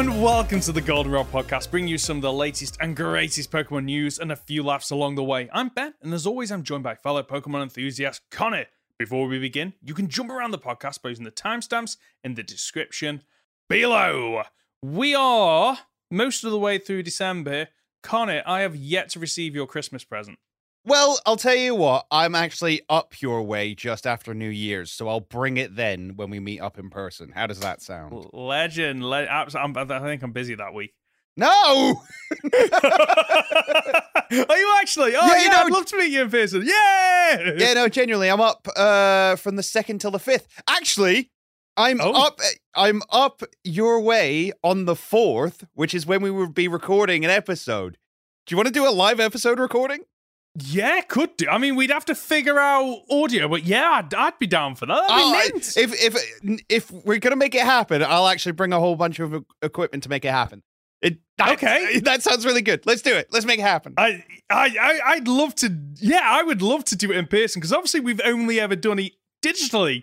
and welcome to the Goldenrod Podcast, bringing you some of the latest and greatest Pokemon news and a few laughs along the way. I'm Ben, and as always, I'm joined by fellow Pokemon enthusiast Conor. Before we begin, you can jump around the podcast by using the timestamps in the description below. We are most of the way through December. Conor, I have yet to receive your Christmas present. Well, I'll tell you what, I'm actually up your way just after New Year's, so I'll bring it then when we meet up in person. How does that sound? Legend. Le- I'm, I think I'm busy that week. No! Are you actually? Oh, Yeah, yeah, you know- I'd love to meet you in person. Yeah! yeah, no, genuinely, I'm up uh from the 2nd till the 5th. Actually, I'm Oh. up I'm up your way on the 4th, which is when we will be recording an episode. Do you want to do a live episode recording? Yeah, could do. I mean, we'd have to figure out audio, but yeah, I'd, I'd be down for that. I'll- oh, I- if if if we're gonna make it happen, I'll actually bring a whole bunch of equipment to make it happen. It that- Okay. that sounds really good. Let's do it. Let's make it happen. I, I, I, I'd love to. Yeah, I would love to do it in person because obviously we've only ever done it digitally,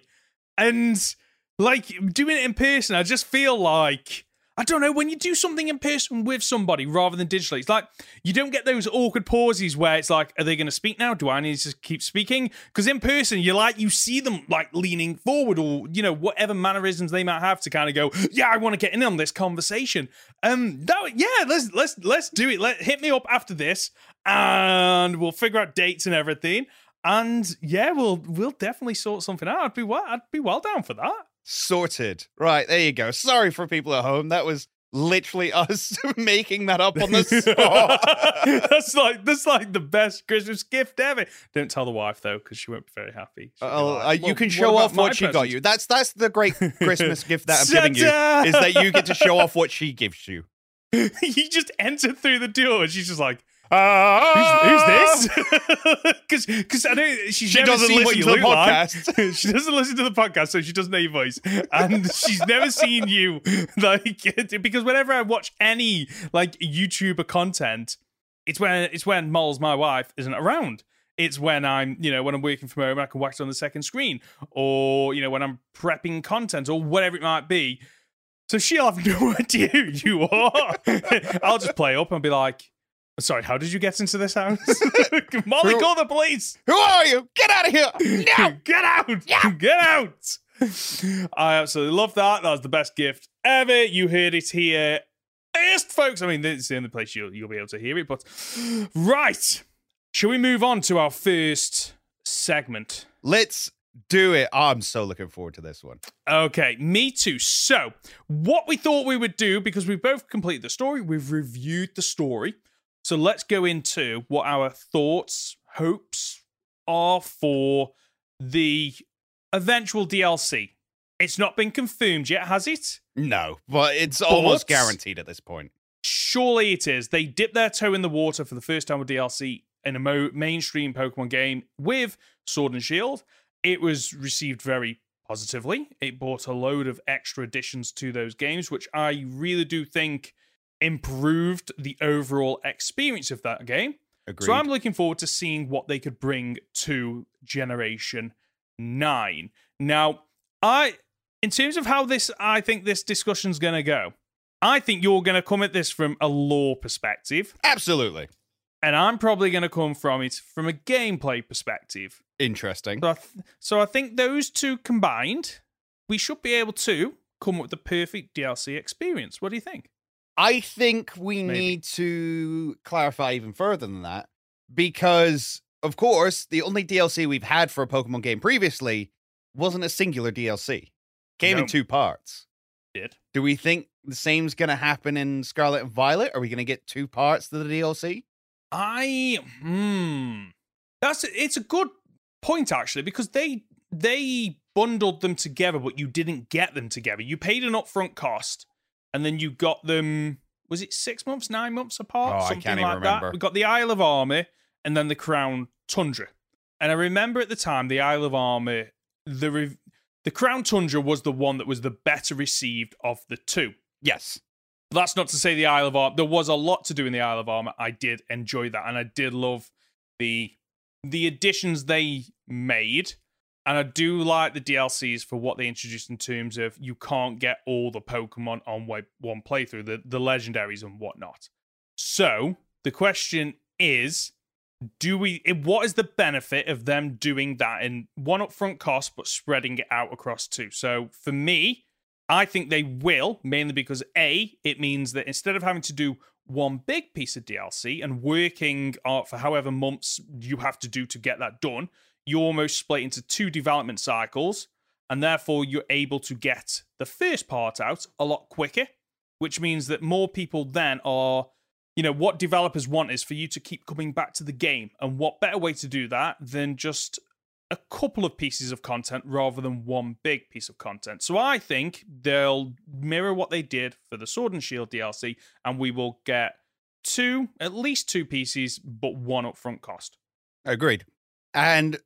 and like doing it in person, I just feel like I don't know when you do something in person with somebody rather than digitally. It's like you don't get those awkward pauses where it's like, are they going to speak now? Do I need to keep speaking? Because in person, you're like you see them like leaning forward or you know whatever mannerisms they might have to kind of go, yeah, I want to get in on this conversation. Um, that yeah, let's let's let's do it. Let hit me up after this, and we'll figure out dates and everything. And yeah, we'll we'll definitely sort something out. I'd be I'd be well down for that. Sorted. Right, there you go. Sorry for people at home. That was literally us making that up on the spot. that's like that's like the best Christmas gift ever. Don't tell the wife though, because she won't be very happy. Be Uh, like, uh, you can show off what she got you. That's that's the great Christmas gift that I'm giving you is that you get to show off what she gives you. you just enter through the door and she's just like, Uh, who's, who's this? Because because I know she's She never doesn't seen what listen to the look like. podcast. she doesn't listen to the podcast, so she doesn't know your voice, and she's never seen you like because whenever I watch any like YouTuber content, it's when it's when Moles, my wife, isn't around. It's when I'm, you know, when I'm working from home, I can watch it on the second screen, or you know, when I'm prepping content or whatever it might be. So she'll have no idea who you are. I'll just play up and be like, "Sorry, how did you get into this house?" Molly, Who- call the police. Who are you? Get out of here! No! Get out! Yeah! Get out! I absolutely love that. That was the best gift ever. You heard it here first, folks. I mean, this is the only place you'll, you'll be able to hear it. But right, shall we move on to our first segment? Let's do it. Oh, I'm so looking forward to this one. Okay, me too. So, what we thought we would do, because we've both completed the story, we've reviewed the story. So, let's go into what our thoughts, hopes are for the eventual DLC. It's not been confirmed yet, has it? No, but it's almost guaranteed at this point. Surely it is. They dipped their toe in the water for the first time with DLC in a mo- mainstream Pokemon game with Sword and Shield. It was received very positively. It brought a load of extra additions to those games, which I really do think improved the overall experience of that game. Agreed. So I'm looking forward to seeing what they could bring to Generation 9. Now, I in terms of how this I think this discussion's going to go. I think you're going to come at this from a lore perspective, Absolutely. and I'm probably going to come from it from a gameplay perspective. Interesting. So I, th- so I think those two combined, we should be able to come up with the perfect DLC experience. What do you think? I think we Maybe. need to clarify even further than that because, of course, the only DLC we've had for a Pokemon game previously wasn't a singular DLC. Came in two parts. Did Do we think the same's going to happen in Scarlet and Violet? Are we going to get two parts to the DLC? I hmm. That's it's a good point actually because they they bundled them together, but you didn't get them together. You paid an upfront cost, and then you got them. Was it six months, nine months apart? Oh, I Something can't even like remember. that. We got the Isle of Armor and then the Crown Tundra. And I remember at the time the Isle of Armor, the re- the Crown Tundra was the one that was the better received of the two. Yes. That's not to say the Isle of Armor. There was a lot to do in the Isle of Armor. I did enjoy that, and I did love the the additions they made. And I do like the DLCs for what they introduced in terms of you can't get all the Pokemon on one playthrough, the, the legendaries and whatnot. So the question is do we eh, what is the benefit of them doing that in one upfront cost but spreading it out across two so for me i think they will mainly because a it means that instead of having to do one big piece of dlc and working for however months you have to do to get that done you almost split into two development cycles and therefore you're able to get the first part out a lot quicker which means that more people then are you know what developers want is for you to keep coming back to the game. And what better way to do that than just a couple of pieces of content rather than one big piece of content? So i think they'll mirror what they did for the sword and shield dlc and we will get two at least two pieces but one upfront cost. Agreed. And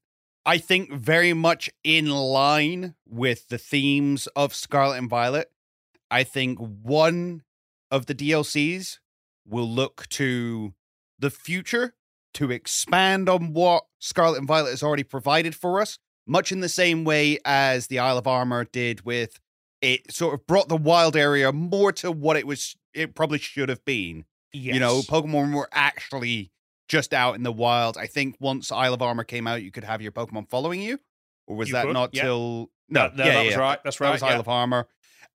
i think very much in line with the themes of scarlet and violet i think one of the dlcs will look to the future to expand on what Scarlet and Violet has already provided for us, much in the same way as the Isle of Armor did with it sort of brought the wild area more to what it was it probably should have been. Yes. You know, Pokemon were actually just out in the wild. I think once Isle of Armor came out, you could have your Pokemon following you. Or was you that could, not yeah. till no, no, yeah, that yeah, was right. That's right. That was. Isle of Armor.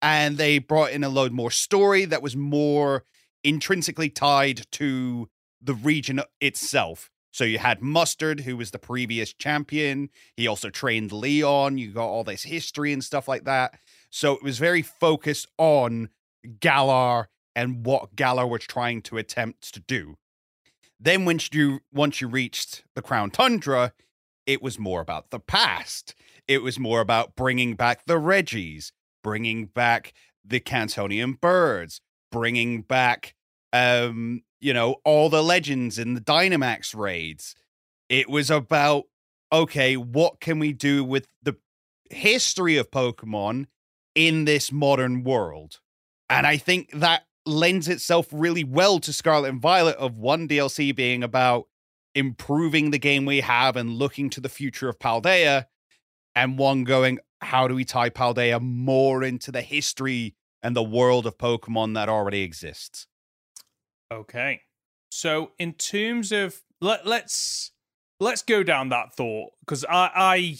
And they brought in a load more story that was more intrinsically tied to the region itself. So you had Mustard, who was the previous champion. He also trained Leon. You got all this history and stuff like that. So it was very focused on Galar and what Galar was trying to attempt to do. Then once you once you reached the Crown Tundra, it was more about the past. It was more about bringing back the Regis, bringing back the Kantonian birds, bringing back um you know all the legends in the dynamax raids it was about okay what can we do with the history of pokemon in this modern world and i think that lends itself really well to scarlet and violet of one dlc being about improving the game we have and looking to the future of paldea and one going how do we tie paldea more into the history and the world of Pokemon that already exists. Okay. So in terms of let let's let's go down that thought because I I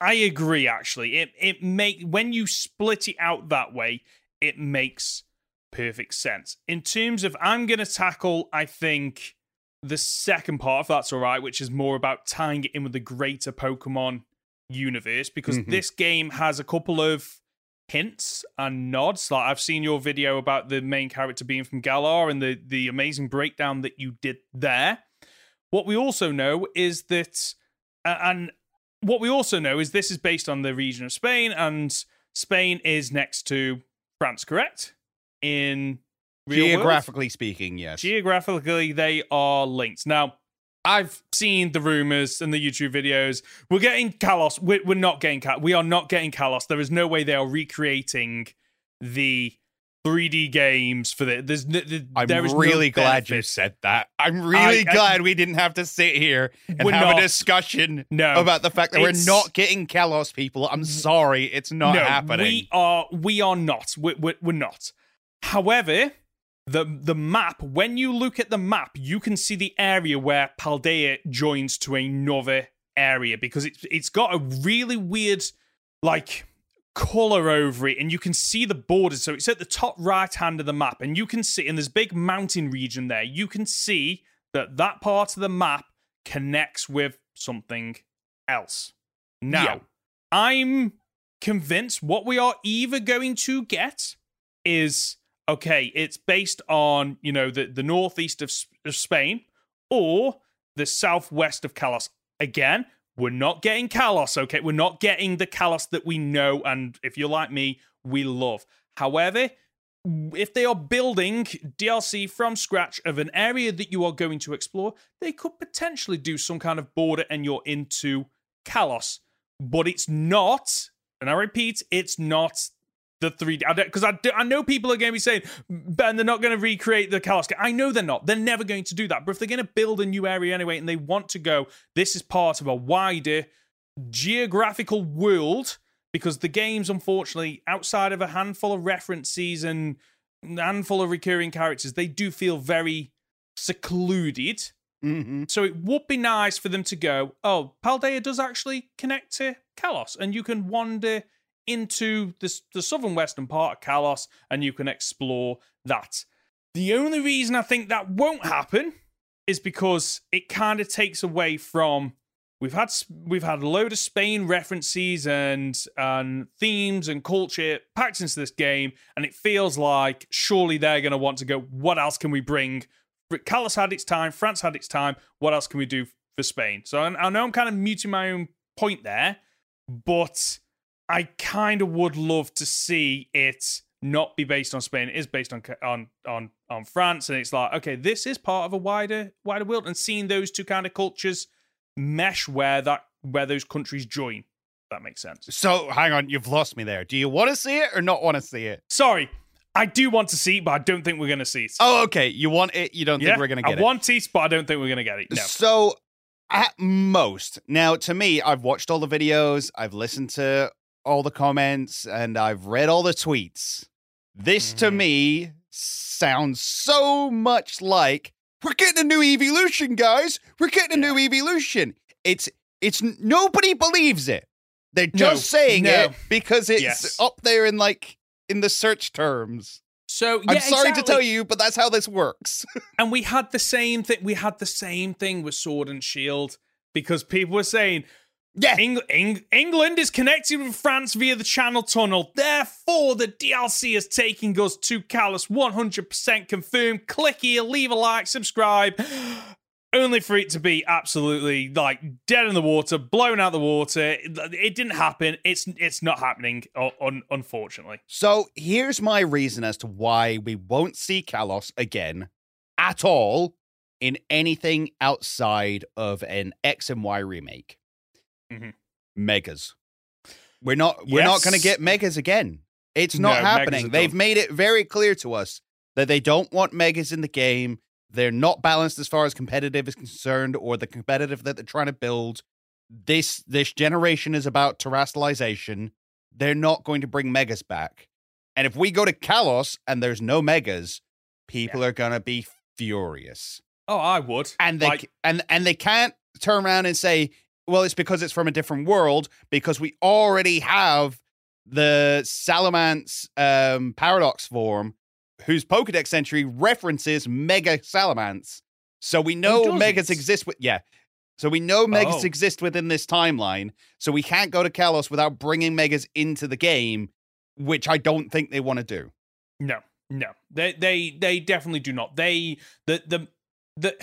I agree actually. It it make when you split it out that way, it makes perfect sense. In terms of I'm gonna tackle, I think the second part, if that's all right, which is more about tying it in with the greater Pokemon universe, because mm-hmm. this game has a couple of hints and nods. Like I've seen your video about the main character being from Galar and the the amazing breakdown that you did there. What we also know is that, and what we also know is this is based on the region of Spain, and Spain is next to France, correct? In geographically world? speaking, yes. Geographically, they are linked. Now, I've seen the rumors and the YouTube videos. We're getting Kalos. We're, we're not getting Kalos. We are not getting Kalos. There is no way they are recreating the 3D games for the. There's, the, I'm there is really no glad benefit. you said that. I'm really I- glad we didn't have to sit here and have not. a discussion No, about the fact that we're not getting Kalos people. I'm sorry, it's not no, happening. We are. We are not. We're, we're, we're not. However, the the map. When you look at the map, you can see the area where Paldea joins to another area because it's it's got a really weird like color over it and you can see the borders so it's at the top right hand of the map and you can see and there's big mountain region there you can see that that part of the map connects with something else now Yeah. i'm convinced what we are either going to get is okay it's based on you know the, the northeast of, of spain or the southwest of kalos again we're not getting kalos okay? We're not getting the kalos that we know and if you're like me we love. However if they are building DLC from scratch of an area that you are going to explore, they could potentially do some kind of border and you're into Kalos. But it's not, and I repeat, it's not the 3D. Because I, do- I know people are going to be saying, Ben, they're not going to recreate the Kalos. I know they're not. They're never going to do that. But if they're going to build a new area anyway and they want to go, this is part of a wider geographical world because the games, unfortunately, outside of a handful of references and a handful of recurring characters, they do feel very secluded. hmm So it would be nice for them to go, oh, Paldea does actually connect to Kalos, and you can wander into the, the southern western part of Kalos and you can explore that. The only reason I think that won't happen is because it kind of takes away from we've had we've had a load of Spain references and and themes and culture packed into this game, and it feels like surely they're going to want to go. What else can we bring? Kalos had its time, France had its time. What else can we do for Spain? So I, I know I'm kind of muting my own point there, but I kind of would love to see it not be based on Spain. It is based on on on on France, and it's like okay, this is part of a wider wider world, and seeing those two kind of cultures mesh where that where those countries join. That makes sense. So hang on, you've lost me there. Do you want to see it or not want to see it? Sorry, I do want to see it, but I don't think we're going to see it. Oh, okay. You want it. You don't yeah, think we're gonna get I it. I want it, but I don't think we're going to get it. No. So at most, now to me, I've watched all the videos, I've listened to all the comments, and I've read all the tweets. This to Mhm. me sounds so much like we're getting a new evolution, guys. We're getting a new evolution. It's it's nobody believes it. They're No, just saying no. it because it's Yes. up there in like in the search terms. So I'm yeah, sorry to tell you, but that's how this works. And we had the same thing. We had the same thing with Sword and Shield because people were saying yeah. Eng- Eng- England is connected with France via the Channel Tunnel. Therefore, the DLC is taking us to Kalos 100% confirmed. Click here, leave a like, subscribe. Only for it to be absolutely like dead in the water, blown out the water. It, didn't happen. It's it's not happening, un- unfortunately. So here's my reason as to why we won't see Kalos again at all in anything outside of an X and Y remake. Mhm. Megas. We're not we're not gonna get megas again. It's not Megas happening. They've made it very clear to us that they don't want megas in the game. They're not balanced as far as competitive is concerned or the competitive that they're trying to build. This this generation is about terastallization. They're not going to bring megas back. And if we go to Kalos and there's no megas, people are gonna be furious. Oh, I would. And they Like, and and they can't turn around and say, "Well, it's because it's from a different world." Because we already have the Salamence um, paradox form, whose Pokedex entry references Mega Salamence. So we know? Megas exist. With yeah, so we know Megas Oh. exist within this timeline. So we can't go to Kalos without bringing Megas into the game, which I don't think they want to do. No, no, they they they definitely do not. They the the the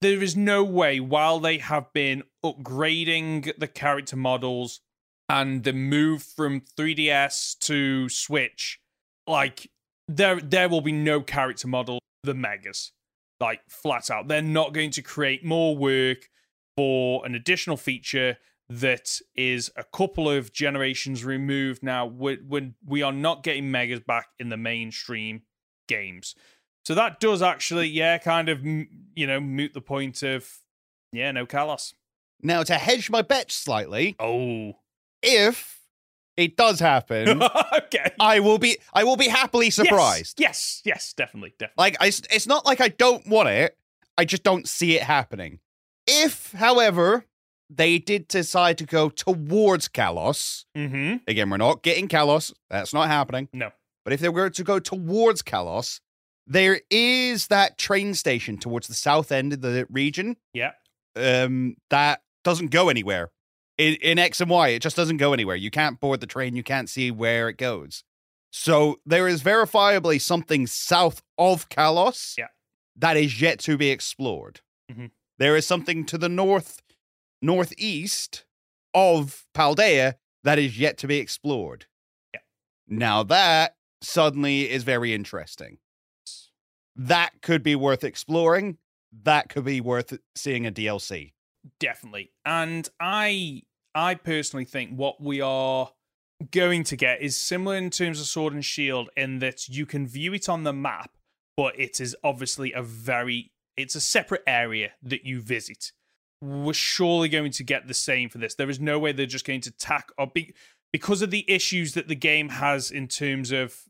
there is no way while they have been upgrading the character models and the move from 3DS to Switch, like there there will be no character model the megas like flat out. They're not going to create more work for an additional feature that is a couple of generations removed now when we are not getting megas back in the mainstream games so that does actually yeah kind of you know moot the point of yeah no kalos Now to hedge my bet slightly, oh if it does happen, okay I will be I will be happily surprised. yes yes, yes definitely definitely Like I, it's not like I don't want it. I just don't see it happening. If, however, they did decide to go towards Kalos, mm-hmm again, we're not getting Kalos. That's not happening. no But if they were to go towards Kalos, there is that train station towards the south end of the region yeah um, that doesn't go anywhere. In, in X and Y, it just doesn't go anywhere. You can't board the train. You can't see where it goes. So there is verifiably something south of Kalos Yeah. that is yet to be explored. Mhm. There is something to the north, northeast of Paldea that is yet to be explored. Yeah. Now that suddenly is very interesting. That could be worth exploring. That could be worth seeing a DLC. definitely and i i personally think what we are going to get is similar in terms of sword and shield in that you can view it on the map but it is obviously a very it's a separate area that you visit we're surely going to get the same for this. There is no way they're just going to tack or be because of the issues that the game has in terms of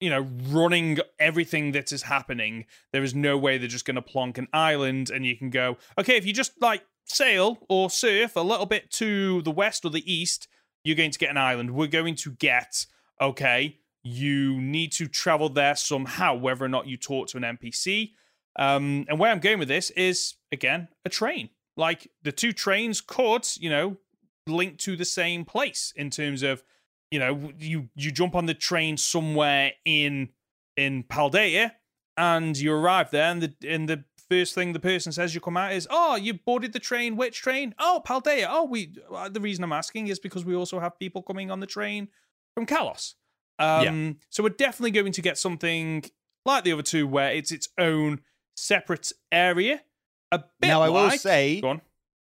you know running everything that is happening. There is no way they're just going to plonk an island and you can go okay if you just like sail or surf a little bit to the west or the east, you're going to get an island. We're going to get okay. You need to travel there somehow, whether or not you talk to an NPC. Um, and where I'm going with this is again a train. Like the two trains could, you know, link to the same place in terms of, you know, you you jump on the train somewhere in in Paldea and you arrive there, and the and the first thing the person says you come out is, "Oh, you boarded the train. Which train? Oh, Paldea. Oh, we." Uh, the reason I'm asking is because we also have people coming on the train from Kalos. Um, yeah. So we're definitely going to get something like the other two, where it's its own separate area. A bit now, I will say,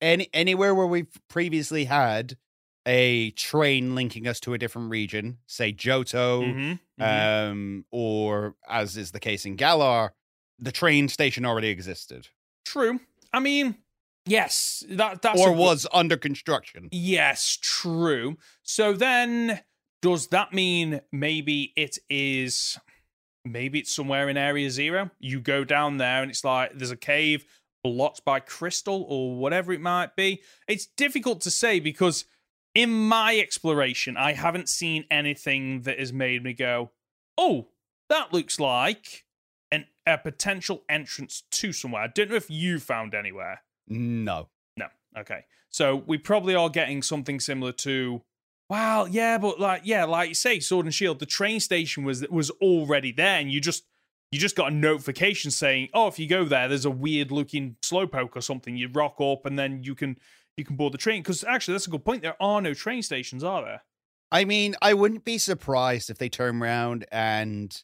any anywhere where we've previously had a train linking us to a different region, say Johto, mm-hmm, mm-hmm. um, or as is the case in Galar, the train station already existed. True. I mean, yes, that that's or was under construction. Yes, true. So then, does that mean maybe it is? Maybe it's somewhere in Area Zero. You go down there, and it's like there's a cave blocked by crystal or whatever it might be. It's difficult to say because in my exploration, I haven't seen anything that has made me go, "Oh, that looks like." an, a potential entrance to somewhere. I don't know if you found anywhere. No. No. Okay. So we probably are getting something similar to Wow, yeah, but like yeah, like you say, Sword and Shield, the train station was was already there, and you just you just got a notification saying, Oh, if you go there, there's a weird looking slowpoke or something. You rock up and then you can you can board the train. Because actually that's a good point. There are no train stations, are there? I mean, I wouldn't be surprised if they turn around and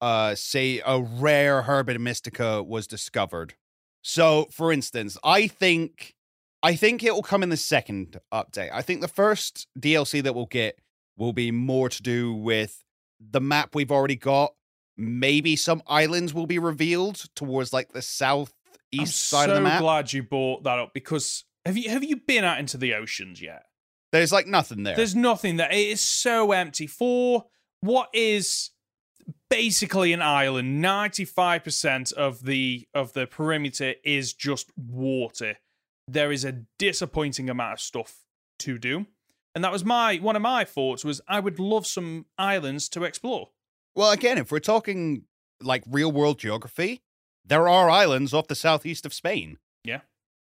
uh, say a rare Herba Mystica was discovered. So, for instance, I think I think it will come in the second update. I think the first DLC that we'll get will be more to do with the map we've already got. Maybe some islands will be revealed towards like the southeast side of the map. I'm so glad you brought that up because have you have you been out into the oceans yet? There's like nothing there. There's nothing there. It is so empty. For what is basically an island. Ninety five percent of the of the perimeter is just water. There is a disappointing amount of stuff to do, and that was my one of my thoughts. Was I would love some islands to explore. Well, again, if we're talking like real world geography, there are islands off the southeast of Spain. Yeah.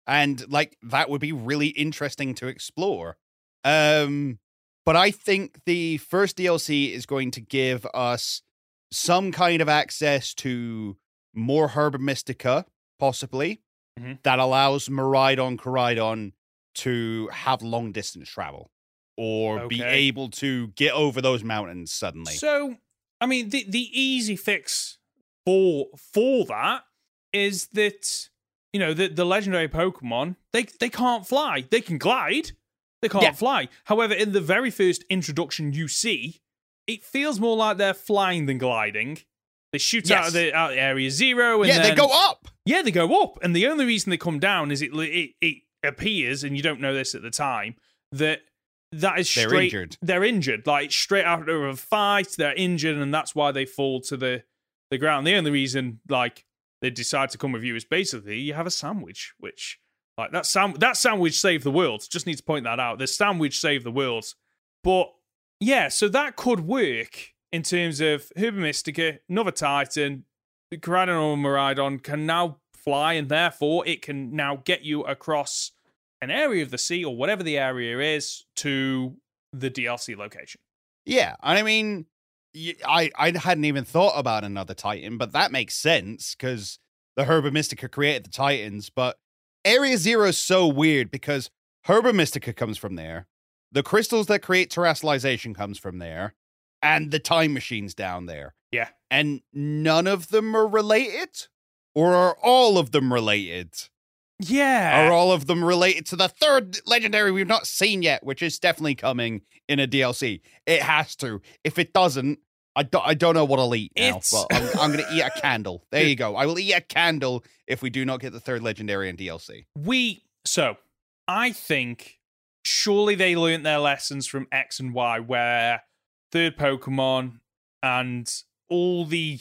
And like that would be really interesting to explore. Um but I think the first DLC is going to give us some kind of access to more Herba Mystica, possibly, mm-hmm. that allows Miraidon Koraidon to have long distance travel or okay. be able to get over those mountains suddenly. So, I mean, the the easy fix for for that is that you know the the legendary Pokemon they they can't fly. They can glide. They can't yeah. fly. However, in the very first introduction you see, it feels more like they're flying than gliding. They shoot yes. out of the out of area zero, and yeah, then, they go up. Yeah, they go up, and the only reason they come down is it it, it appears, and you don't know this at the time, that that is straight. They're injured. They're injured, like straight after a fight, they're injured, and that's why they fall to the the ground. The only reason, like, they decide to come with you is basically you have a sandwich, which like that sam- that sandwich saved the world. Just need to point that out. The sandwich saved the world, but yeah, so that could work in terms of Herba Mystica, another Titan, Koraidon or Miraidon can now fly, and therefore it can now get you across an area of the sea or whatever the area is to the DLC location. Yeah, and I mean, I I hadn't even thought about another Titan, but that makes sense because the Herba Mystica created the Titans. But Area Zero is so weird because Herba Mystica comes from there. The crystals that create terastallization comes from there, and the time machines down there. Yeah. And none of them are related? Or are all of them related? Yeah. Are all of them related to the third legendary we've not seen yet, which is definitely coming in a DLC? It has to. If it doesn't, I don't, I don't know what I'll eat now, it's... but I'm, I'm going to eat a candle. There you go. I will eat a candle if we do not get the third legendary in DLC. We, so I think surely they learnt their lessons from X and Y, where third Pokemon and all the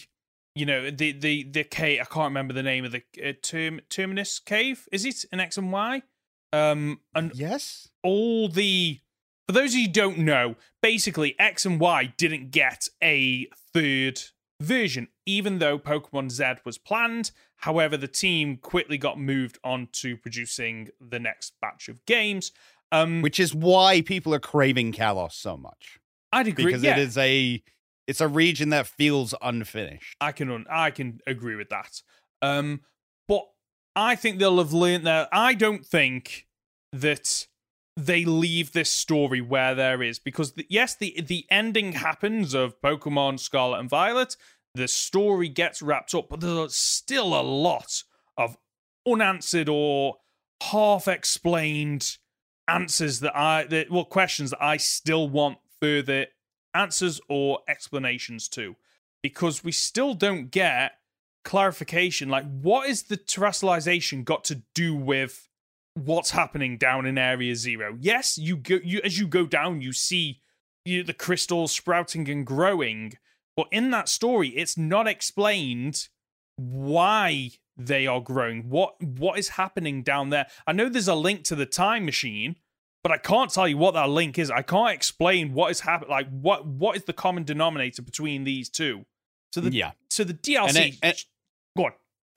you know the the the cave. I can't remember the name of the uh, term, terminus cave. Is it in X and Y? Um, and yes, all the for those of you who don't know, basically X and Y didn't get a third version, even though Pokemon Z was planned. However, the team quickly got moved on to producing the next batch of games. Um, which is why people are craving Kalos so much. I'd agree because yeah. it is a it's a region that feels unfinished. I can un- I can agree with that. Um, but I think they'll have learned that. I don't think that they leave this story where there is because the, yes, the the ending happens of Pokemon Scarlet and Violet. The story gets wrapped up, but there's still a lot of unanswered or half explained answers that I that well questions that I still want further answers or explanations to because we still don't get clarification like what is the terastallization got to do with what's happening down in area 0 yes you go you as you go down you see you, the crystals sprouting and growing but in that story it's not explained why they are growing what what is happening down there i know there's a link to the time machine but I can't tell you what that link is. I can't explain what is happening. Like what what is the common denominator between these two? So the yeah. So the DLC. And, it, and.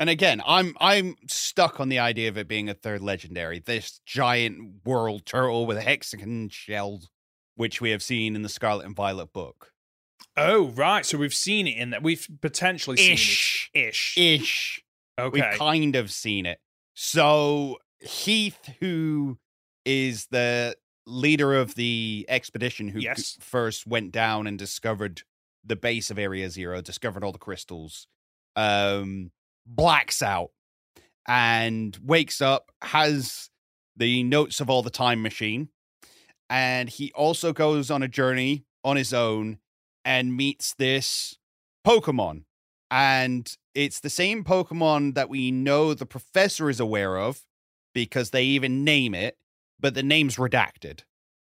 And again, I'm I'm stuck on the idea of it being a third legendary. This giant world turtle with a hexagon shell, which we have seen in the Scarlet and Violet book. Oh right, so we've seen it in that. We've potentially seen Ish. it. Ish. Ish. Ish. Okay. We've kind of seen it. So Heath, who is the leader of the expedition who Yes. first went down and discovered the base of Area Zero, discovered all the crystals, um, blacks out and wakes up, has the notes of all the time machine, and he also goes on a journey on his own and meets this Pokemon. And it's the same Pokemon that we know the professor is aware of because they even name it, but the name's redacted.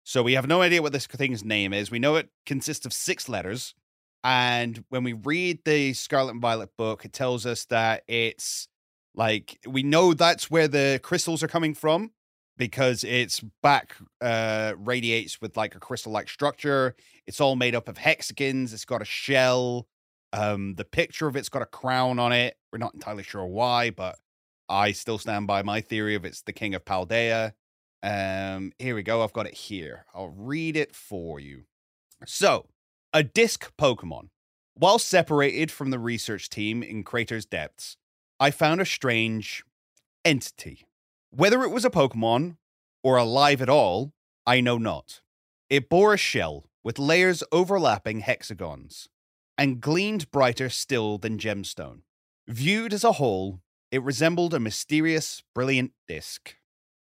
So we have no idea what this thing's name is. We know it consists of six letters. And when we read the Scarlet and Violet book, it tells us that it's like we know that's where the crystals are coming from because its back uh radiates with like a crystal like structure. It's all made up of hexagons, it's got a shell. Um the picture of it's got a crown on it. We're not entirely sure why, but I still stand by my theory of it's the king of Paldea. Um, here we go. I've got it here. I'll read it for you. So, a disc Pokemon. While separated from the research team in Crater's depths, I found a strange entity. Whether it was a Pokemon or alive at all, I know not. It bore a shell with layers overlapping hexagons and gleamed brighter still than gemstone. Viewed as a whole, it resembled a mysterious, brilliant disc.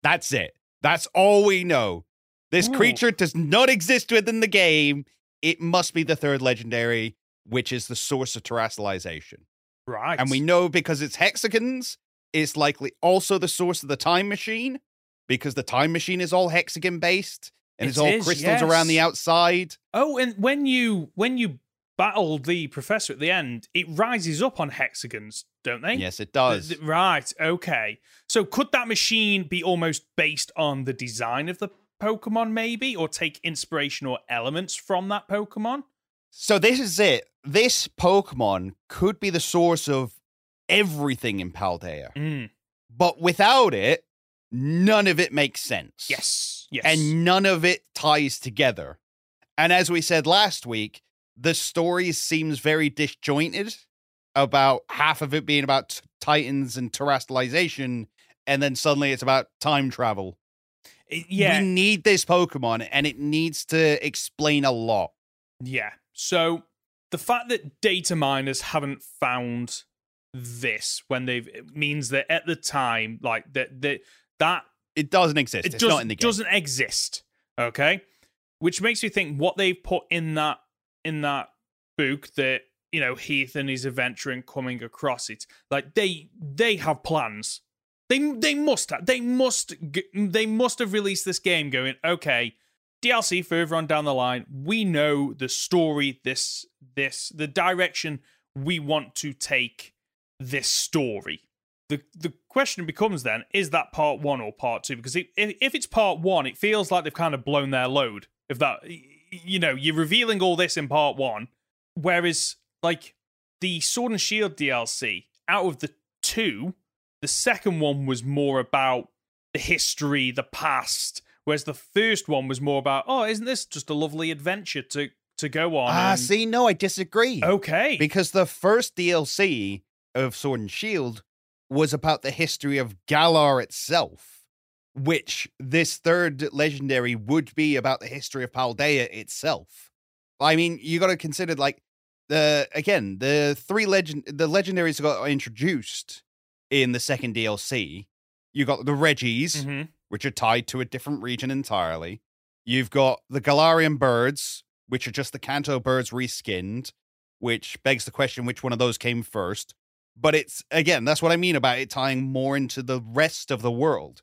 That's it. That's all we know. This Ooh. creature does not exist within the game. It must be the third legendary, which is the source of terastallization. right. And we know because it's hexagons, it's likely also the source of the time machine, because the time machine is all hexagon based and it's all is, crystals around the outside. Oh, and when you when you battle the professor at the end, it rises up on hexagons, don't they? Yes, it does. right. Okay. So could that machine be almost based on the design of the Pokemon, maybe, or take inspiration or elements from that Pokemon? So this is it. This Pokemon could be the source of everything in Paldea. Mm. But without it, none of it makes sense. Yes. Yes. And none of it ties together. And as we said last week, the story seems very disjointed about half of it being about t- titans and terastallization and then suddenly it's about time travel. Yeah. We need this Pokemon and it needs to explain a lot. Yeah. So the fact that data miners haven't found this when they've it means that at the time, like that that that It doesn't exist. it it's does, not in the game. doesn't exist. Okay, which makes me think what they've put in that in that book that you know Heath and his adventure and coming across it, like they they have plans. They they must have, they must they must have released this game going okay. DLC further on down the line, we know the story, this this the direction we want to take this story. The the question becomes then, is that part one or part two? Because if, if it's part one, it feels like they've kind of blown their load. If that, you know, you're revealing all this in part one, whereas like the Sword and Shield DLC, out of the two, the second one was more about the history, the past, whereas the first one was more about, oh, isn't this just a lovely adventure to to go on? Ah, and- see, no, I disagree. okay, Because the first DLC of Sword and Shield was about the history of Galar itself, which this third legendary would be about the history of Paldea itself. I mean, you got to consider like the again the three legend the legendaries got introduced in the second DLC. You got the Regis, Mhm. which are tied to a different region entirely. You've got the Galarian birds, which are just the Kanto birds reskinned, which begs the question which one of those came first. But it's again, that's what I mean about it tying more into the rest of the world.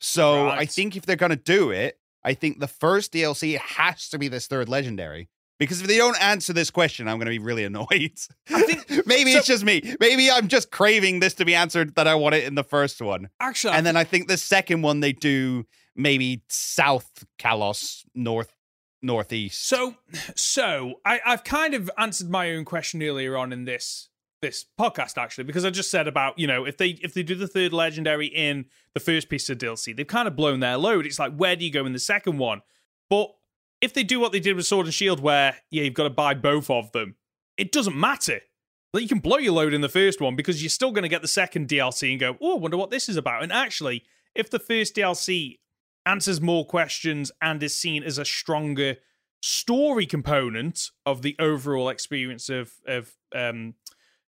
So I think if they're gonna do it, I think the first DLC has to be this third legendary. Because if they don't answer this question, I'm gonna be really annoyed. I think- maybe so- it's just me. Maybe I'm just craving this to be answered that I want it in the first one. actually, And then I think the second one they do maybe South Kalos, North Northeast. So, so I, I've kind of answered my own question earlier on in this this podcast actually because I just said about you know if they if they do the third legendary in the first piece of DLC, they've kind of blown their load. It's like where do you go in the second one? But if they do what they did with Sword and Shield, where yeah you've got to buy both of them, it doesn't matter. Like you can blow your load in the first one because you're still going to get the second DLC and go, oh, I wonder what this is about. And actually, if the first DLC answers more questions and is seen as a stronger story component of the overall experience of of um,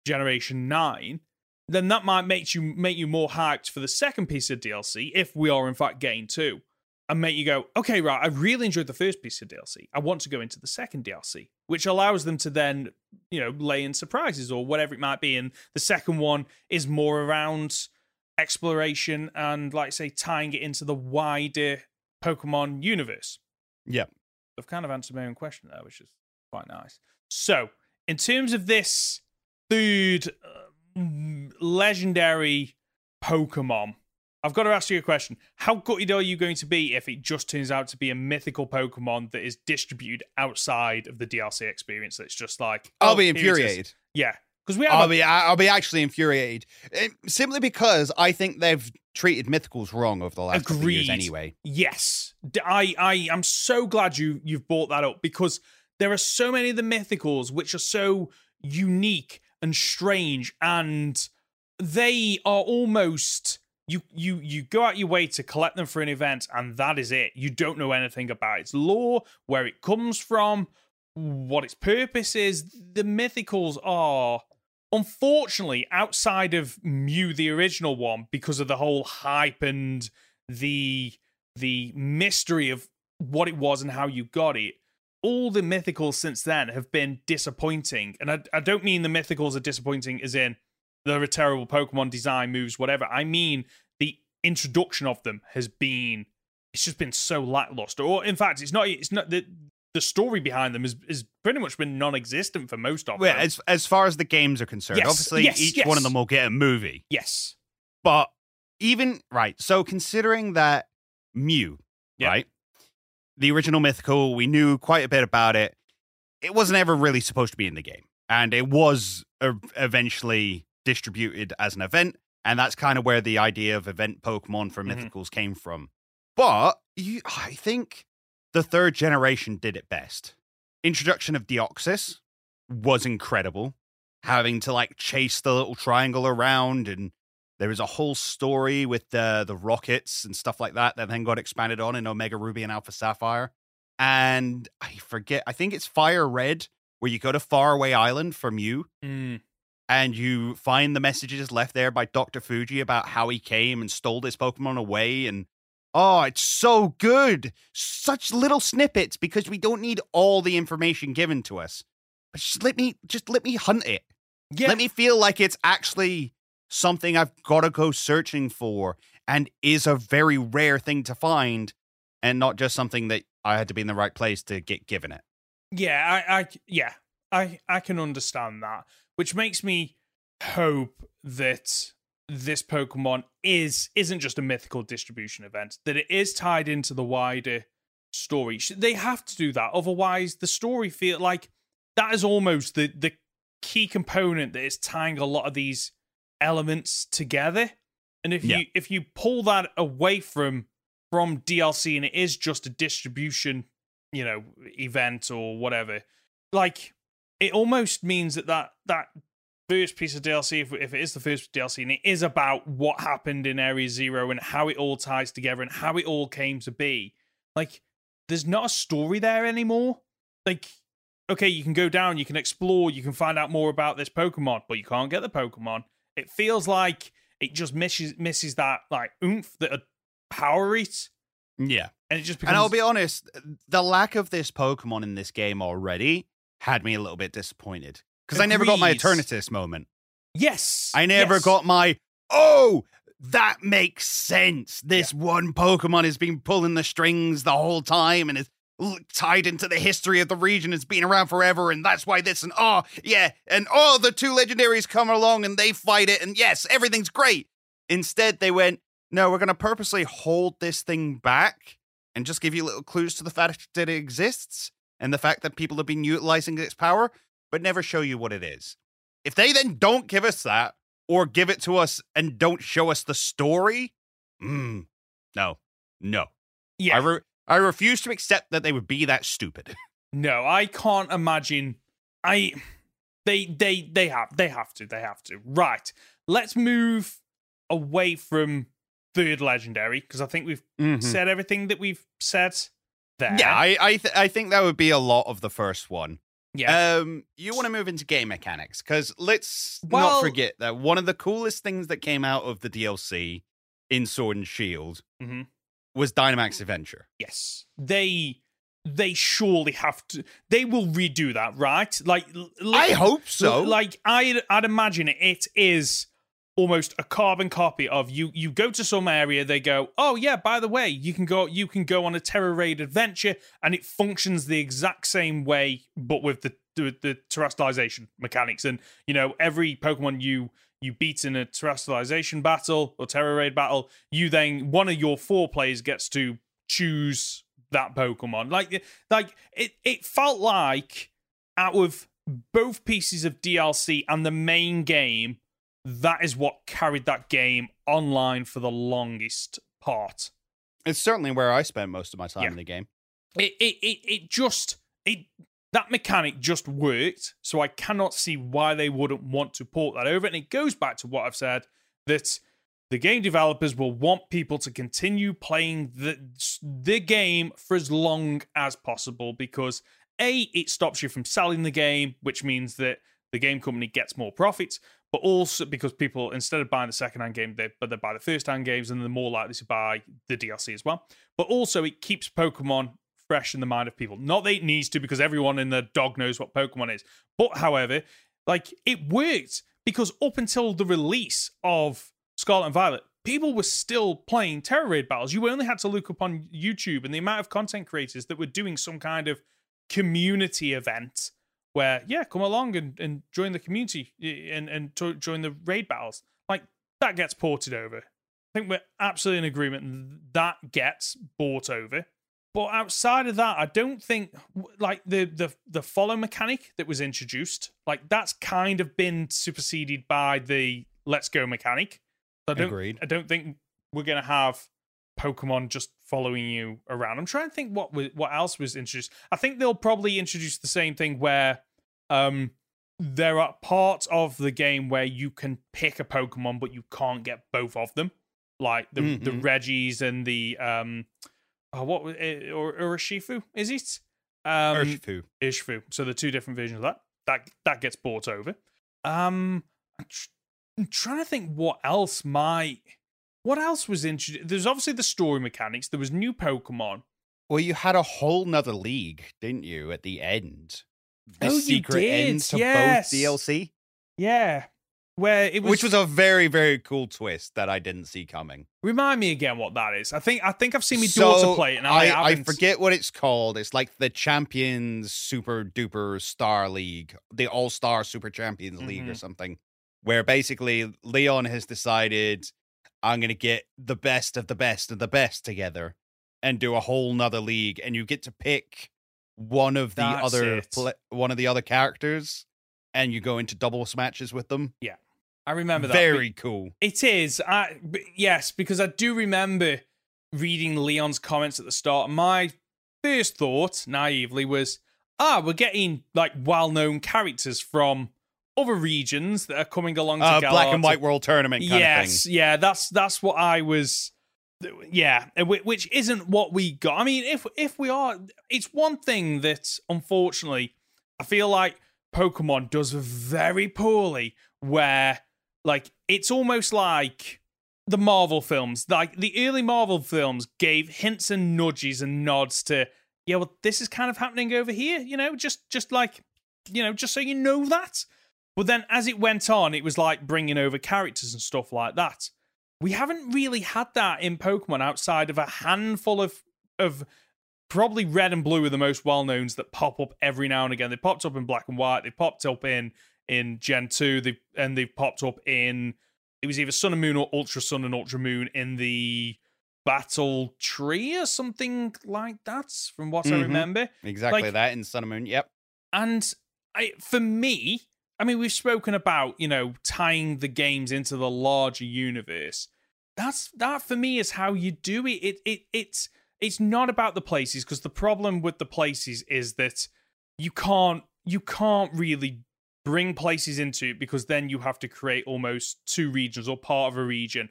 Generation Nine, then that might make you make you more hyped for the second piece of DLC if we are in fact getting two, and make you go, okay, right, I really enjoyed the first piece of DLC. I want to go into the second DLC, which allows them to then you know lay in surprises or whatever it might be. And the second one is more around exploration and like say tying it into the wider Pokemon universe. Yeah. I've kind of answered my own question there, which is quite nice. So, in terms of this third uh, legendary Pokemon, I've got to ask you a question. How gutted are you going to be if it just turns out to be a mythical Pokemon that is distributed outside of the DLC experience? That's just like I'll oh, be it is. infuriated. Yeah, because we have I'll a- be I'll be actually infuriated. Eh, Simply because I think they've treated mythicals wrong over the last of years Agreed. anyway. Yes, I. I am so glad you you've brought that up because there are so many of the mythicals which are so unique and strange, and they are almost you you you go out your way to collect them for an event, and that is it. You don't know anything about its lore, where it comes from, what its purpose is. The mythicals are unfortunately outside of Mew the original one because of the whole hype and the the mystery of what it was and how you got it all the mythicals since then have been disappointing and I, I don't mean the mythicals are disappointing as in they're a terrible pokemon design moves whatever i mean the introduction of them has been it's just been so lackluster or in fact it's not it's not the the story behind them has, has pretty much been non-existent for most of Well, them as as far as the games are concerned, Yes, obviously yes, each yes. one of them will get a movie. yes But even right, so considering that Mew, Yeah. right? The original mythical, we knew quite a bit about it. It wasn't ever really supposed to be in the game. And it was eventually distributed as an event. And that's kind of where the idea of event Pokemon for Mhm. mythicals came from. But you, I think the third generation did it best. Introduction of Deoxys was incredible. Having to like chase the little triangle around and there was a whole story with the the rockets and stuff like that that then got expanded on in Omega Ruby and Alpha Sapphire. And I forget, I think it's Fire Red, where you go to Faraway Island from you Mm, and you find the messages left there by Dr. Fuji about how he came and stole this Pokemon away. And oh, it's so good. Such little snippets because we don't need all the information given to us. But just let me just let me hunt it. yeah Let me feel like it's actually something I've got to go searching for and is a very rare thing to find and not just something that I had to be in the right place to get given it. Yeah, I, I yeah, I I can understand that, which makes me hope that this Pokemon is isn't just a mythical distribution event, that it is tied into the wider story. They have to do that, otherwise the story feel like that is almost the the key component that is tying a lot of these elements together. And if Yeah. you if you pull that away from from DLC and it is just a distribution, you know, event or whatever, like it almost means that that that first piece of DLC, if, if it is the first DLC, and it is about what happened in Area Zero and how it all ties together and how it all came to be, like there's not a story there anymore. Like, okay, you can go down, you can explore, you can find out more about this Pokemon, but you can't get the Pokemon. It feels like it just misses misses that like oomph that a power eat, mm, Yeah. and it just becomes. And I'll be honest, the lack of this Pokemon in this game already had me a little bit disappointed because I never got my. Eternatus moment. yes, I never yes. got my, oh, that makes sense. This one Pokemon has been pulling the strings the whole time and is tied into the history of the region. It's been around forever, and that's why this and oh, yeah. And oh, the two legendaries come along and they fight it, and yes, everything's great. Instead, they went, no, we're going to purposely hold this thing back and just give you little clues to the fact that it exists and the fact that people have been utilizing its power, but never show you what it is. If they then don't give us that or give it to us and don't show us the story, mm, no, no. Yeah, I, re- I refuse to accept that they would be that stupid. No, I can't imagine. I they they they have they have to they have to. Right. Let's move away from third legendary because I think we've said everything that we've said there. Yeah, I I, th- I think that would be a lot of the first one. yeah. Um, you want to move into game mechanics because let's Well- not forget that one of the coolest things that came out of the DLC in Sword and Shield mm-hmm. was Dynamax Adventure. yes. They they surely have to. They will redo that, right? Like I hope so. Like I'd I'd imagine it is almost a carbon copy of you you go to some area they go oh yeah by the way you can go you can go on a Tera Raid adventure and it functions the exact same way but with the the, the terastallization mechanics. And you know every pokemon you you beat in a terastallization battle or Tera Raid battle you then one of your four players gets to choose that pokemon. Like like it it felt like out of both pieces of DLC and the main game, that is what carried that game online for the longest part. it's certainly where I spent most of my time Yeah. in the game. It it it, it just it that mechanic just worked, so I cannot see why they wouldn't want to port that over. And it goes back to what I've said that the game developers will want people to continue playing the the game for as long as possible because a it stops you from selling the game, which means that the game company gets more profits. But also because people instead of buying the second hand game, they but they buy the first hand games and they're more likely to buy the DLC as well. But also it keeps Pokemon fresh in the mind of people. Not that it needs to, because everyone in the dog knows what Pokemon is. But however, like it worked because up until the release of Scarlet and Violet, people were still playing Tera Raid battles. You only had to look up on YouTube and the amount of content creators that were doing some kind of community event where, yeah, come along and, and join the community and, and to, join the raid battles. Like that gets ported over. I think we're absolutely in agreement that gets bought over. But outside of that, I don't think like the the the follow mechanic that was introduced, like that's kind of been superseded by the let's go mechanic. I don't Agreed. I don't think we're gonna have Pokemon just following you around. I'm trying to think what was, what else was introduced. I think they'll probably introduce the same thing where um there are parts of the game where you can pick a Pokemon, but you can't get both of them, like the the Mhm. Regis and the um, oh, what was it, or Urshifu? Is it um Urshifu. Ishfu? So the two different versions of that that that gets bought over. Um, I'm, tr- I'm trying to think what else might. What else was introduced? There's obviously the story mechanics. There was new Pokemon. Well, you had a whole nother league, didn't you, at the end? The Oh, secret end to yes. both DLC. Yeah, where it was, which was a very very cool twist that I didn't see coming. Remind me again what that is. I think I think I've seen my So, daughter play it, and I, I, I forget what it's called. It's like the Champions Super Duper Star League, the All Star Super Champions League or Mhm. something, where basically Leon has decided I'm going to get the best of the best of the best together and do a whole nother league, and you get to pick one of the That's other pla one of the other characters, and you go into double matches with them. Yeah, I remember that. but Very cool. It is. I yes, because I do remember reading Leon's comments at the start. My first thought, naively, was, "Ah, we're getting like well-known characters from other regions that are coming along to Uh, black and white world tournament kind yes, of thing. yeah, that's that's what I was. Yeah, which isn't what we got. I mean, if if we are, it's one thing that unfortunately I feel like Pokemon does very poorly. Where like it's almost like the Marvel films, like the early Marvel films, gave hints and nudges and nods to, yeah, well, this is kind of happening over here. You know, just just like you know, just so you know that. But then as it went on, it was like bringing over characters and stuff like that. We haven't really had that in Pokemon outside of a handful of of probably red and blue are the most well knowns that pop up every now and again. They popped up in black and white. They popped up in in Gen two. They and they've popped up in it was either Sun and Moon or Ultra Sun and Ultra Moon in the Battle Tree or something like that. From what I Mhm. remember, Exactly Like- that in Sun and Moon. Yep. and I, for me, I mean, we've spoken about you know tying the games into the larger universe. That's that for me is how you do it. It it it's it's not about the places because the problem with the places is that you can't you can't really bring places into it because then you have to create almost two regions or part of a region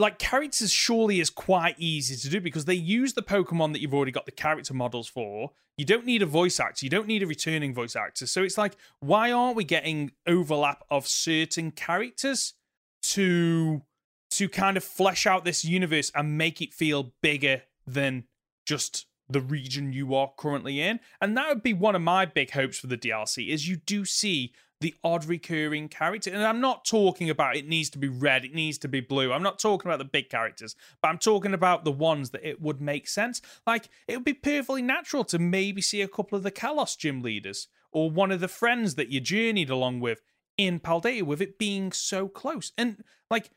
like characters surely is quite easy to do because they use the Pokemon that you've already got the character models for. You don't need a voice actor, you don't need a returning voice actor. So it's like, why aren't we getting overlap of certain characters to to kind of flesh out this universe and make it feel bigger than just the region you are currently in? And that would be one of my big hopes for the DLC is you do see the odd recurring character. And I'm not talking about it needs to be red, it needs to be blue. I'm not talking about the big characters, but I'm talking about the ones that it would make sense. Like it would be perfectly natural to maybe see a couple of the Kalos gym leaders or one of the friends that you journeyed along with in Paldea with it being so close. And like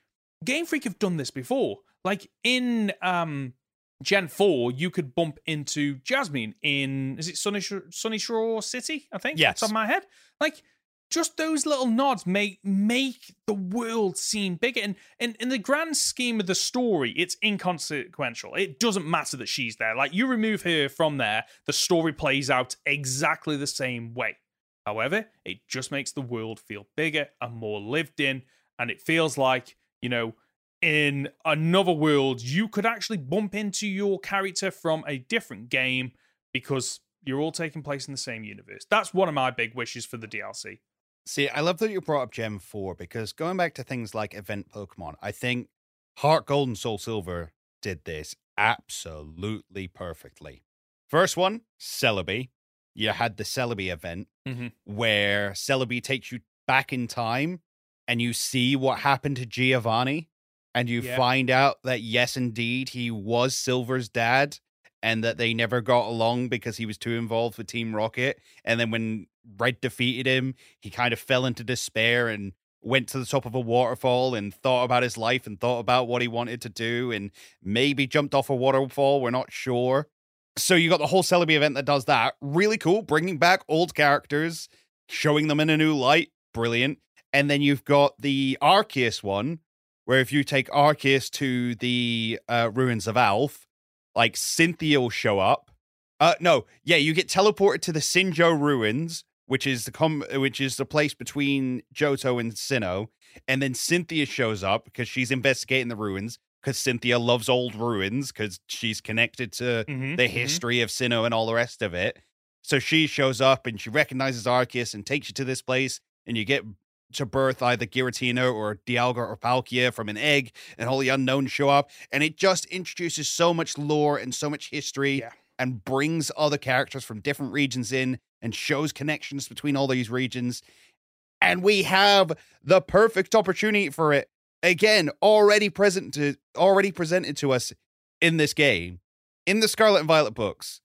Game Freak have done this before. Like in um Gen 4, you could bump into Jasmine in is it Sunyshore, Sunny Shore City, I think? Yes. Top of my head. Like just those little nods make make the world seem bigger. And, and in the grand scheme of the story, it's inconsequential. It doesn't matter that she's there. Like you remove her from there, the story plays out exactly the same way. However, it just makes the world feel bigger and more lived in, and it feels like, you know, in another world, you could actually bump into your character from a different game because you're all taking place in the same universe. That's one of my big wishes for the DLC. See, I love that you brought up Gen 4 because going back to things like event Pokemon, I think Heart Gold and Soul Silver did this absolutely perfectly. First one, Celebi. You had the Celebi event Mhm. where Celebi takes you back in time and you see what happened to Giovanni and you Yeah. find out that yes indeed he was Silver's dad and that they never got along because he was too involved with Team Rocket and then when Red defeated him he kind of fell into despair and went to the top of a waterfall and thought about his life and thought about what he wanted to do and maybe jumped off a waterfall we're not sure so you got the whole Celebi event that does that. Really cool, bringing back old characters, showing them in a new light. Brilliant. And then you've got the Arceus one, where if you take Arceus to the uh, ruins of Alph, like Cynthia will show up. Uh, no, yeah, you get teleported to the Sinjoh ruins, which is the com- which is the place between Johto and Sinnoh, and then Cynthia shows up because she's investigating the ruins because Cynthia loves old ruins because she's connected to Mhm, the mhm. history of Sinnoh and all the rest of it. So she shows up and she recognizes Arceus and takes you to this place, and you get to birth either Giratina or Dialga or Palkia from an egg, and all the unknowns show up, and it just introduces so much lore and so much history, Yeah. and brings other characters from different regions in, and shows connections between all these regions. and we have the perfect opportunity for it again already present to already presented to us in this game in the Scarlet and Violet books.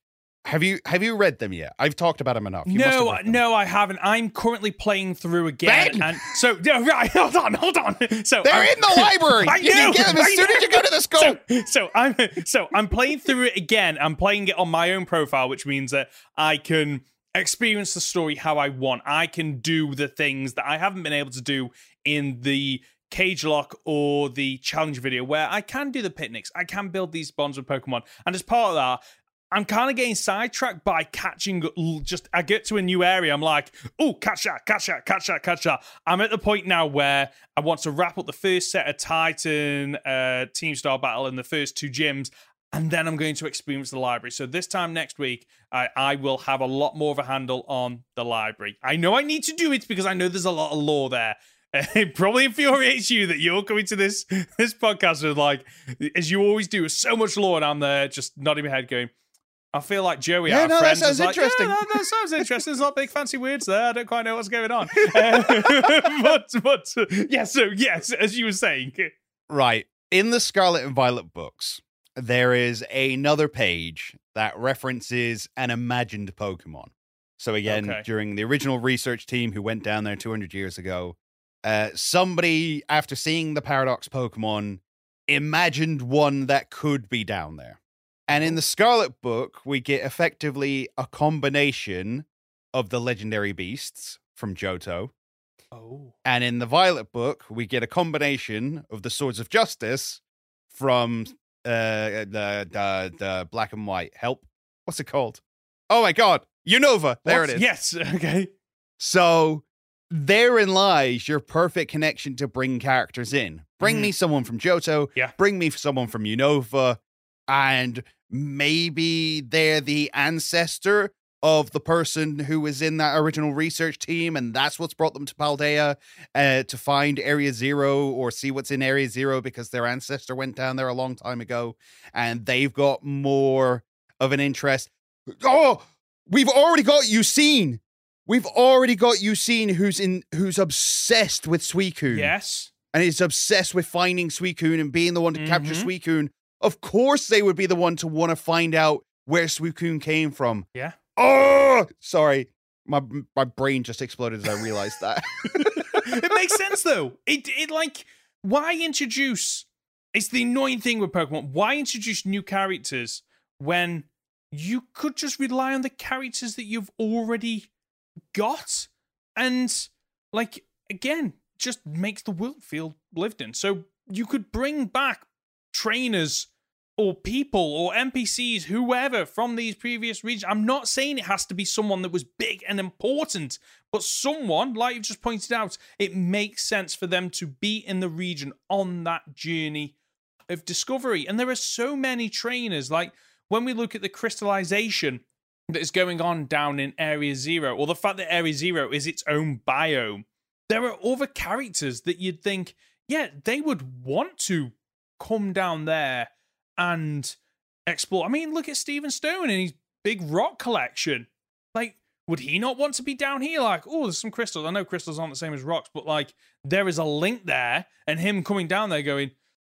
Have you have you read them yet? I've talked about them enough. You no, no, I haven't. I'm currently playing through again, Ben! and so yeah, right. Hold on, hold on. So They're I'm- in the library. I you know, can get them as I soon as you go to the school. So, so I'm so I'm playing through it again. I'm playing it on my own profile, which means that I can experience the story how I want. I can do the things that I haven't been able to do in the cage lock or the challenge video where I can do the picnics. I can build these bonds with Pokemon. And as part of that, I'm kind of getting sidetracked by catching just I get to a new area. I'm like, oh, catch that, catch that, catch that, catch that. I'm at the point now where I want to wrap up the first set of Titan uh Team Star Battle in the first two gyms. And then I'm going to experience the library. So this time next week, I, I will have a lot more of a handle on the library. I know I need to do it because I know there's a lot of lore there. It probably infuriates you that you're coming to this this podcast with like, as you always do, so much lore, and I'm there just nodding my head, going, I feel like Joey, Yeah, our no, that friend, sounds is like, interesting. Yeah, that, that sounds interesting. There's a lot of big fancy words there. I don't quite know what's going on. Uh, but but yeah, so yes, as you were saying, Right. In the Scarlet and Violet books, there is another page that references an imagined Pokemon. So again, Okay. during the original research team who went down there 200 years ago, uh, somebody after seeing the Paradox Pokemon imagined one that could be down there. And in the Scarlet book, we get effectively a combination of the legendary beasts from Johto. oh, And in the Violet book, we get a combination of the Swords of Justice from uh, the, the the black and white. Help. What's it called? Oh my god. Unova. There it is. Yes, okay. So therein lies your perfect connection to bring characters in. Bring me someone from Johto. Yeah. Bring me someone from Unova. And maybe they're the ancestor of the person who was in that original research team, and that's what's brought them to Paldea uh, to find Area Zero or see what's in Area Zero because their ancestor went down there a long time ago, and they've got more of an interest. Oh, we've already got Eusine. We've already got Eusine, who's in, who's obsessed with Suicune Yes. and is obsessed with finding Suicune and being the one to capture Mhm. Suicune, of course they would be the one to want to find out where Suicune came from. Yeah. Oh, sorry. My my brain just exploded as I realized that. it makes sense though. It it like why introduce? It's the annoying thing with Pokemon. Why introduce new characters when you could just rely on the characters that you've already got, and like again, just makes the world feel lived in. So you could bring back trainers or people or NPCs, whoever from these previous regions. I'm not saying it has to be someone that was big and important, but someone, like you've just pointed out, it makes sense for them to be in the region on that journey of discovery. And there are so many trainers. Like when we look at the crystallization that is going on down in Area Zero, or the fact that Area Zero is its own biome, there are other characters that you'd think, yeah, they would want to come down there and explore. I mean, look at Steven Stone and his big rock collection. Like, would he not want to be down here? Like, oh, there's some crystals. I know crystals aren't the same as rocks, but like, there is a link there, and him coming down there going,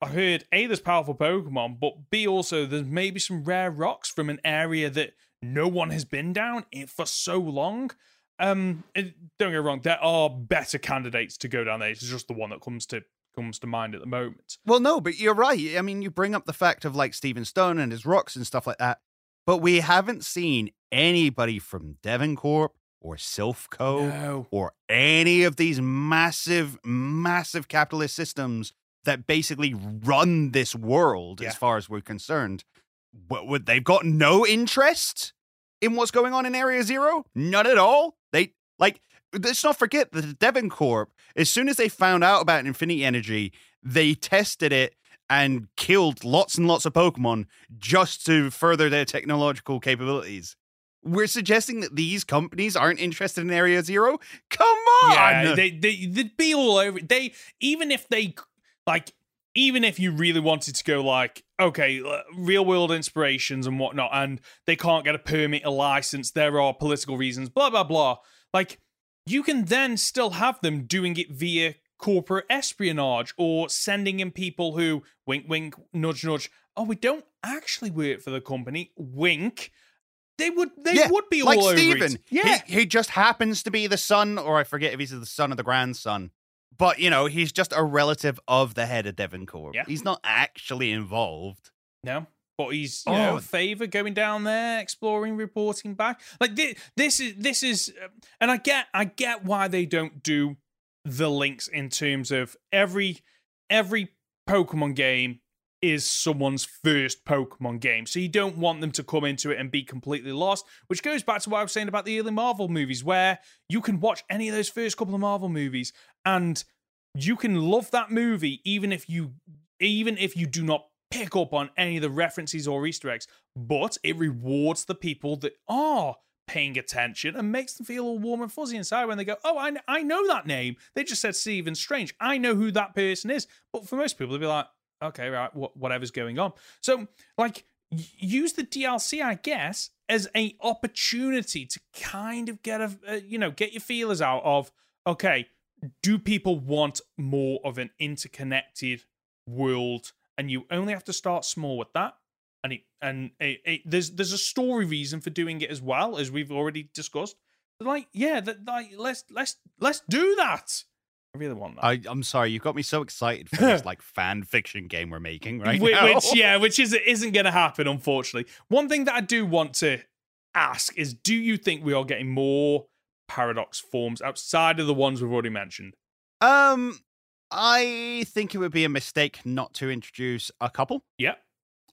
I heard A, there's powerful Pokemon, but B, also, there's maybe some rare rocks from an area that no one has been down in for so long. Um, don't get wrong, there are better candidates to go down there. It's just the one that comes to comes to mind at the moment. well, no, but you're right. I mean, you bring up the fact of like Steven Stone and his rocks and stuff like that, but we haven't seen anybody from Devon Corp or Silph Co No. or any of these massive, massive capitalist systems that basically run this world Yeah. as far as we're concerned. Would they've got no interest in what's going on in Area Zero? None at all. They like let's not forget that the Devon Corp, as soon as they found out about Infinity Energy, they tested it and killed lots and lots of Pokemon just to further their technological capabilities. We're suggesting that these companies aren't interested in Area Zero? Come on! Yeah, they, they they'd be all over. They even if they like, even if you really wanted to go like, okay, real world inspirations and whatnot, and they can't get a permit, a license, there are political reasons, blah blah blah. Like, you can then still have them doing it via corporate espionage or sending in people who wink wink nudge nudge oh we don't actually work for the company wink they would they Yeah, would be like all over Steven. it. yeah He, he just happens to be the son, or I forget if he's the son or the grandson. But, you know, he's just a relative of the head of Devon Corp. Yeah. He's not actually involved. No, but he's you know Oh. favor going down there, exploring, reporting back. Like this, this is this is, uh, and I get I get why they don't do the links in terms of every every Pokemon game is someone's first Pokemon game, so you don't want them to come into it and be completely lost. Which goes back to what I was saying about the early Marvel movies, where you can watch any of those first couple of Marvel movies and you can love that movie even if you even if you do not pick up on any of the references or Easter eggs, but it rewards the people that are paying attention and makes them feel all warm and fuzzy inside when they go, Oh, I, I know that name. They just said Stephen Strange. I know who that person is. But for most people, they'll be like, Okay, right, wh- whatever's going on. So, like, use the DLC, I guess, as a opportunity to kind of get a, uh, you know, get your feelers out of, okay, do people want more of an interconnected world and you only have to start small with that. And it and it, it, there's there's a story reason for doing it as well as we've already discussed. Like yeah that like let's let's let's do that. I really want that. I, I'm sorry, you got me so excited for this like fan fiction game we're making right Whi- now. which yeah which is isn't going to happen unfortunately. One thing that i do want to ask is do you think we are getting more paradox forms outside of the ones we've already mentioned? Um, I think it would be a mistake not to introduce a couple. yeah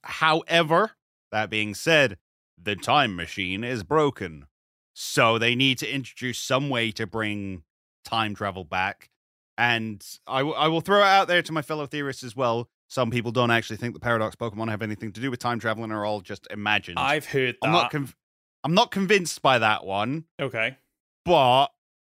However, that being said, the time machine is broken. So they need to introduce some way to bring time travel back. And I, w- I will throw it out there to my fellow theorists as well. Some people don't actually think the paradox Pokemon have anything to do with time travel and are all just imagined. i've heard that I'm not conv- I'm not convinced by that one, okay but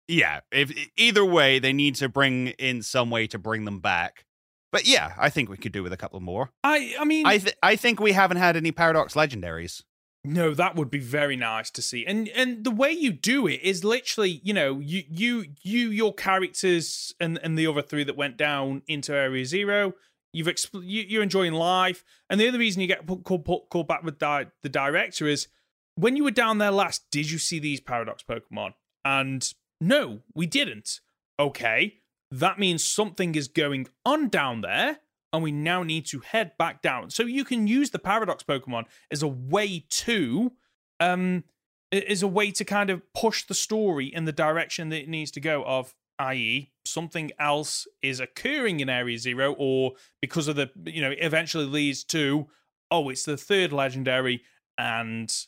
yeah, if either way, they need to bring in some way to bring them back. But yeah, I think we could do with a couple more. i i mean I th- I think we haven't had any paradox legendaries. No, that would be very nice to see. And and the way you do it is literally, you know, you you you your characters and and the other three that went down into Area Zero. You've expl- you, you're enjoying life, and the other reason you get put, called, put, called back with di- the director is when you were down there last. Did you see these paradox Pokemon? And no, we didn't. Okay, that means something is going on down there, and we now need to head back down. So you can use the paradox Pokemon as a way to um is a way to kind of push the story in the direction that it needs to go of i.e. something else is occurring in area 0 or because of the you know eventually leads to oh it's the third legendary and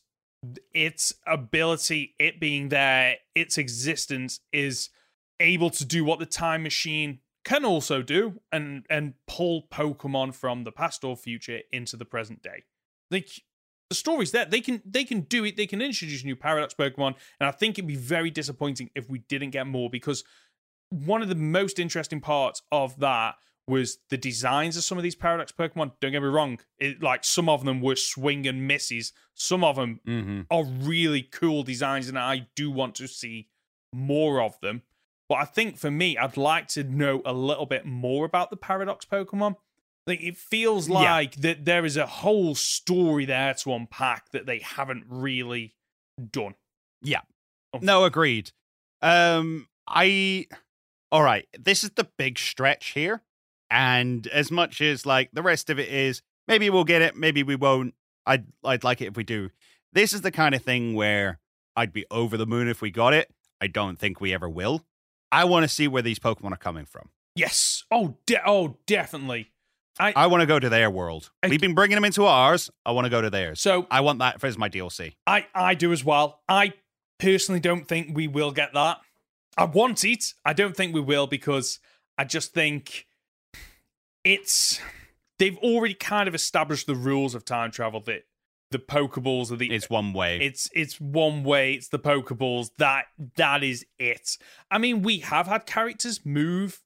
its ability it being there its existence is able to do what the time machine can also do and and pull pokemon from the past or future into the present day. Like the story's there. They can they can do it. They can introduce new paradox pokemon and i think it'd be very disappointing if we didn't get more because one of the most interesting parts of that was the designs of some of these paradox pokemon don't get me wrong it, like some of them were swing and misses some of them Mm-hmm. are really cool designs and I do want to see more of them. But I think for me, I'd like to know a little bit more about the Paradox Pokemon. Like it feels Yeah. like that there is a whole story there to unpack that they haven't really done. Yeah. No, agreed. Um, I. All right, this is the big stretch here, and as much as like the rest of it is, maybe we'll get it, maybe we won't. I'd I'd like it if we do. This is the kind of thing where I'd be over the moon if we got it. I don't think we ever will. I want to see where these Pokemon are coming from. Yes. Oh, de- oh, definitely. I, I want to go to their world. I- We've been bringing them into ours. I want to go to theirs. so I want that as my DLC. I I do as well. I personally don't think we will get that. I want it. I don't think we will because I just think it's they've already kind of established the rules of time travel that the Pokeballs are the It's one way. it's it's one way. It's the Pokeballs. That that is it. I mean, we have had characters move.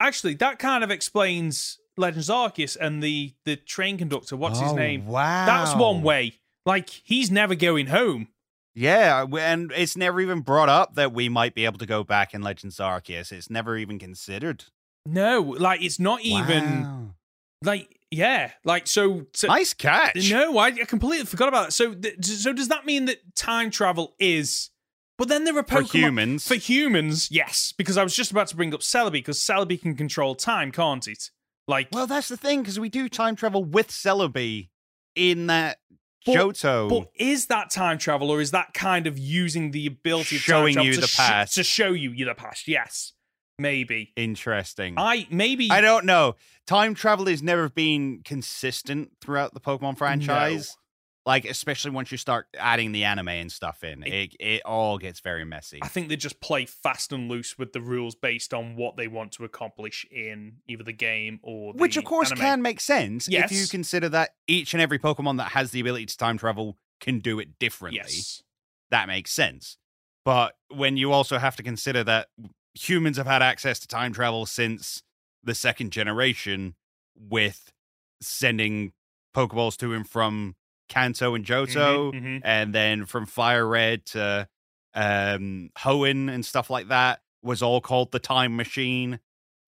Actually, that kind of explains Legends Arceus and the the train conductor. What's his Oh, name? Wow. That's one way. Like he's never going home. Yeah, and it's never even brought up that we might be able to go back in Legends Arceus. It's never even considered. No, like it's not even Wow. like yeah, like so. so nice catch. No, I, I completely forgot about that. So, th- so does that mean that time travel is? But then there are for humans. For humans, yes, because I was just about to bring up Celebi because Celebi can control time, can't it? Like, well, that's the thing because we do time travel with Celebi in that But- Johto. but is that time travel or is that kind of using the ability of time Showing travel you to the sh- past. to show you you the past? Yes, maybe. Interesting. I maybe I don't know. Time travel has never been consistent throughout the Pokemon franchise. Like, especially once you start adding the anime and stuff in, it, it all gets very messy. I think they just play fast and loose with the rules based on what they want to accomplish in either the game or the Which, of course, anime. can make sense if you consider that each and every Pokemon that has the ability to time travel can do it differently. Yes. That makes sense. But when you also have to consider that humans have had access to time travel since the second generation with sending Pokeballs to and from Kanto and Johto, Mhm, mhm. and then from Fire Red to um, Hoenn and stuff like that was all called the Time Machine.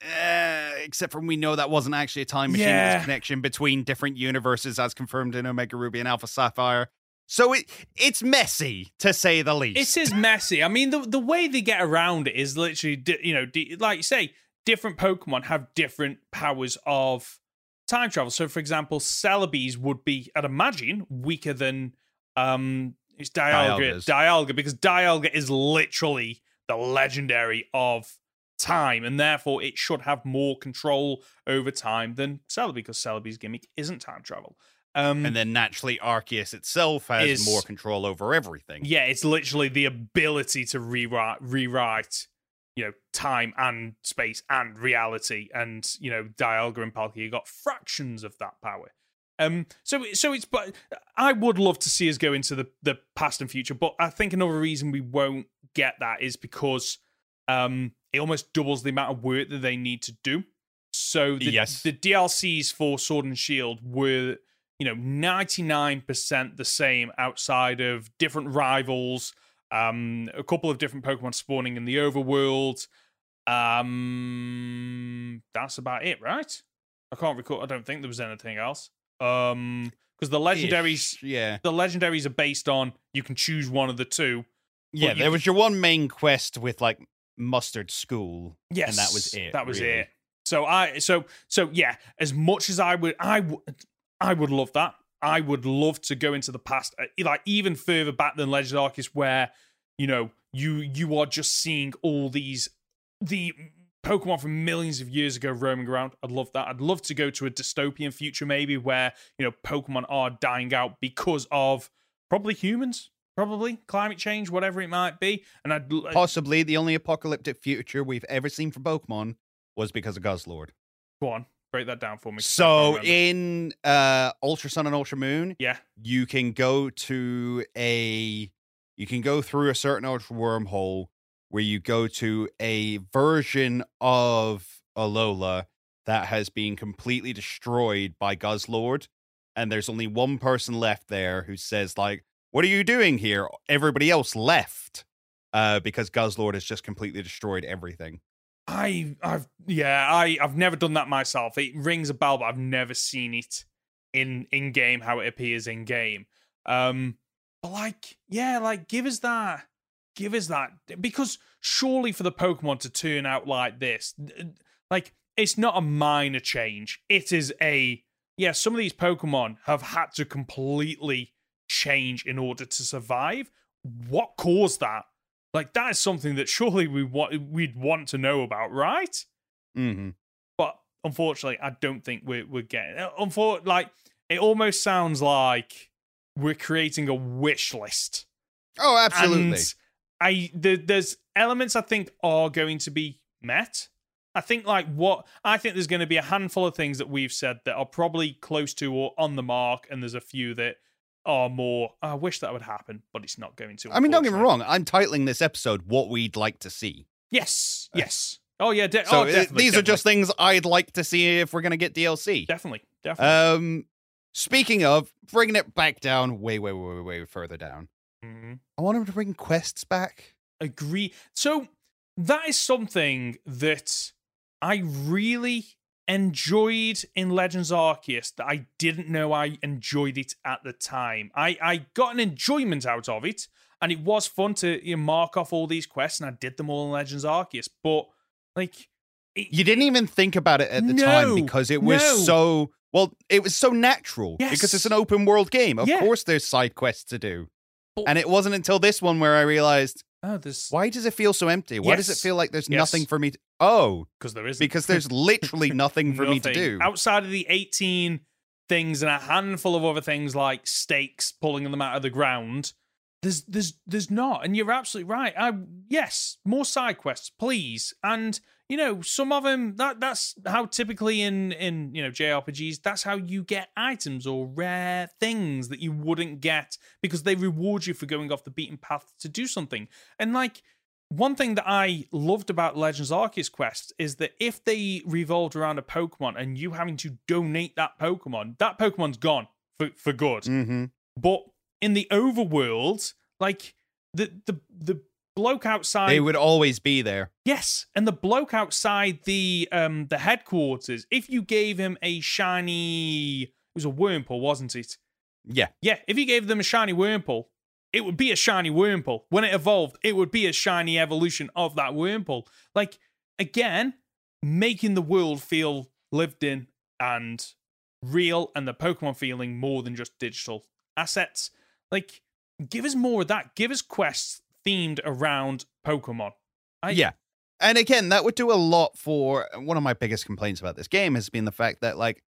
Uh, except for we know that wasn't actually a time machine. It was a connection between different universes, as confirmed in Omega Ruby and Alpha Sapphire. So it it's messy to say the least. It is messy. I mean, the the way they get around it is literally, you know, like you say, different Pokemon have different powers of time travel. So, for example, Celebi's would be, I'd imagine, weaker than um, it's Dialga. Dialga's. Dialga, because Dialga is literally the legendary of time, and therefore it should have more control over time than Celebi, because Celebi's gimmick isn't time travel. Um, and then naturally, Arceus itself has Is- more control over everything. yeah, it's literally the ability to rewrite rewrite, you know, time and space and reality. And, you know, Dialga and Palkia got fractions of that power. Um so so it's but I would love to see us go into the the past and future, but I think another reason we won't get that is because um it almost doubles the amount of work that they need to do. So the, Yes. the DLCs for Sword and Shield were you know 99% the same outside of different rivals um a couple of different pokemon spawning in the overworld um that's about it right i can't recall i don't think there was anything else um because the legendaries Ish, Yeah. the legendaries are based on you can choose one of the two Yeah, there was your one main quest with like Mustard School. yes And that was it, that was really. it so i so so yeah as much as i would i would i would love that i would love to go into the past uh, like even further back than legend of arceus where you know you you are just seeing all these the Pokemon from millions of years ago roaming around. I'd love that. I'd love to go to a dystopian future, maybe where you know Pokemon are dying out because of probably humans, probably climate change, whatever it might be. And I'd Possibly the only apocalyptic future we've ever seen for Pokemon was because of Guzzlord. go on, break that down for me. So in uh Ultra Sun and Ultra Moon, yeah, you can go to a you can go through a certain ultra wormhole where you go to a version of Alola that has been completely destroyed by Guzzlord and there's only one person left there who says like what are you doing here? Everybody else left uh because Guzzlord has just completely destroyed everything I, I've, yeah, I, I've never done that myself. It rings a bell, but I've never seen it in in game how it appears in game. Um, but like, yeah, like give us that, give us that, because surely for the Pokemon to turn out like this, like it's not a minor change. It is a yeah. Some of these Pokemon have had to completely change in order to survive. What caused that? Like that is something that surely we want we'd want to know about, right? mm-hmm. But unfortunately, I don't think we're we're getting. Unfortunately, like it almost sounds like we're creating a wish list. oh absolutely And I the, there's elements I think are going to be met. I think like what I think there's going to be a handful of things that we've said that are probably close to or on the mark, and there's a few that are more. I wish that would happen, but it's not going to. I mean don't get me wrong I'm titling this episode what we'd like to see Yes, yes. Oh yeah. De- So oh, uh, definitely, these are just things I'd like to see if we're going to get DLC. definitely, definitely. Um, speaking of bringing it back down, way, way, way, way, way further down. Mhm. I want them to bring quests back. agree. So that is something that I really enjoyed in Legends Arceus that I didn't know I enjoyed it at the time. I, I got an enjoyment out of it, and it was fun to you know, mark off all these quests, and I did them all in Legends Arceus. But like, it, You didn't even think about it at the time because it was no. so well. It was so natural because it's an open world game. Of Yeah. course, there's side quests to do. But- And it wasn't until this one where I realized oh, there's why does it feel so empty? Why does it Yes. feel like there's Yes. nothing for me? To, oh, because there isn't because there's literally nothing for me to Nothing. do. outside of the 18 things and a handful of other things like stakes pulling them out of the ground there's there's there's not and you're absolutely right i yes more side quests please and you know some of them that that's how typically in in you know jrpgs that's how you get items or rare things that you wouldn't get because they reward you for going off the beaten path to do something and like one thing that I loved about Legends Arceus Quest is that if they revolved around a Pokemon and you having to donate that Pokemon, that Pokemon's gone for, for good. hmm But in the overworld, like the the the bloke outside They would always be there. Yes, and the bloke outside the um the headquarters, if you gave him a shiny it was a Wurmple, wasn't it? Yeah. Yeah, if you gave them a shiny Wurmple, it would be a shiny Wurmple. When it evolved, it would be a shiny evolution of that Wurmple. Like, again, making the world feel lived in and real and the Pokemon feeling more than just digital assets. Like, give us more of that. Give us quests themed around Pokemon. I- yeah. And again, that would do a lot for one of my biggest complaints about this game has been the fact that like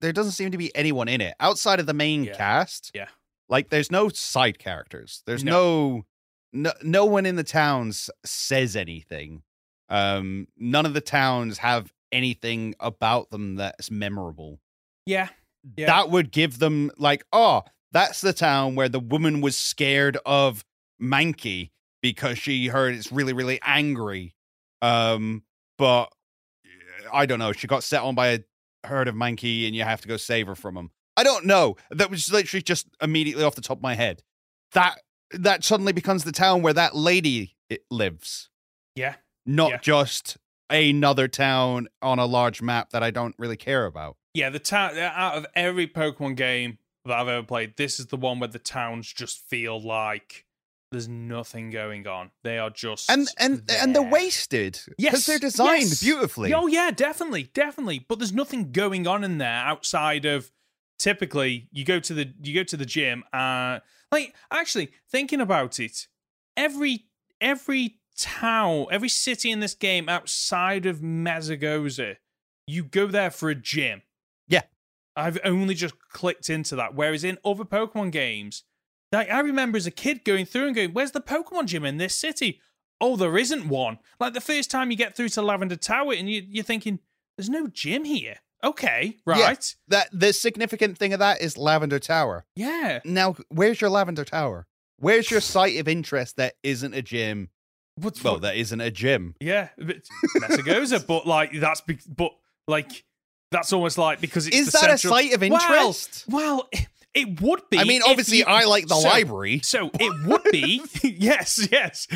there doesn't seem to be anyone in it outside of the main Yeah. cast. Yeah. Like there's no side characters. There's no no no one in the towns says anything. Um none of the towns have anything about them that's memorable. Yeah. Yeah. That would give them like, oh, that's the town where the woman was scared of Mankey because she heard it's really, really angry. Um, but I don't know. She got set on by a herd of Mankey and you have to go save her from them. I don't know. That was literally just immediately off the top of my head. That that suddenly becomes the town where that lady it lives, Yeah. not Yeah. just another town on a large map that I don't really care about. Yeah, the town out of every Pokemon game that I've ever played, this is the one where the towns just feel like there's nothing going on. They are just and and and they're there. wasted because Yes, they're designed yes. beautifully. Oh yeah, definitely, definitely. But there's nothing going on in there outside of typically you go to the you go to the gym. Uh, like actually thinking about it, every every town, every city in this game outside of Mesagoza, you go there for a gym. Yeah. I've only just clicked into that. Whereas in other Pokemon games, like I remember as a kid going through and going, "Where's the Pokemon gym in this city?" Oh, there isn't one. Like the first time you get through to Lavender Tower, and you, you're thinking, "There's no gym here." Okay, right? that the significant thing of that is Lavender Tower. Yeah. Now, where's your Lavender Tower? Where's your site of interest that isn't a gym? What's Well, that isn't a gym. yeah, but but like that's be- but like that's almost like because it's Is that central- a site of Well, interest? Well, it would be. I mean, obviously, you- I like the so- library. So it would be, yes, yes.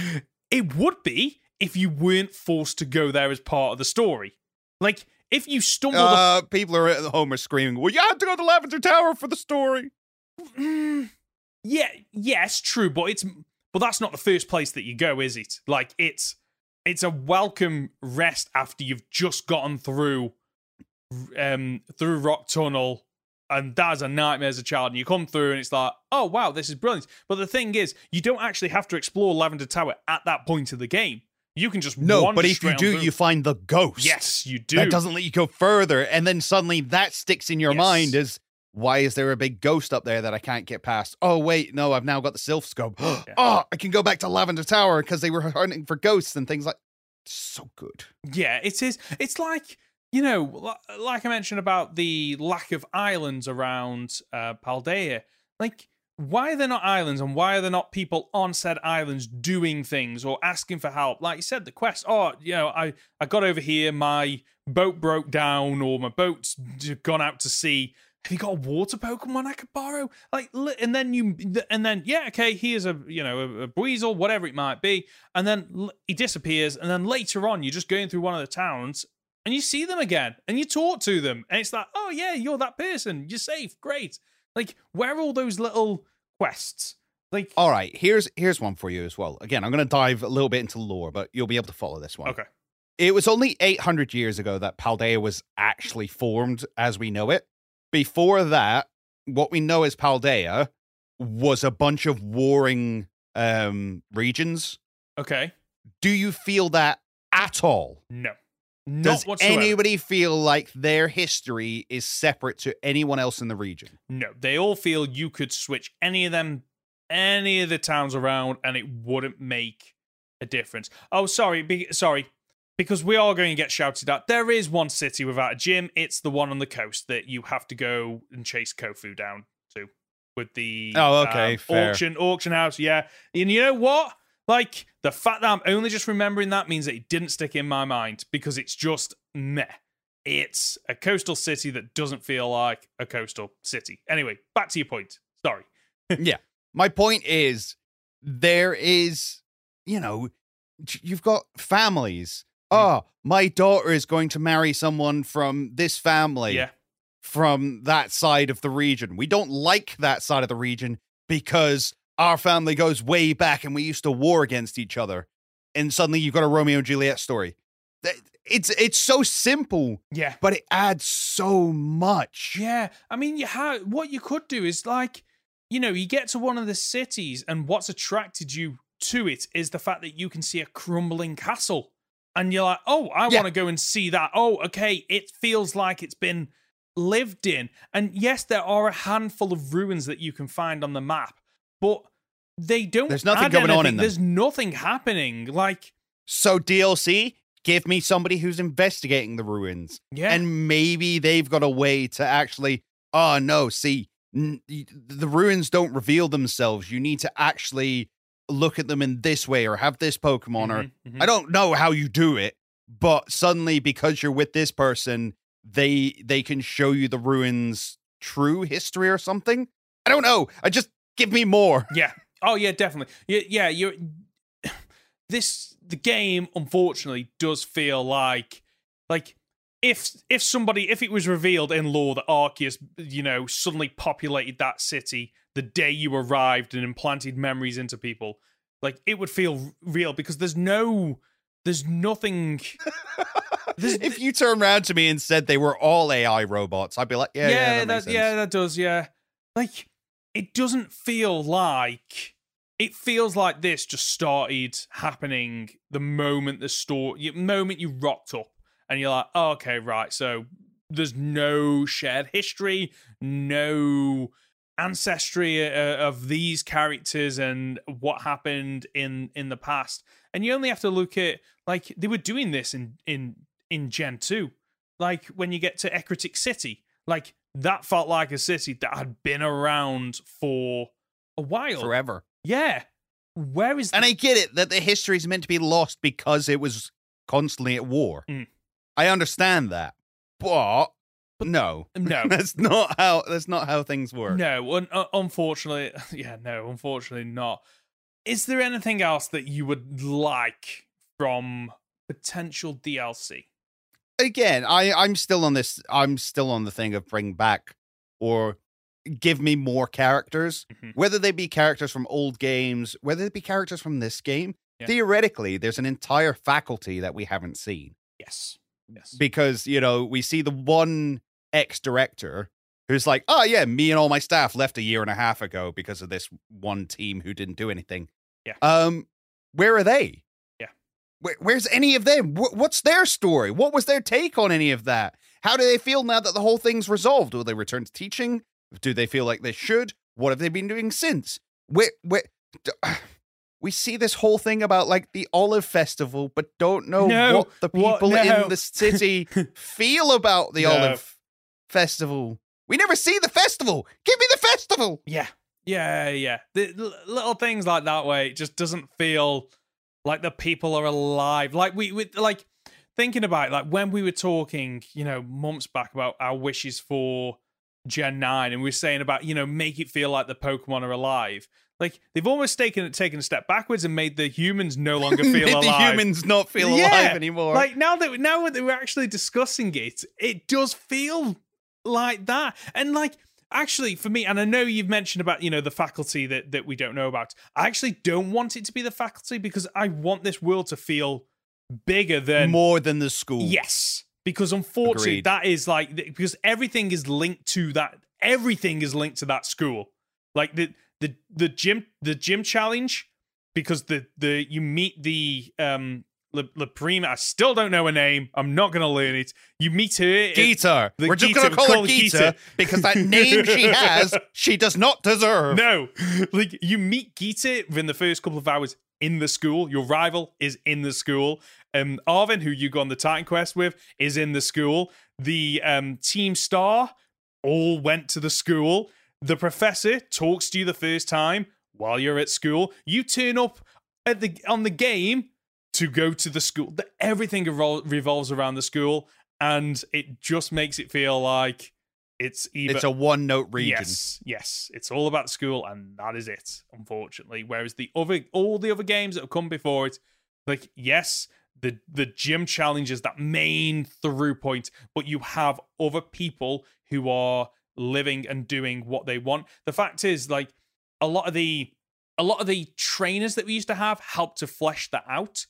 It would be if you weren't forced to go there as part of the story. Like, if you stumbled Uh, people are at home are screaming, "Well, you have to go to Lavender Tower for the story." Mm, yeah, yes, true, but it's but that's not the first place that you go, is it? Like it's it's a welcome rest after you've just gotten through um through Rock Tunnel and that's a nightmare as a child and you come through and it's like, "Oh wow, this is brilliant." But the thing is, you don't actually have to explore Lavender Tower at that point of the game. You can just No, but if you do, through. you find the ghost. Yes, you do. That doesn't let you go further, and then suddenly that sticks in your Yes. mind as why is there a big ghost up there that I can't get past? Oh wait, no, I've now got the Silph Scope. Oh, I can go back to Lavender Tower because they were hunting for ghosts and things like. So good. Yeah, it is. It's like you know, like I mentioned about the lack of islands around uh, Paldea. Like, why are there not islands, and why are there not people on said islands doing things or asking for help? Like you said, the quest. Oh, you know, I I got over here, my boat broke down, or my boat's gone out to sea. have you got a water Pokemon I could borrow? Like, and then you, and then yeah, okay, here's a you know a, a Weasel, whatever it might be, and then he disappears, and then later on, you're just going through one of the towns, and you see them again, and you talk to them, and it's like, oh yeah, you're that person, you're safe, great. Like, where are all those little quests? Like, All right, here's here's one for you as well. Again, I'm going to dive a little bit into lore, but you'll be able to follow this one. okay, It was only 800 years ago that Paldea was actually formed as we know it. Before that, what we know as Paldea was a bunch of warring um regions. okay, Do you feel that at all? no, not Does whatsoever. anybody feel like their history is separate to anyone else in the region? No, they all feel you could switch any of them, any of the towns around, and it wouldn't make a difference. Oh, sorry, be, sorry, because we are going to get shouted at. There is one city without a gym. It's the one on the coast that you have to go and chase Kofu down to with the Oh, okay, um, fair. auction auction house. Yeah, and you know what? Like the fact that I'm only just remembering that means that it didn't stick in my mind because it's just meh. It's a coastal city that doesn't feel like a coastal city. Anyway, back to your point. Sorry. Yeah. My point is there is, you know, you've got families. Hmm. Oh, my daughter is going to marry someone from this family. Yeah. from that side of the region. We don't like that side of the region because our family goes way back and we used to war against each other. And suddenly you've got a Romeo and Juliet story. It's it's so simple, Yeah. but it adds so much. Yeah. I mean, you have what you could do is like, you know, you get to one of the cities, and what's attracted you to it is the fact that you can see a crumbling castle. And you're like, oh, I Yeah. want to go and see that. Oh, okay. It feels like it's been lived in. And yes, there are a handful of ruins that you can find on the map, but they don't. There's nothing going on anything. in them. There's nothing happening. Like, So DLC, give me somebody who's investigating the ruins. yeah. And maybe they've got a way to actually, oh no, see, n- the ruins don't reveal themselves. You need to actually look at them in this way or have this Pokemon or Mhm, mhm. I don't know how you do it, but suddenly because you're with this person, they they can show you the ruins true history or something. I don't know. I just give me more. Yeah. Oh yeah, definitely. Yeah, yeah. You're this. The game, unfortunately, does feel like like if if somebody if it was revealed in lore that Arceus, you know, suddenly populated that city the day you arrived and implanted memories into people, like it would feel real because there's no. There's nothing. There's- if you turn around to me and said they were all AI robots, I'd be like, yeah, yeah, that, makes sense. yeah, that does, yeah. Like it doesn't feel like it feels like this just started happening the moment the story, the moment you rocked up, and you're like, oh, okay, right. So there's no shared history, no ancestry uh, of these characters and what happened in in the past and you only have to look at like they were doing this in in in gen 2 like when you get to Ecruteak City like that felt like a city that had been around for a while forever. yeah where is And I get it that the history is meant to be lost because it was constantly at war. Mm. I understand that, but, no, no that's not how that's not how things work. No, un- uh, unfortunately, yeah, no, unfortunately not. Is there anything else that you would like from potential DLC? Again, I I'm still on this. I'm still on the thing of bring back or give me more characters, Mhm. whether they be characters from old games, whether they be characters from this game. Yeah. Theoretically, there's an entire faculty that we haven't seen. Yes, yes, because you know we see the one ex director who's like, oh yeah, me and all my staff left a year and a half ago because of this one team who didn't do anything. Yeah. Um, where are they? Where, where's any of them? Wh- what's their story? What was their take on any of that? How do they feel now that the whole thing's resolved? Will they return to teaching? Do they feel like they should? What have they been doing since? Where, where, d- we see this whole thing about like the olive festival, but don't know No, what the what- people no. in the city feel about the No. olive festival. We never see the festival. Give me the festival. yeah, yeah, yeah. The l- little things like that way it just doesn't feel like the people are alive. Like we, we like thinking about it, like when we were talking, you know, months back about our wishes for Gen 9 and we're saying about, you know, make it feel like the Pokemon are alive. Like they've almost taken taken a step backwards and made the humans no longer feel Made alive. the humans not feel Yeah, alive anymore. Like now that now that we're actually discussing it, it does feel like that. And like actually for me, and I know you've mentioned about, you know, the faculty that that we don't know about. I actually don't want it to be the faculty because I want this world to feel bigger than more than the school. Yes, because unfortunately, Agreed. that is like because everything is linked to that. Everything is linked to that school. Like the the the gym the gym challenge because the the you meet the um La, La Prima. I still don't know her name. I'm not gonna learn it. You meet her. Geeta. We're just going to call call her her Geeta, Geeta. because that name she has, she does not deserve. No, like you meet Geeta within the first couple of hours in the school. Your rival is in the school. Um, Arven, who you go on the Titan quest with, is in the school. The um Team Star all went to the school. The professor talks to you the first time while you're at school. You turn up at the on the game to go to the school. Everything revol- revolves around the school, and it just makes it feel like it's either It's a one note region. Yes, yes, it's all about the school, and that is it. Unfortunately, whereas the other, all the other games that have come before it, like yes, the the gym challenge is that main through point, but you have other people who are living and doing what they want. The fact is, like a lot of the a lot of the trainers that we used to have helped to flesh that out.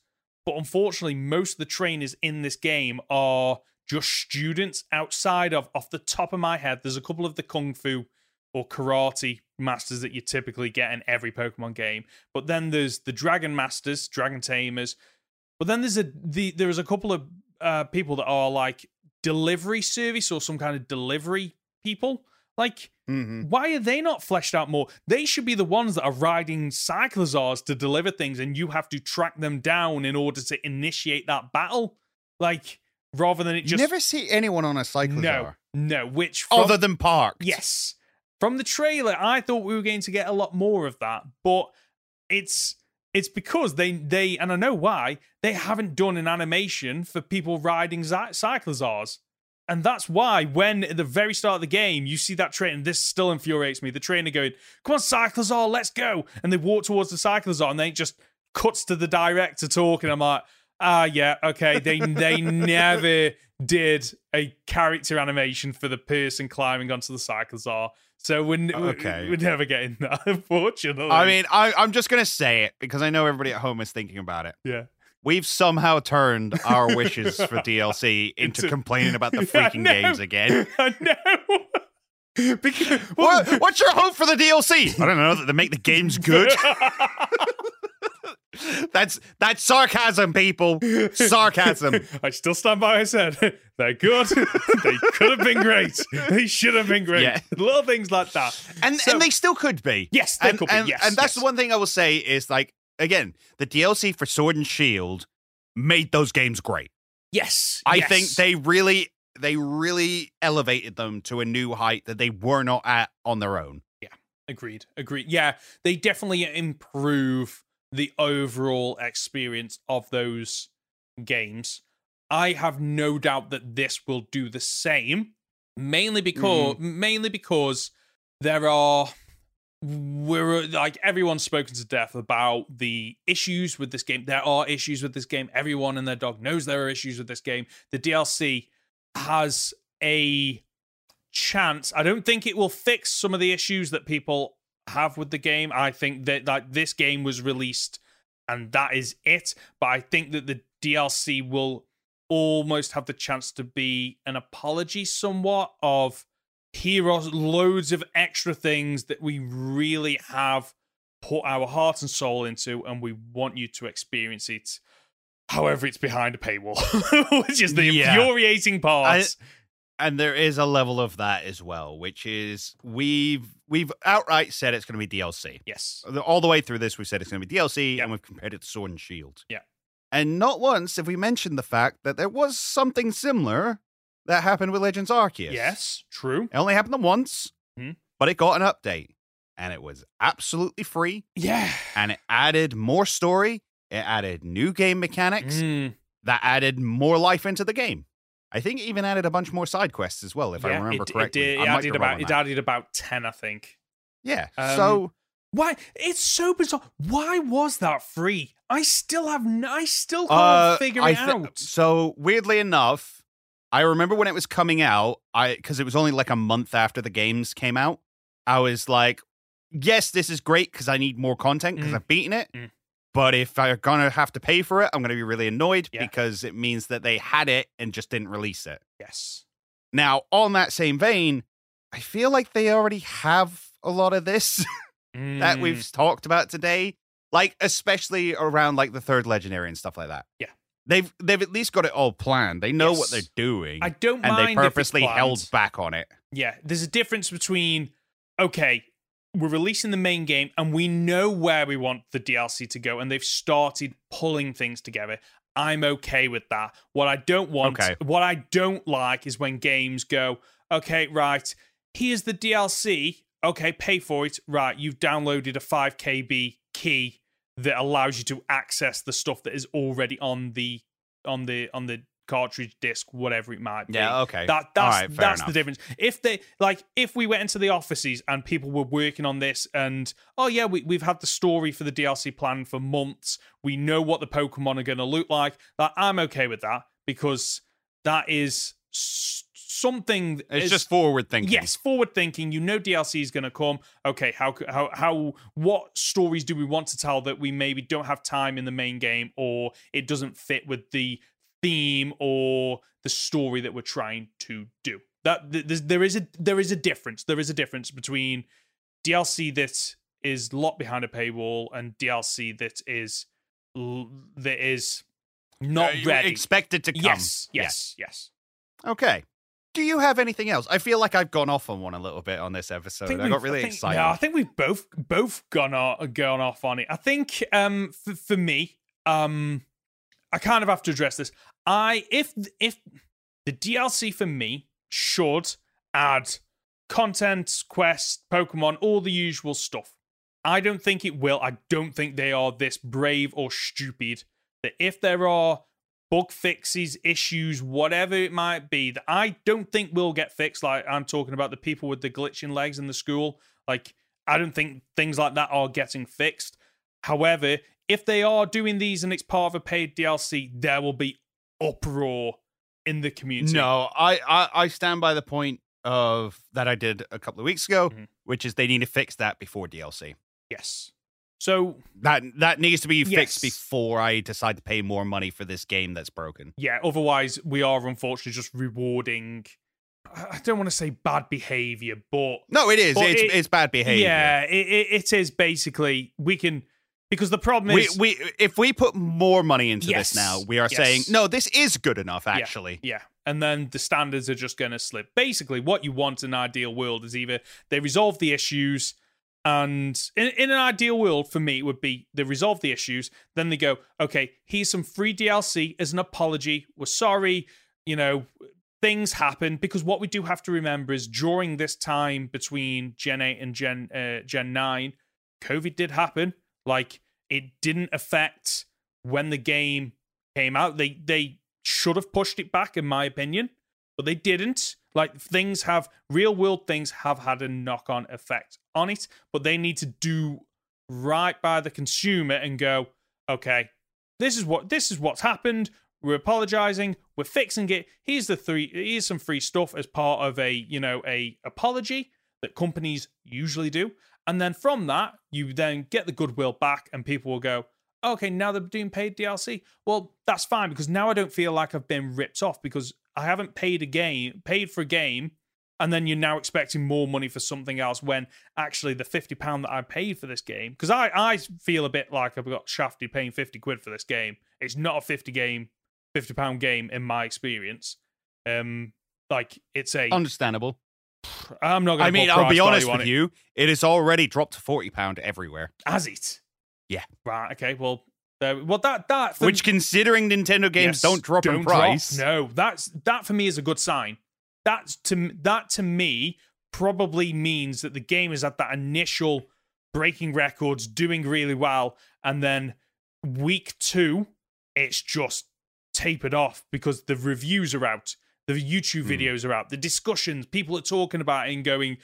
But unfortunately, most of the trainers in this game are just students outside of off the top of my head. There's a couple of the kung fu or karate masters that you typically get in every Pokemon game. But then there's the dragon masters, dragon tamers. But then there's a the there's a couple of uh, people that are like delivery service or some kind of delivery people. Like Mhm. why are they not fleshed out more? They should be the ones that are riding cyclizars to deliver things, and you have to track them down in order to initiate that battle. Like rather than it You just never see anyone on a cycle no, no. Which from, other than Park? yes, from the trailer, I thought we were going to get a lot more of that, but it's it's because they they and I know why they haven't done an animation for people riding cy- cyclizars. And that's why when at the very start of the game you see that train, and this still infuriates me. The trainer going, "Come on, cyclizar, let's go!" And they walk towards the cyclizar, and then it just cuts to the director talking. I'm like, ah, yeah, okay. They they never did a character animation for the person climbing onto the cyclizar, so we're, n- we're- we're never getting that, unfortunately. I mean, I, I'm just going to say it because I know everybody at home is thinking about it. yeah. We've somehow turned our wishes for DLC into Into- complaining about the freaking games again. I know. because, well, What, what's your hope for the DLC? I don't know that they make the games good. that's that's sarcasm, people. Sarcasm. I still stand by what I said. They're good. they could have been great. They should have been great. Yeah. Little things like that. And So- and they still could be. Yes, they and, could be. and, Yes, and that's yes. the one thing I will say is like again, the DLC for Sword and Shield made those games great. Yes. I yes. think they really they really elevated them to a new height that they were not at on their own. Yeah. Agreed. Agreed. Yeah, they definitely improve the overall experience of those games. I have no doubt that this will do the same, mainly because mm-hmm. mainly because there are we're uh, like everyone's spoken to death about the issues with this game. There are issues with this game. Everyone and their dog knows there are issues with this game. The DLC has a chance. I don't think it will fix some of the issues that people have with the game. I think that like this game was released and that is it. But I think that the DLC will almost have the chance to be an apology somewhat of here are loads of extra things that we really have put our heart and soul into and we want you to experience it however it's behind a paywall which is the Yeah. infuriating part And there is a level of that as well, which is we've we've outright said it's going to be DLC. yes All the way through this, we've said it's going to be DLC, Yeah. and we've compared it to Sword and Shield. Yeah. And not once have we mentioned the fact that there was something similar that happened with Legends Arceus. yes true It only happened once, Hmm. but it got an update, and it was absolutely free, yeah and it added more story. It added new game mechanics Mm, that added more life into the game. I think it even added a bunch more side quests as well, if I remember it, correctly. It, did, it added about it added about ten, I think. Yeah. Um, so Why? It's so bizarre. Why was that free? I still have. n- I still can't uh, figure it thi- out. So weirdly enough, I remember when it was coming out, I because it was only like a month after the games came out. I was like, yes, this is great because I need more content because Mm. I've beaten it. Mm. But if I'm gonna have to pay for it, I'm gonna be really annoyed Yeah. because it means that they had it and just didn't release it. Yes. Now, on that same vein, I feel like they already have a lot of this that Mm, we've talked about today. Like, especially around like the third legendary and stuff like that. Yeah. They've they've at least got it all planned. They know what they're doing. I don't and mind they purposely held back on it. Yeah, there's a difference between okay, we're releasing the main game and we know where we want the DLC to go, and they've started pulling things together. I'm okay with that. What I don't want, Okay. what I don't like, is when games go, okay, right, here's the DLC. Okay, pay for it. Right, you've downloaded a 5 KB key that allows you to access the stuff that is already on the on the on the cartridge disc, whatever it might be. Yeah, okay. That that's right, that's the difference. If they like, if we went into the offices and people were working on this, and oh yeah, we we've had the story for the DLC plan for months. We know what the Pokemon are going to look like. That I'm okay with that because that is s- something. It's is- just forward thinking. Yes, forward thinking. You know DLC is going to come. Okay, how how how what stories do we want to tell that we maybe don't have time in the main game or it doesn't fit with the theme or the story that we're trying to do. That there's- a there is a difference. There is a difference between DLC that is locked behind a paywall and DLC that is that is not Uh, ready. Expect it to come. yes, yes, yes. Okay. Do you have anything else? I feel like I've gone off on one a little bit on this episode. I, we've- got really think- excited. No, I think we've both both gone off, gone off on it. I think um for, for me, um I kind of have to address this. I if if the DLC for me should add content, quest, Pokemon, all the usual stuff. I don't think it will. I don't think they are this brave or stupid that if there are bug fixes, issues, whatever it might be, that I don't think will get fixed. Like I'm talking about the people with the glitching legs in the school. Like I don't think things like that are getting fixed. However, if they are doing these and it's part of a paid DLC, there will be uproar in the community. No, I, I I stand by the point of that I did a couple of weeks ago, Mhm. which is they need to fix that before DLC. Yes. So That that needs to be Yes. fixed before I decide to pay more money for this game that's broken. yeah, otherwise we are unfortunately just rewarding. I don't want to say bad behavior, but No, it is. It's it- it's bad behavior. yeah, it, it, it is basically we can because the problem is we if we put more money into Yes. this now, we are Yes. saying no. This is good enough. Actually, Yeah. And then the standards are just going to slip. Basically, what you want in an ideal world is either they resolve the issues, and in, in an ideal world, for me, would be they resolve the issues, then they go, okay, here's some free DLC as an apology. We're sorry, you know, things happen. Because what we do have to remember is during this time between Gen 8 and Gen, uh, Gen 9, COVID did happen. Like, it didn't affect when the game came out. They they should have pushed it back, in my opinion, but they didn't. Like things have real world things have had a knock on effect on it, but they need to do right by the consumer and go, okay, this is what this is what's happened. We're apologizing. We're fixing it. Here's the three. Here's some free stuff as part of a you know a apology that companies usually do, and then from that you then get the goodwill back, and people will go, okay, now they're doing paid DLC. Well, that's fine because now I don't feel like I've been ripped off because I haven't paid a game, paid for a game, and then you're now expecting more money for something else when actually the fifty pound that I paid for this game because I I feel a bit like I've got shafted paying fifty quid for this game. It's not a fifty game, fifty pound game in my experience. Um, like it's a. understandable. I'm not. Gonna I mean, I'll be honest with it. you. It is already dropped to forty pound everywhere. Has it? Yeah. Right. Okay. Well. Uh, well, that that for Which, considering Nintendo games Yes, don't drop in don't price, No, that's that for me is a good sign. That's to that to me probably means that the game is at that initial breaking records, doing really well, and then week two, it's just tapered off because the reviews are out. The YouTube Mm. videos are out. The discussions, people are talking about it and going,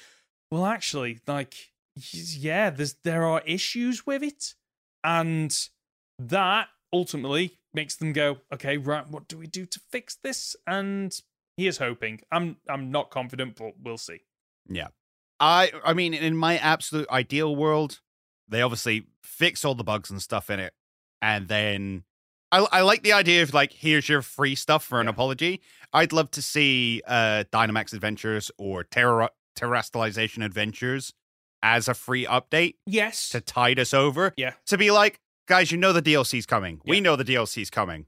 well, actually, like, yeah, there's there are issues with it, and that ultimately makes them go, okay, right, what do we do to fix this? And here's hoping. I'm I'm not confident, but we'll see. Yeah. I I mean in my absolute ideal world, they obviously fix all the bugs and stuff in it. And then I I like the idea of like here's your free stuff for an Yeah. apology. I'd love to see uh Dynamax Adventures or Terra Terastallization Adventures as a free update Yes. to tide us over. Yeah. To be like, guys, you know the DLC's coming. We know the DLC's coming.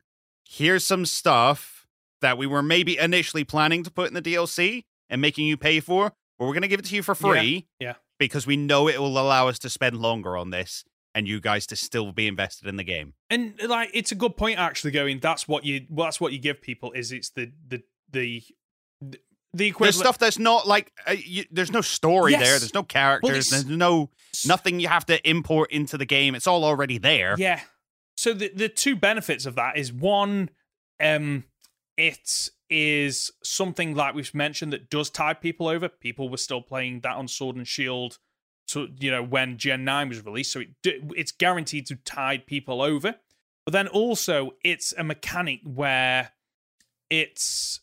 Here's some stuff that we were maybe initially planning to put in the DLC and making you pay for, but we're going to give it to you for free. yeah. Because we know it will allow us to spend longer on this and you guys to still be invested in the game. and like it's a good point actually going that's what you well, that's what you give people is it's the the the the There's stuff that's not like uh, you, there's no story there. There's no characters. it's- there's no nothing you have to import into the game. It's all already there. Yeah. So the the two benefits of that is one, um, it is something like we've mentioned that does tide people over. People were still playing that on Sword and Shield, to you know when Gen Nine was released, so it it's guaranteed to tide people over. But then also it's a mechanic where it's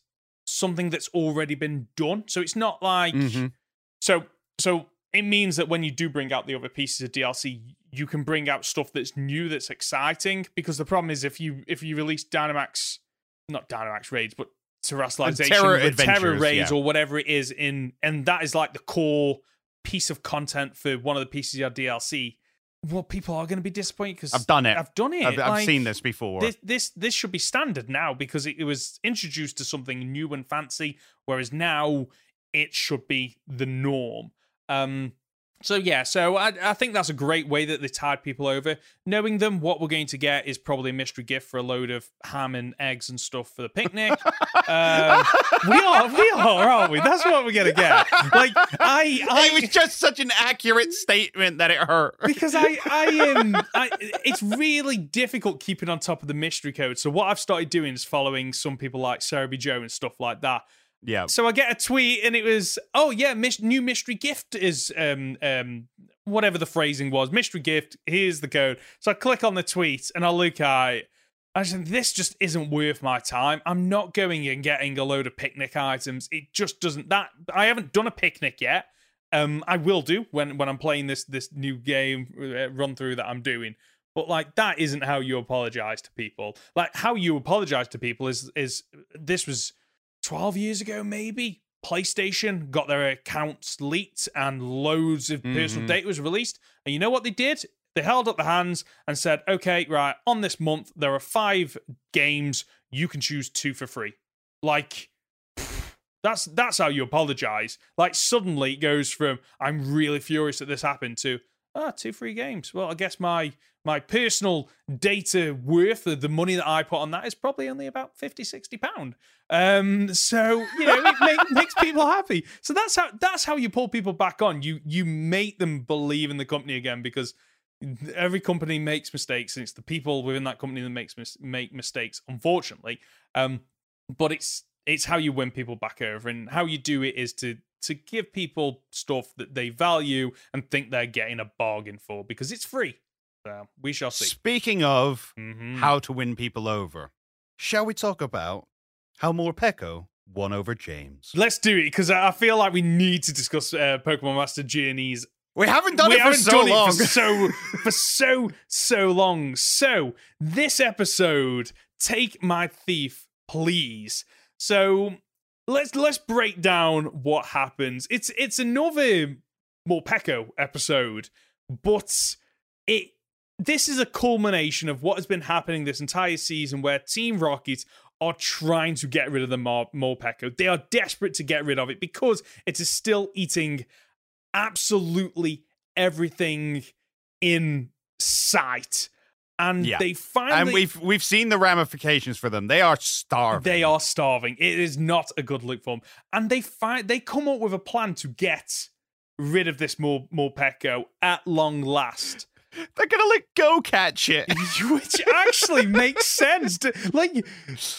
something that's already been done. So it's not like Mhm. so so it means that when you do bring out the other pieces of DLC, you can bring out stuff that's new, that's exciting. Because the problem is if you if you release Dynamax, not Dynamax raids, but Terastallization, Tera Tera raids yeah. or whatever it is in, and that is like the core piece of content for one of the pieces of your DLC. Well, people are going to be disappointed because I've done it. I've done it. I've, I've Like, seen this before. this this this should be standard now because it, it was introduced to something new and fancy, whereas now it should be the norm. Um, so yeah, so I, I think that's a great way that they tied people over. Knowing them, what we're going to get is probably a mystery gift for a load of ham and eggs and stuff for the picnic. um, we are, we are, aren't we? That's what we're gonna get. Like I, I it was just such an accurate statement that it hurt. because I, I am. I, it's really difficult keeping on top of the mystery code. So what I've started doing is following some people like Serebii Joe and stuff like that. Yeah. So I get a tweet and it was, oh yeah, mis- new mystery gift is um um whatever the phrasing was, mystery gift. Here's the code. So I click on the tweet and I look at it. I said, this just isn't worth my time. I'm not going and getting a load of picnic items. It just doesn't. That I haven't done a picnic yet. Um, I will do when when I'm playing this this new game uh, run through that I'm doing. But like that isn't how you apologize to people. Like how you apologize to people is is this was 12 years ago maybe. PlayStation got their accounts leaked and loads of personal Mhm. data was released. And you know what they did? They held up their hands and said, "Okay, right, on this month there are 5 games you can choose two for free." Like that's that's how you apologize. Like suddenly it goes from I'm really furious that this happened to ah two free games. Well, I guess my my personal data worth the, the money that I put on that is probably only about 50 60 pound. Um so you know it make, makes people happy. So that's how that's how you pull people back on. You you make them believe in the company again because every company makes mistakes and it's the people within that company that makes mis- make mistakes unfortunately. Um but it's it's how you win people back over and how you do it is to to give people stuff that they value and think they're getting a bargain for because it's free so we shall see Speaking of Mhm. how to win people over, shall we talk about how Morpeko won over James? let's do it because i I feel like we need to discuss uh, pokemon master journeys We haven't done we it for haven't so done long. it for so for so so long. So this episode, take my thief, please. So let's let's break down what happens. It's it's another Morpeko episode, but it this is a culmination of what has been happening this entire season where Team Rocket are trying to get rid of the Mor- Morpeko. They are desperate to get rid of it because it is still eating absolutely everything in sight. And Yeah. they finally and we've we've seen the ramifications for them. They are starving. they are starving. It is not a good look for them. And they find they come up with a plan to get rid of this more Morpeko at long last. They're gonna like go catch it. which actually makes sense. To, like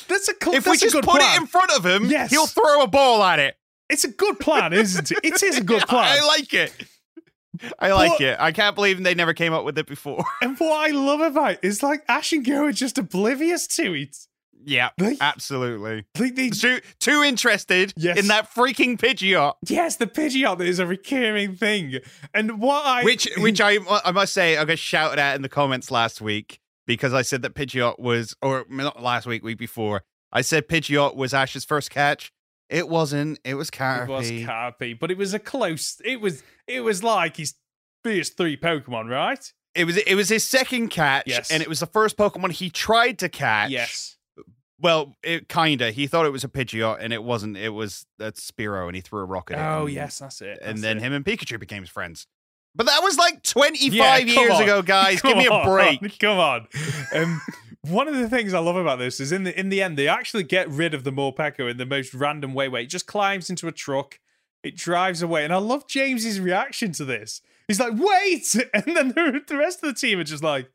that's a cl- If we just put plan. it in front of him, Yes. he'll throw a ball at it. It's a good plan, isn't it? It is a good plan. I like it. I like But- it. I can't believe they never came up with it before. and what I love about it is like Ash and Go are just oblivious to it. Yeah, Like, absolutely. like they Too, too interested Yes. in that freaking Pidgeot. Yes, the Pidgeot is a recurring thing. And what I Which, which I, I must say, I got shouted at in the comments last week because I said that Pidgeot was, or not last week, week before. I said Pidgeot was Ash's first catch. It wasn't. It was Caterpie. it was Caterpie, but it was a close it was it was like his first three Pokemon, right? It was it was his second catch, Yes. and it was the first Pokemon he tried to catch. Yes. Well, it kinda. He thought it was a Pidgeot, and it wasn't. It was a Spearow, and he threw a rocket. at it. Oh and- yes, that's it. And that's then it. him and Pikachu became friends. But that was like 25 Yeah, come years on. ago, guys. Give Come me a on, break. Come on. Um, one of the things I love about this is in the in the end they actually get rid of the Morpeko in the most random way where it just climbs into a truck, it drives away, and I love James's reaction to this. He's like, "Wait!" and then the, the rest of the team are just like,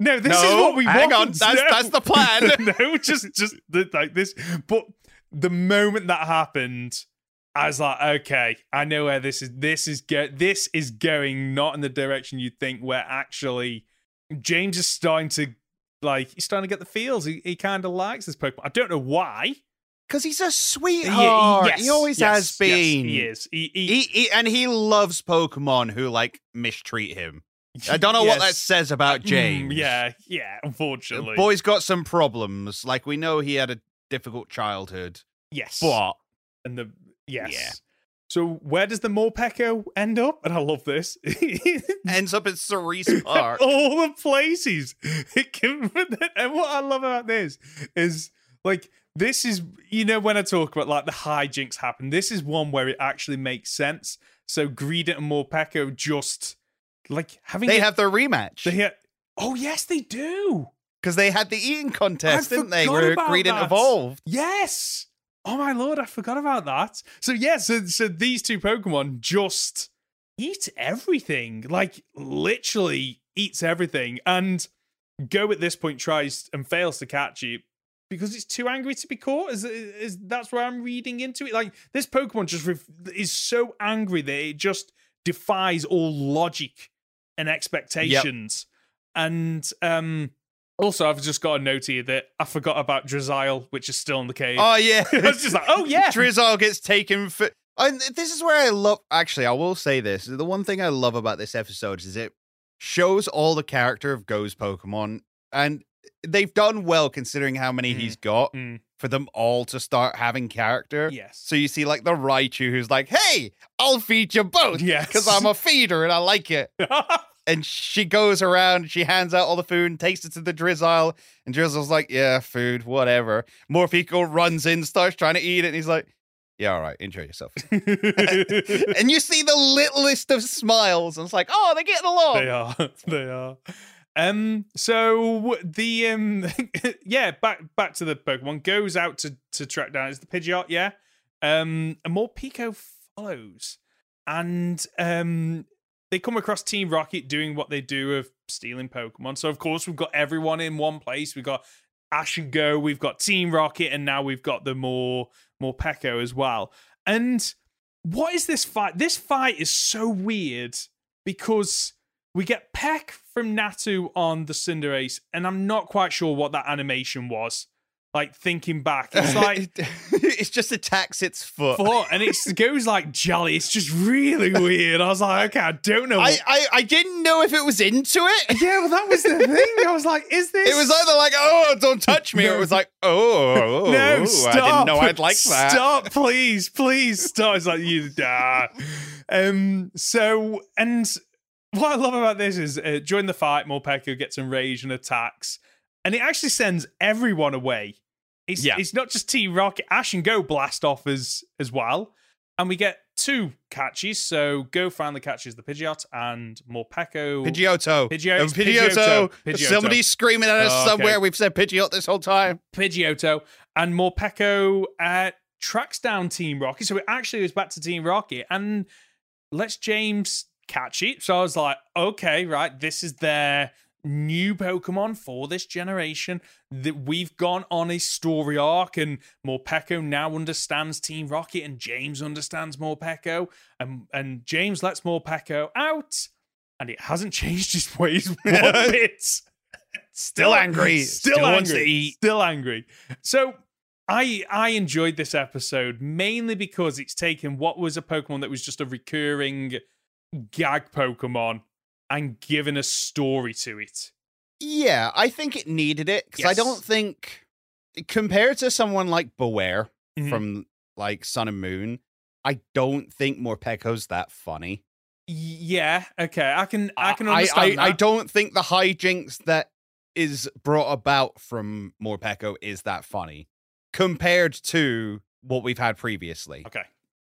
"No, this is what we hang want." on. That's- No. that's the plan. no, just just the, like this. But the moment that happened, I was like, okay, I know where this is. This is go- This is going not in the direction you think. Where actually James is starting to like he's starting to get the feels. He, he kind of likes this Pokemon. I don't know why. Because he's a He- sweetheart. yes, he always yes, has been. Yes, he is. He, he, He, he- and he loves Pokemon who like mistreat him. I don't know what that says about Mm, James. yeah, yeah. Unfortunately, Boy's got some problems. Like we know he had a difficult childhood. yes. But and the yes. Yeah. So where does the Morpeko end up? And I love this. ends up at Cerise Park. All the places it can. And what I love about this is like this is you know when I talk about like the hijinks happen. This is one where it actually makes sense. So Greedent and Morpeko just like having They it- have their rematch. they ha- oh yes they do Because they had the eating contest, I didn't they? Where Greedent that. evolved. yes. Oh my lord, I forgot about that. So yeah, so so these two Pokemon just eat everything, like literally eats everything, and Go at this point tries and fails to catch you because it's too angry to be caught. Is is that's where I'm reading into it? Like this Pokemon just ref- is so angry that it just defies all logic and expectations, and um. Also, I've just got a note here that I forgot about Drizzile, which is still in the cave. Oh yeah. I was just like, oh yeah, Drizzile gets taken for. And this is where I love. Actually, I will say this: the one thing I love about this episode is it shows all the character of Go's Pokemon, and they've done well considering how many Mm. he's got Mm. for them all to start having character. yes, So you see, like the Raichu, who's like, "Hey, I'll feed you both, Yes. because I'm a feeder and I like it." And she goes around, she hands out all the food and takes it to the Drizzile. And Drizzile's like, yeah, food, whatever. Morpeko runs in, starts trying to eat it. And he's like, yeah, all right, enjoy yourself. and you see the littlest of smiles. And it's like, oh, they're getting along. they are, they are. Um, so the um, yeah, back back to the Pokemon goes out to to track down. It's the Pidgeot, yeah. Um, and Morpeko follows, and um, they come across Team Rocket doing what they do of stealing Pokemon. So of course we've got everyone in one place. We've got Ash and Go. We've got Team Rocket, and now we've got the more Morpeko as well. And what is this fight? This fight is so weird because we get Peck from Natu on the Cinderace, and I'm not quite sure what that animation was. Like thinking back, it's like it just attacks its foot. foot, and it goes like jelly. It's just really weird. I was like, okay, I don't know. I, what- I, I didn't know if it was into it. yeah, well, that was the thing. I was like, is this? It was either like, oh, don't touch me, or it was like, oh, oh, no, oh, stop! I didn't know I'd like that. Stop, please, please stop. It's like you, ah. Um. So, and what I love about this is uh, during the fight, Morpeko gets enraged and attacks, and it actually sends everyone away. It's Yeah. it's not just Team Rocket. Ash and Go blast off as as well, and we get two catches. So Go finally catches the Pidgeot, and Morpeko. Pidgeotto. Pidgeot- Pidgeotto. Pidgeotto. Pidgeotto. Somebody's screaming at us Oh, okay. somewhere. We've said Pidgeot this whole time. Pidgeotto, and Morpeko uh, tracks down Team Rocket. So it actually goes back to Team Rocket and lets James catch it. So I was like, okay, right, this is their new Pokemon for this generation. That we've gone on a story arc, and Morpeko now understands Team Rocket, and James understands Morpeko, and and James lets Morpeko out, and it hasn't changed his ways one bit. Still angry. Still, Still angry. wants to eat. Still angry. So I I enjoyed this episode mainly because it's taken what was a Pokemon that was just a recurring gag Pokemon and given a story to it. Yeah, I think it needed it because I don't think compared to someone like Bewear Mhm. from like Sun and Moon, I don't think Morpeko's that funny. Yeah, okay. I can I can I, understand I, I that. don't think the hijinks that is brought about from Morpeko is that funny compared to what we've had previously. Okay.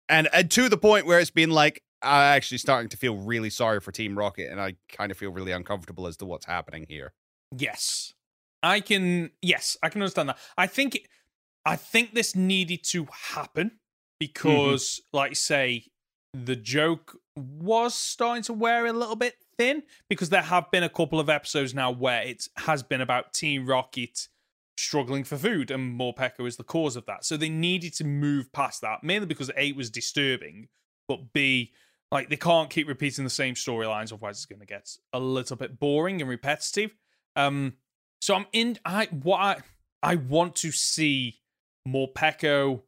And, and to the point where it's been like, I'm actually starting to feel really sorry for Team Rocket, and I kind of feel really uncomfortable as to what's happening here. Yes. I can yes, I can understand that. I think I think this needed to happen mm-hmm. because like say the joke was starting to wear a little bit thin because there have been a couple of episodes now where it has been about Team Rocket struggling for food and Morpeko is the cause of that. So they needed to move past that mainly because A was disturbing, but B like they can't keep repeating the same storylines otherwise it's going to get a little bit boring and repetitive. Um, so I'm in. I what I I want to see Morpeko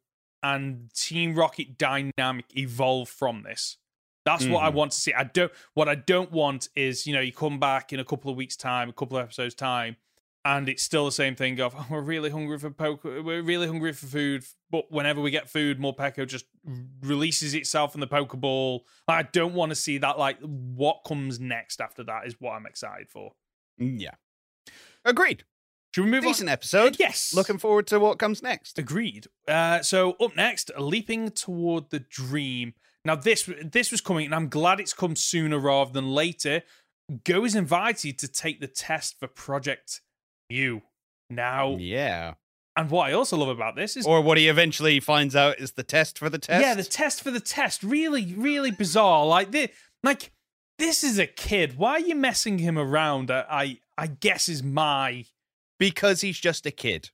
and Team Rocket dynamic evolve from this. That's what I Mhm. want to see. I don't. What I don't want is you know you come back in a couple of weeks' time, a couple of episodes' time, and it's still the same thing of oh, we're really hungry for poke, we're really hungry for food, but whenever we get food, Morpeko just releases itself in the Pokeball. I don't want to see that. Like what comes next after that is what I'm excited for. Mm, Yeah. Agreed. Should we move on? Decent episode. Yes. Looking forward to what comes next. Agreed. Uh, so up next, leaping toward the dream. Now this this was coming, and I'm glad it's come sooner rather than later. Go is invited to take the test for Project Mew. Now, Yeah. and what I also love about this is Or what he eventually finds out is the test for the test. yeah, the test for the test. Really, really bizarre. Like this, like this is a kid. Why are you messing him around? I I, I guess is my. because he's just a kid.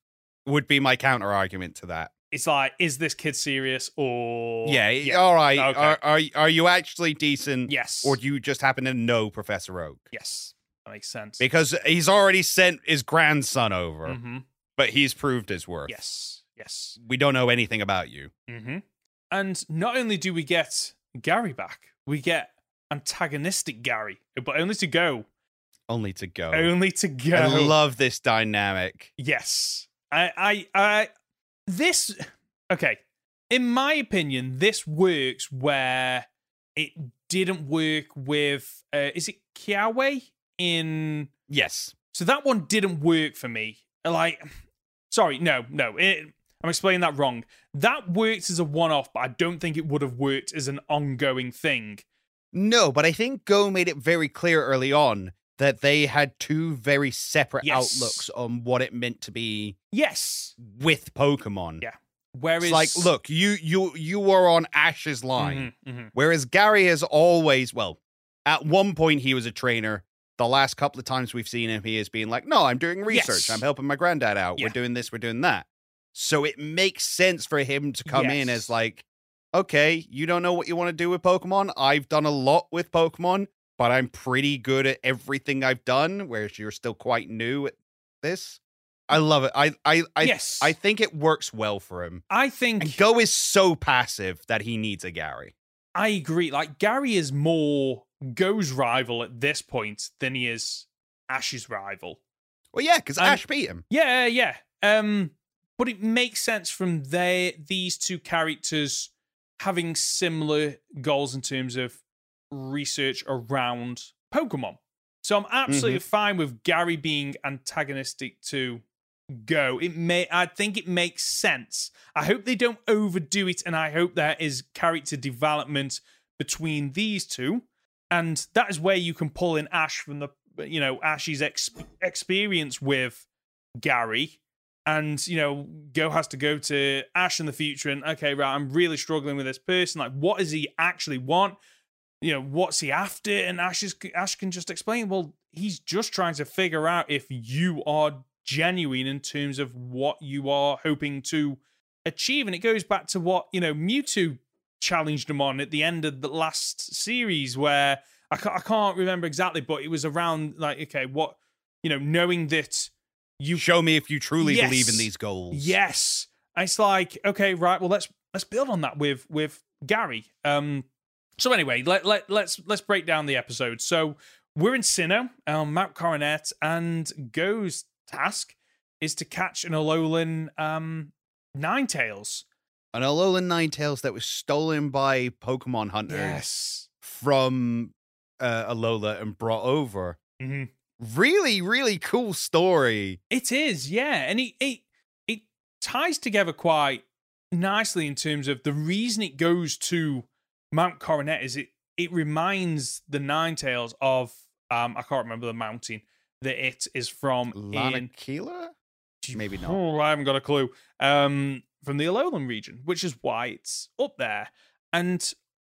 Would be my counter argument to that. It's like, is this kid serious or yeah, all right. Okay. Are, are are you actually decent, Yes. or do you just happen to know Professor Oak? yes. That makes sense. Because he's already sent his grandson over, hmm but he's proved his worth. Yes. Yes. we don't know anything about you. hmm And not only do we get Gary back, we get antagonistic Gary, but only to go. Only to go. Only to go. I love this dynamic. Yes. I, I, I, this, okay. In my opinion, this works where it didn't work with, uh, is it Kiawe in, Yes. so that one didn't work for me. Like, sorry, no, no, it, I'm explaining that wrong. That worked as a one off, but I don't think it would have worked as an ongoing thing. No, but I think Go made it very clear early on that they had two very separate Yes. outlooks on what it meant to be Yes. with Pokemon. Yeah. Whereas, It's like, look, you you you were on Ash's line, Mhm, mhm. whereas Gary has always, well, at one point he was a trainer. The last couple of times we've seen him, he has been like, "No, I'm doing research. Yes. I'm helping my granddad out. Yeah. We're doing this. We're doing that." So it makes sense for him to come in as like, "Okay, you don't know what you want to do with Pokemon. I've done a lot with Pokemon, but I'm pretty good at everything I've done. Whereas you're still quite new at this." I love it. I I I yes. I think it works well for him. I think And Go is so passive that he needs a Gary. I agree. Like Gary is more Go's rival at this point than he is Ash's rival. Well, yeah, because Ash beat him. Yeah, yeah. Um, but it makes sense from their these two characters having similar goals in terms of research around Pokemon. So I'm absolutely fine with Gary being antagonistic to Go. It may I think it makes sense. I hope they don't overdo it, and I hope there is character development between these two. And that is where you can pull in Ash from the you know, Ash's ex- experience with Gary. And, you know, Go has to go to Ash in the future and, okay, right, I'm really struggling with this person. Like, what does he actually want? you know, what's he after? And Ash is Ash can just explain. Well, he's just trying to figure out if you are genuine in terms of what you are hoping to achieve. And it goes back to what you know Mewtwo challenged him on at the end of the last series, where I can't, I can't remember exactly, but it was around like, okay, what you know, knowing that you Show me if you truly Yes. believe in these goals. Yes. It's like, okay, right, well let's let's build on that with with Gary. Um so anyway, let let let's let's break down the episode. So we're in Sinnoh, um, Mount Coronet, and Go's task is to catch an Alolan um Ninetales. An Alolan Ninetales that was stolen by Pokemon hunters Yes. from uh, Alola and brought over. hmm Really, really cool story. It is, yeah, and it it it ties together quite nicely in terms of the reason it goes to Mount Coronet is it it reminds the Ninetales of um I can't remember the mountain that it is from in Maybe not. Oh, I haven't got a clue. Um, from the Alolan region, which is why it's up there. And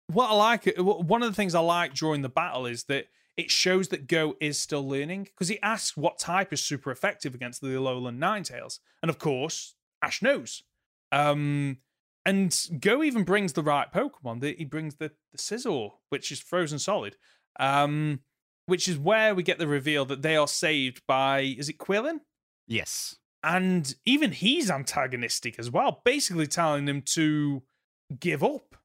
what I like, w- one of the things I like during the battle is that it shows that Go is still learning because he asks what type is super effective against the Alolan Ninetales, and of course Ash knows. Um, and Go even brings the right Pokemon. He brings the the Scizor, which is frozen solid. Um, which is where we get the reveal that they are saved by is it Quillon? Yes. And even he's antagonistic as well, basically telling them to give up.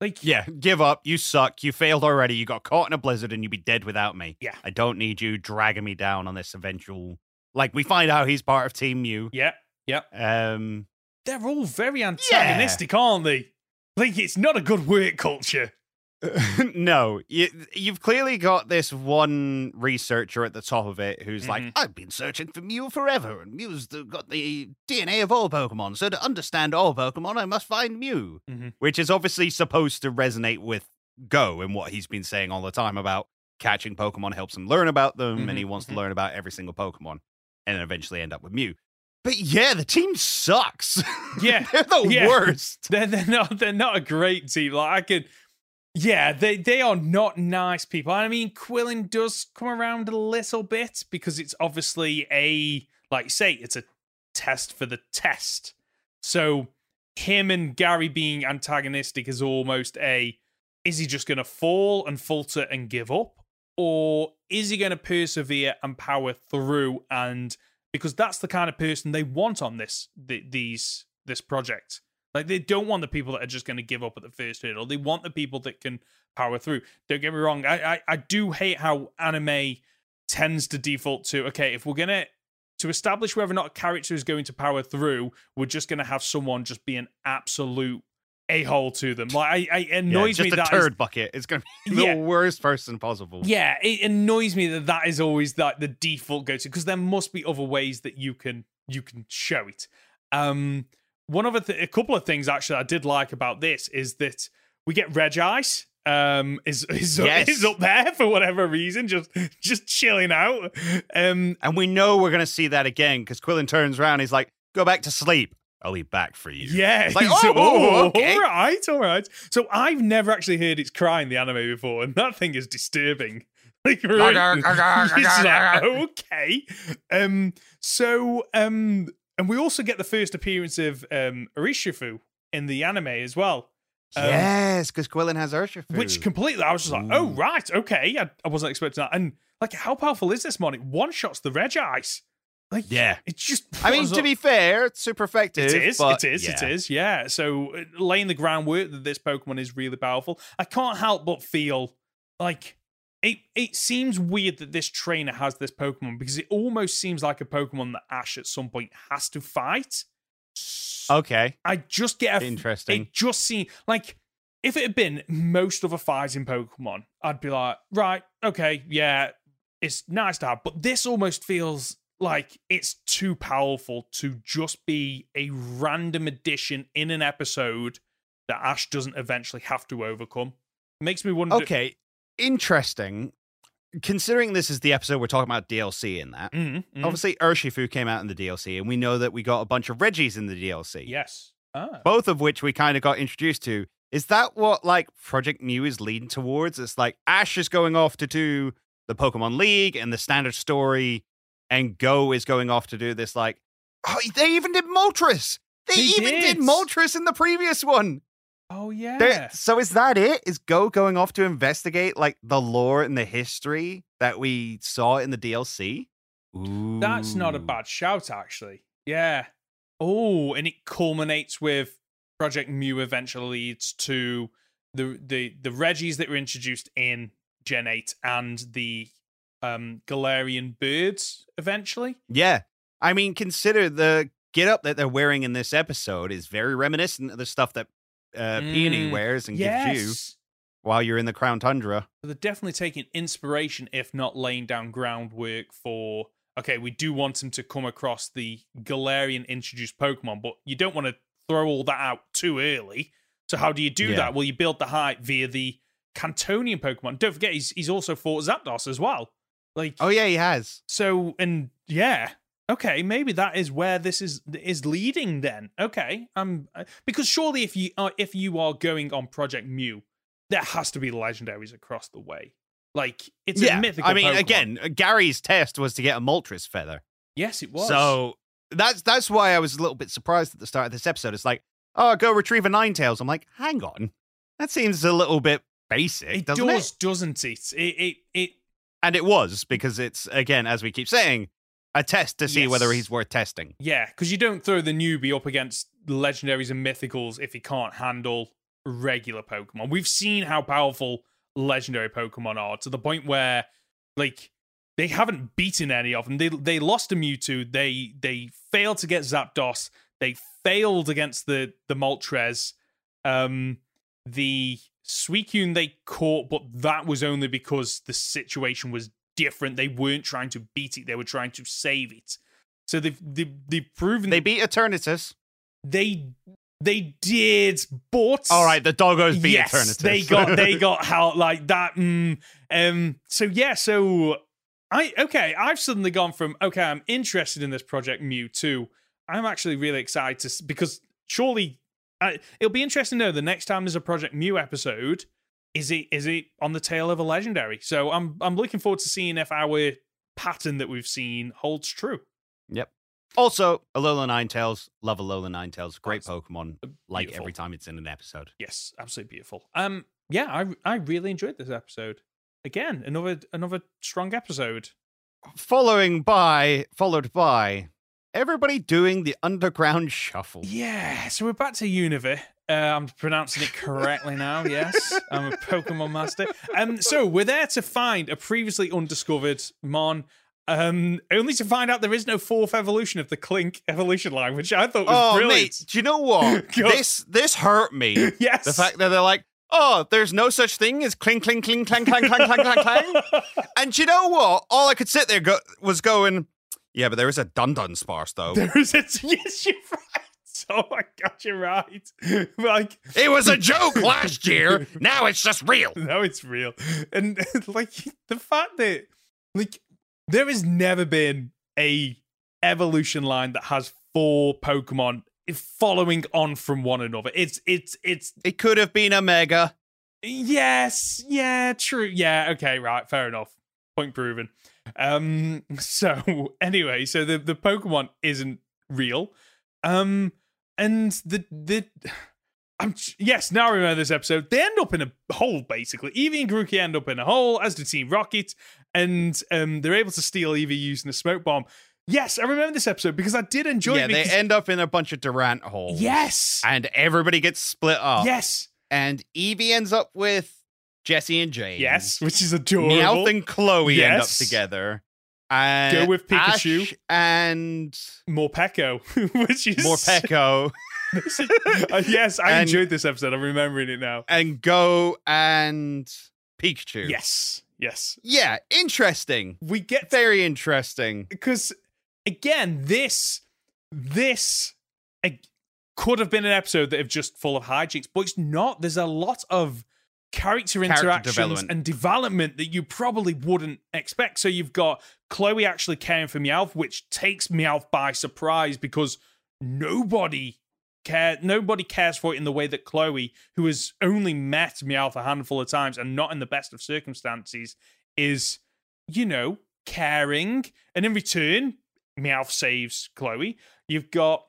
Like, Yeah, give up. You suck. You failed already. You got caught in a blizzard and you'd be dead without me. Yeah. I don't need you dragging me down on this eventual. Like, we find out he's part of Team Mew. yeah, yeah. Um, They're all very antagonistic, aren't they? Like, it's not a good work culture. no, you, you've clearly got this one researcher at the top of it who's like, Mhm. I've been searching for Mew forever, and Mew's the, got the DNA of all Pokemon. So to understand all Pokemon, I must find Mew, Mhm. which is obviously supposed to resonate with Go and what he's been saying all the time about catching Pokemon helps him learn about them, and he Mhm, wants to learn about every single Pokemon, and then eventually end up with Mew. But yeah, the team sucks. Yeah, they're the yeah. worst. They're they're not they're not a great team. Like I could, yeah, they they are not nice people. I mean, Quillon does come around a little bit because it's obviously a like say it's a test for the test. So him and Gary being antagonistic is almost a is he just going to fall and falter and give up or is he going to persevere and power through and because that's the kind of person they want on this th- these this project like they don't want the people that are just going to give up at the first hurdle they want the people that can power through don't get me wrong i i, I do hate how anime tends to default to okay if we're going to establish whether or not a character is going to power through we're just going to have someone just be an absolute a-hole to them like I, I Yeah, annoys just me a that is- turd bucket. It's going to be the Yeah. worst person possible. yeah, it annoys me that that is always like the default go to because there must be other ways that you can you can show it. Um, one of th- a couple of things actually I did like about this is that we get Regice. Um, is is, Yes. is up there for whatever reason, just just chilling out. Um, And we know we're going to see that again because Quillon turns around. He's like, go back to sleep. I'll be back for you. yeah, It's like, he's- oh, oh, okay. all right, all right. So I've never actually heard it's crying the anime before, and that thing is disturbing. Like, really, It's like, okay. Um. So, um, and we also get the first appearance of um Urshifu in the anime as well. Um, yes, because Quillon has Urshifu. Which completely, I was just like, oh right, okay. I, I wasn't expecting that. And like, how powerful is this mon? It one shots the Regice. Like, Yeah. it's just. I mean, to up- be fair, it's super effective. it is, but it is, yeah. is, yeah. So uh, laying the groundwork that this Pokemon is really powerful. I can't help but feel like it. It seems weird that this trainer has this Pokemon because it almost seems like a Pokemon that Ash at some point has to fight. Okay, I just get a interesting. it just seems like if it had been most other in Pokemon, I'd be like, right, okay, yeah, it's nice to have. But this almost feels like it's too powerful to just be a random addition in an episode that Ash doesn't eventually have to overcome. Makes me wonder. Okay, interesting. Considering this is the episode we're talking about DLC in that, Mhm, mhm. obviously Urshifu came out in the DLC, and we know that we got a bunch of Regis in the DLC. yes. Ah. both of which we kind of got introduced to Is that what like Project Mew is leading towards? It's like Ash is going off to do the Pokemon League and the standard story, and Go is going off to do this like oh they even did Moltres. They, They even did. did. Moltres in the previous one. Oh yeah. There- so is that it? Is Go going off to investigate like the lore and the history that we saw in the DLC? Ooh. That's not a bad shout, actually. Yeah. Oh, and it culminates with Project Mew eventually leads to the the the Regis that were introduced in Gen 8 and the um Galarian birds eventually. Yeah. I mean, consider the get up that they're wearing in this episode is very reminiscent of the stuff that uh, Peony Mm, wears and gives you while you're in the Crown Tundra. So they're definitely taking inspiration, if not laying down groundwork for. Okay, we do want them to come across the Galarian introduced Pokemon, but you don't want to throw all that out too early. So how do you do Yeah. that? Well, you build the hype via the Kantonian Pokemon. Don't forget, he's he's also fought Zapdos as well. Like, Oh yeah, he has. so and yeah, okay, maybe that is where this is is leading. Then, okay, um, because surely if you are if you are going on Project Mew, there has to be legendaries across the way. Like it's a yeah. mythical. I mean, Pokemon. again, Gary's test was to get a Moltres feather. yes, it was. So that's that's why I was a little bit surprised at the start of this episode. It's like, oh, go retrieve a Ninetales. I'm like, hang on, that seems a little bit basic, it doesn't does, it? doesn't it? It it it And it was because it's again, as we keep saying, a test to see whether he's worth testing. Yeah, because you don't throw the newbie up against legendaries and mythicals if he can't handle regular Pokemon. We've seen how powerful legendary Pokemon are to the point where, like, they haven't beaten any of them. They they lost a Mewtwo. They they failed to get Zapdos. They failed against the the Moltres. Um, the Suicune they caught, but that was only because the situation was different. They weren't trying to beat it; they were trying to save it. So they've they've, they've proven They beat Eternatus. they they did, but All right, the doggos beat yes, Eternatus. they got they got how like that. Mm, um. So yeah. So I okay. I've suddenly gone from okay. I'm interested in this project Mew to I'm actually really excited to because surely I, it'll be interesting to know the next time there's a Project Mew episode. Is it is it on the tail of a legendary? So I'm I'm looking forward to seeing if our pattern that we've seen holds true. Yep. Also, Alola Ninetales. Love Alola Ninetales. Great That's Pokemon. Like every time it's in an episode. Yes, absolutely beautiful. Um, yeah, I I really enjoyed this episode. Again, another another strong episode. Following by, followed by everybody doing the underground shuffle. Yeah, so we're back to Univie. Uh, I'm pronouncing it correctly now. Yes, I'm a Pokemon master. Um, so we're there to find a previously undiscovered Mon. Um, only to find out there is no fourth evolution of the Clink evolution line, which I thought was Oh, brilliant. mate, do you know what? This this hurt me. yes, The fact that they're like, oh, there's no such thing as clink, clink, clink, clang, clang, clang, clang, clang, clang. And do you know what? All I could sit there go- was going, yeah, but there is a Dudunsparce though. there is a yes, you're right. Oh my god, you're right. like it was a joke last year. Now it's just real. Now it's real. And like the fact that like there has never been a evolution line that has four Pokemon following on from one another. It's it's it's It could have been a mega. yes, yeah, true. Yeah, okay, right, fair enough. Point proven. Um so anyway, so the the Pokemon isn't real. Um and the the I'm yes, now I remember this episode. They end up in a hole, basically. Eevee and Grookey end up in a hole, as do Team Rocket, and um, they're able to steal Eevee using a smoke bomb. Yes, I remember this episode because I did enjoy yeah, it. they end up in a bunch of Durant holes. yes, And everybody gets split up. yes, And Eevee ends up with Jessie and James. yes, which is adorable. Meowth and Chloe end up together. And Go with Pikachu. Ash and Morpeko, which is Morpeko Uh, yes, I And- enjoyed this episode. I'm remembering it now. and Go and Pikachu. Yes, yes, Yeah, interesting. we get Very interesting. because again, this this uh, could have been an episode that is just full of hijinks, but it's not. There's a lot of character, interactions development. and development that you probably wouldn't expect. So you've got Chloe actually caring for Meowth, which takes Meowth by surprise because nobody care. Nobody cares for it in the way that Chloe, who has only met Meowth a handful of times and not in the best of circumstances, is, you know, caring. And in return, Meowth saves Chloe. You've got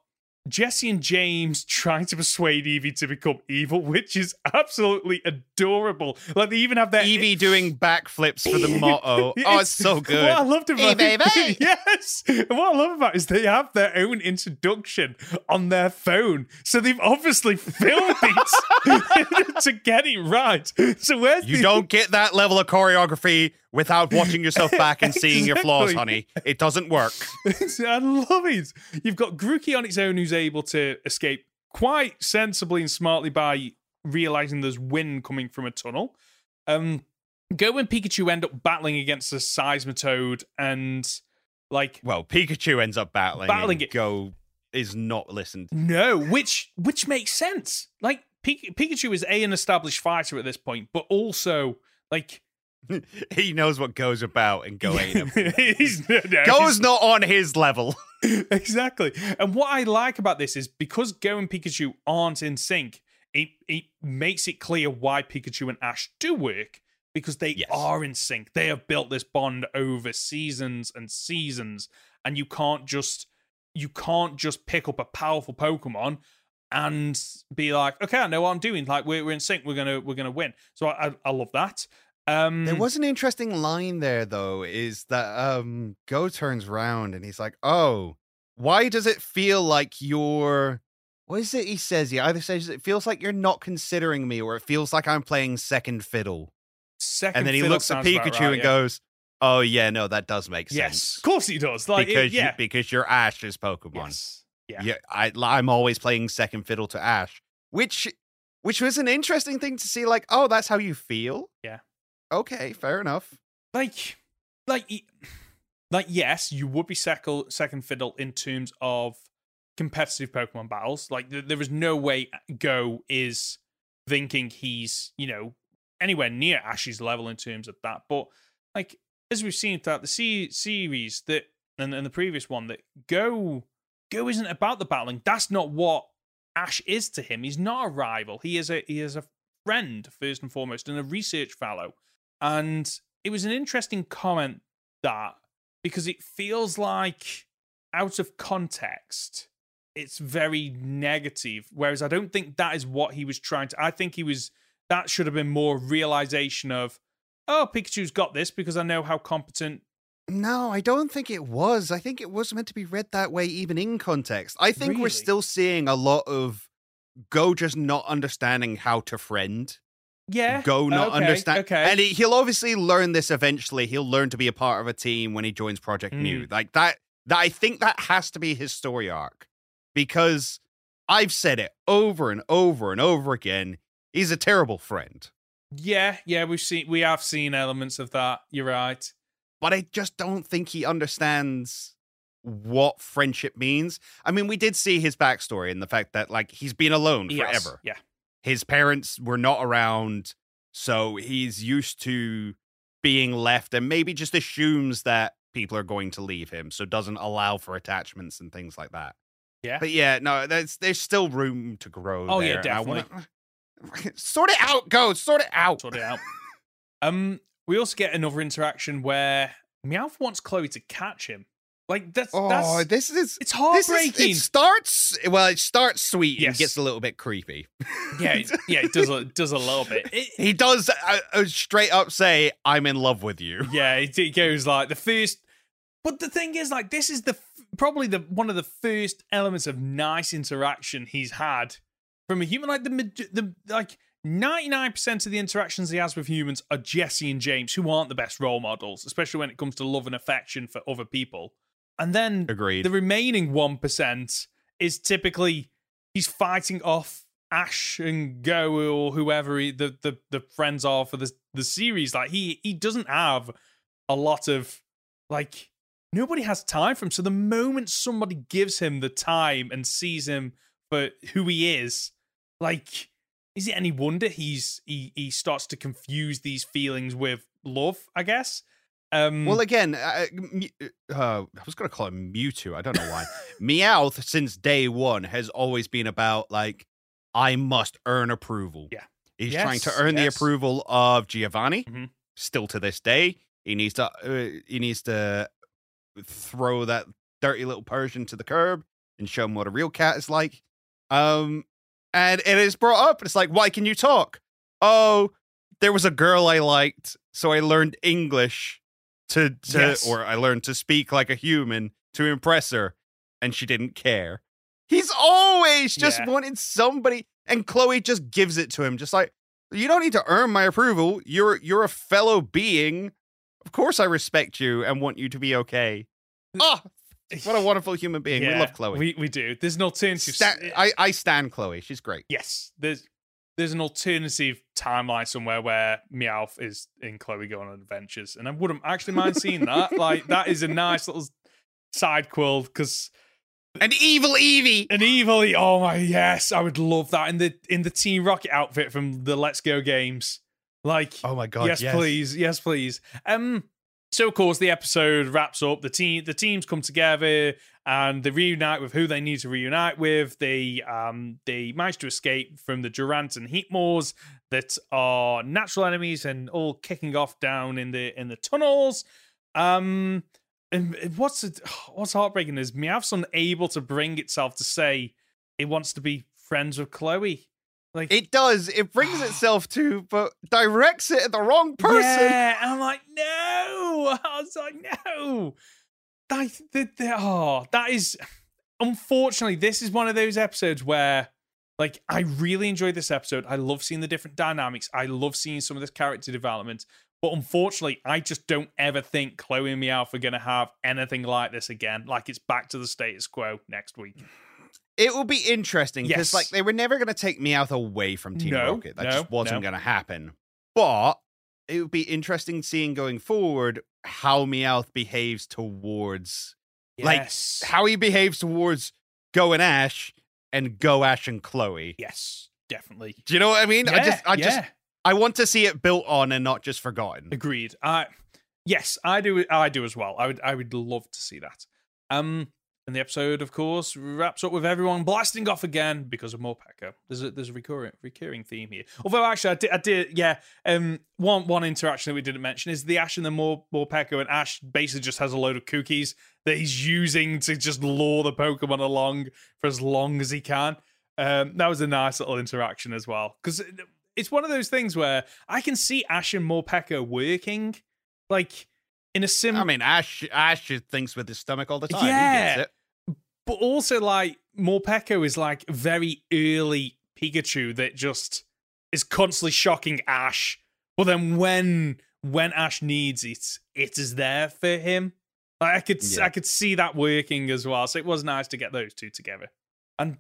Jessie and James trying to persuade Eevee to become evil, which is absolutely adorable. Like they even have their Eevee doing backflips for the motto. Oh, it's so good. What I loved about Eevee, it, yes, what I love about it is they have their own introduction on their phone, so they've obviously filmed it to get it right. So where's You the- don't get that level of choreography without watching yourself back and seeing your flaws, honey. It doesn't work. I love it. You've got Grookey on its own who's able to escape quite sensibly and smartly by realizing there's wind coming from a tunnel. Um, Go and Pikachu end up battling against a Seismitoad and like Well, Pikachu ends up battling. Battling it. Go is not listened. no, which which makes sense. Like Pikachu is a an established fighter at this point, but also like he knows what goes about, and Go ain't him. he's, no, no, Go's not on his level. exactly. And what I like about this is because Go and Pikachu aren't in sync, it it makes it clear why Pikachu and Ash do work because they Yes. are in sync. They have built this bond over seasons and seasons, and you can't just you can't just pick up a powerful Pokemon and be like, okay, I know what I'm doing. Like we're, we're in sync. We're gonna we're gonna win. So I I, I love that. Um, There was an interesting line there, though, is that um Go turns round and he's like, "Oh, why does it feel like you're?" What is it he says? He either says it feels like you're not considering me, or it feels like I'm playing second fiddle. second and then he looks at Pikachu right, and yeah. goes, "Oh yeah, no, that does make sense. yes, of course he does. Like it- because yeah, you, because you're Ash's Pokemon. yes, yeah. Yeah, I, I'm always playing second fiddle to Ash, which which was an interesting thing to see. Like, oh, that's how you feel. Yeah. Okay, fair enough. like like like yes you would be second second fiddle in terms of competitive pokemon battles. Like th- there is no way go is thinking he's you know anywhere near ash's level in terms of that but like as we've seen throughout the se- series that and, and the previous one that go go isn't about the battling. That's not what ash is to him. He's not a rival. He is a he is a friend first and foremost and a research fellow and it was an interesting comment that because it feels like out of context, it's very negative. Whereas I don't think that is what he was trying to. I think he was that should have been more realization of, oh, Pikachu's got this because I know how competent. No, I don't think it was. I think it was meant to be read that way, even in context. I think we're still seeing a lot of Go just not understanding how to friend. Yeah, Go not okay, understand. Okay, And he, he'll obviously learn this eventually. He'll learn to be a part of a team when he joins Project Mm. New. Like that, that I think that has to be his story arc because I've said it over and over and over again. He's a terrible friend. yeah, yeah. We've seen we have seen elements of that. You're right. but I just don't think he understands what friendship means. I mean, we did see his backstory and the fact that like he's been alone Yes, forever. Yeah. His parents were not around, so he's used to being left and maybe just assumes that people are going to leave him, so doesn't allow for attachments and things like that. Yeah. But yeah, no, there's there's still room to grow. Oh, yeah, there, and I wanna- definitely. sort it out, go sort it out. sort it out. um, we also get another interaction where Meowth wants Chloe to catch him. Like that's Oh, that's this is it's This is, heartbreaking. it starts well. It starts sweet Yes. and gets a little bit creepy. yeah, it, yeah, it does a, it does a little bit. It, he does uh, uh, straight up say, "I'm in love with you." yeah, it, it goes like the first. But the thing is, like, this is the probably the one of the first elements of nice interaction he's had from a human. Like the the like ninety nine percent of the interactions he has with humans are Jessie and James, who aren't the best role models, especially when it comes to love and affection for other people. And then Agreed. the remaining one percent is typically he's fighting off Ash and Go or whoever he, the, the the friends are for the the series. Like he he doesn't have a lot of like nobody has time for him. So the moment somebody gives him the time and sees him for who he is, like is it any wonder he's he he starts to confuse these feelings with love? I guess. Um, Well, again, uh, uh, I was going to call him Mewtwo. I don't know why. Meowth, since day one, has always been about like, I must earn approval. Yeah. He's trying to Yes, earn the approval of Giovanni. Mhm. Still to this day, he needs to. Uh, he needs to throw that dirty little Persian to the curb and show him what a real cat is like. Um, and it is brought up. It's like, why can you talk? Oh, there was a girl I liked, so I learned English to, to Yes. or I learned to speak like a human to impress her, and she didn't care. He's always just Yeah. wanted somebody, and Chloe just gives it to him, just like you don't need to earn my approval. You're you're a fellow being. Of course, I respect you and want you to be okay. Oh, what a wonderful human being. we love Chloe. We we do. There's an alternative. I I stand Chloe. She's great. yes, there's there's an alternative timeline somewhere where Meowth is in Chloe going on adventures, and I wouldn't actually mind seeing that. like that is a nice little side quill because An evil Eevee. an evil. Oh my yes, I would love that in the in the Team Rocket outfit from the Let's Go games. Like Oh my god. yes, please, yes, please. Um, so of course the episode wraps up. The team, the teams come together and they reunite with who they need to reunite with. They um they manage to escape from the Durant and Heatmors that are natural enemies and all kicking off down in the in the tunnels. Um, and what's what's heartbreaking is Meowth's unable to bring itself to say it wants to be friends with Chloe. Like It does. It brings itself to, but directs it at the wrong person. Yeah, and I'm like, no. I was like, no. That, that, that- oh, that is unfortunately, this is one of those episodes where like I really enjoyed this episode. I love seeing the different dynamics. I love seeing some of this character development. But unfortunately, I just don't ever think Chloe and Meowth are gonna have anything like this again. Like it's back to the status quo next week. It will be interesting because, Yes. like, they were never going to take Meowth away from Team No, Rocket. That no, just wasn't no. going to happen. But it would be interesting seeing going forward how Meowth behaves towards, Like, how he behaves towards Go and Ash and Go Ash and Chloe. yes, definitely. Do you know what I mean? I just, I just. I want to see it built on and not just forgotten. Agreed. I yes, I do. I do as well. I would. I would love to see that. Um, and the episode, of course, wraps up with everyone blasting off again because of Morpeko. There's a there's a recurring recurring theme here. Although actually, I did, I did yeah. Um, one one interaction that we didn't mention is the Ash and the Mor Morpeko, and Ash basically just has a load of cookies that he's using to just lure the Pokemon along for as long as he can. Um, that was a nice little interaction as well because it's one of those things where I can see Ash and Morpeko working, like in a sim. I mean, Ash, Ash thinks with his stomach all the time. He Yeah. But also like Morpeko is like very early Pikachu that just is constantly shocking Ash. But then when when Ash needs it, it is there for him. Like I could Yeah. I could see that working as well. So it was nice to get those two together. And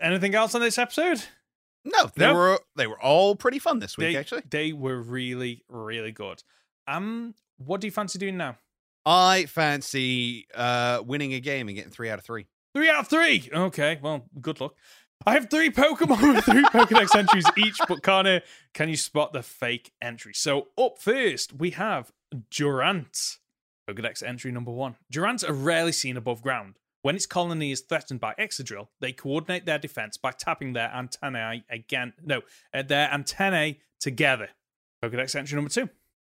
anything else on this episode? No, they Nope. were they were all pretty fun this week, they, actually. they were really really good. Um, what do you fancy doing now? I fancy uh winning a game and getting three out of three. Three out of three. Okay, well, good luck. I have three Pokemon with three Pokedex entries each, but Conor, can you spot the fake entry? So up first, we have Durant. Pokedex entry number one. Durants are rarely seen above ground. When its colony is threatened by Excadrill, they coordinate their defense by tapping their antennae again. No, uh, their antennae together. Pokedex entry number two.